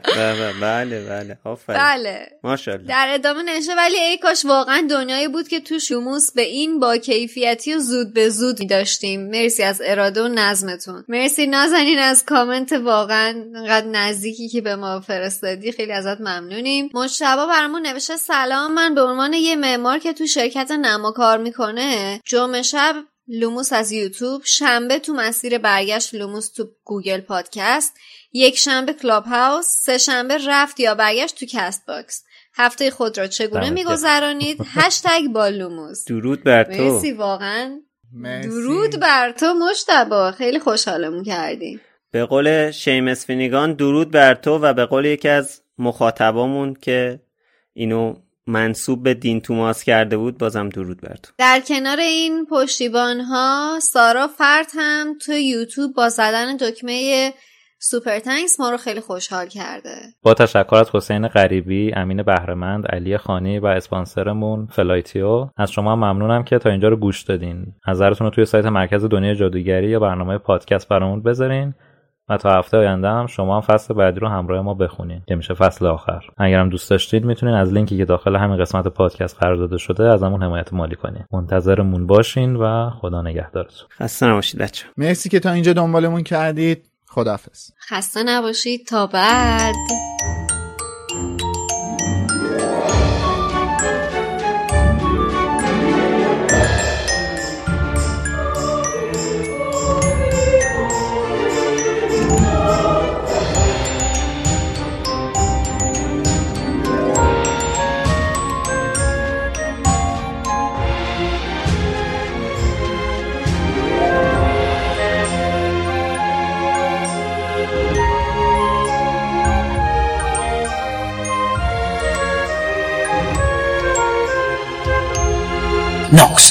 بله بله آفرین. بله. ماشاءالله. در ادامه نشه ولی ای کاش واقعا دنیایی بود که تو شموس به این با کیفیتی و زود به زود داشتیم. مرسی از اراده و نظمتون. مرسی نازنین از کامنت واقعا انقدر نزدیکی که به ما فرستادی. خیلی ازت ممنونیم. مجتبا برامون نوشته سلام من به عنوان یه معمار که تو شرکت نما کار می‌کنه جمعه شب لوموس از یوتیوب شنبه تو مسیر برگشت لوموس تو گوگل پادکست یک شنبه کلاب هاوس سه شنبه رفت یا برگشت تو Castbox هفته خود را چگونه میگذرانید؟ هشتگ با لوموس. درود بر تو. مرسی واقعا. درود بر تو مجتبی. خیلی خوشحالمون کردی به قول شیمس فینیگان درود بر تو و به قول یکی از مخاطبامون که اینو منسوب به دین توماس کرده بود بازم درود بر تو. در کنار این پشتیبان ها سارا فرد هم تو یوتیوب با زدن دکمه Super Thanks ما رو خیلی خوشحال کرده. با تشکر از حسین غریبی امین بهرمند علی خانی و اسپانسرمون فلایتیو. از شما ممنونم که تا اینجا رو گوش دادین. نظرتون رو توی سایت مرکز دنیای جادوگری یا برنامه پادکست برامون بذارین. و تا هفته آینده هم شما هم فصل بعدی رو همراه ما بخونین که میشه فصل آخر. اگرم دوست داشتید می‌تونین از لینکی که داخل همین قسمت پادکست قرار داده شده از همون حمایت مالی کنین. منتظرمون باشین و خدا نگهدارتون. خسته نباشید بچه مرسی که تا اینجا دنبالمون کردید. خداحافظ. خسته نباشید. تا بعد. Knox.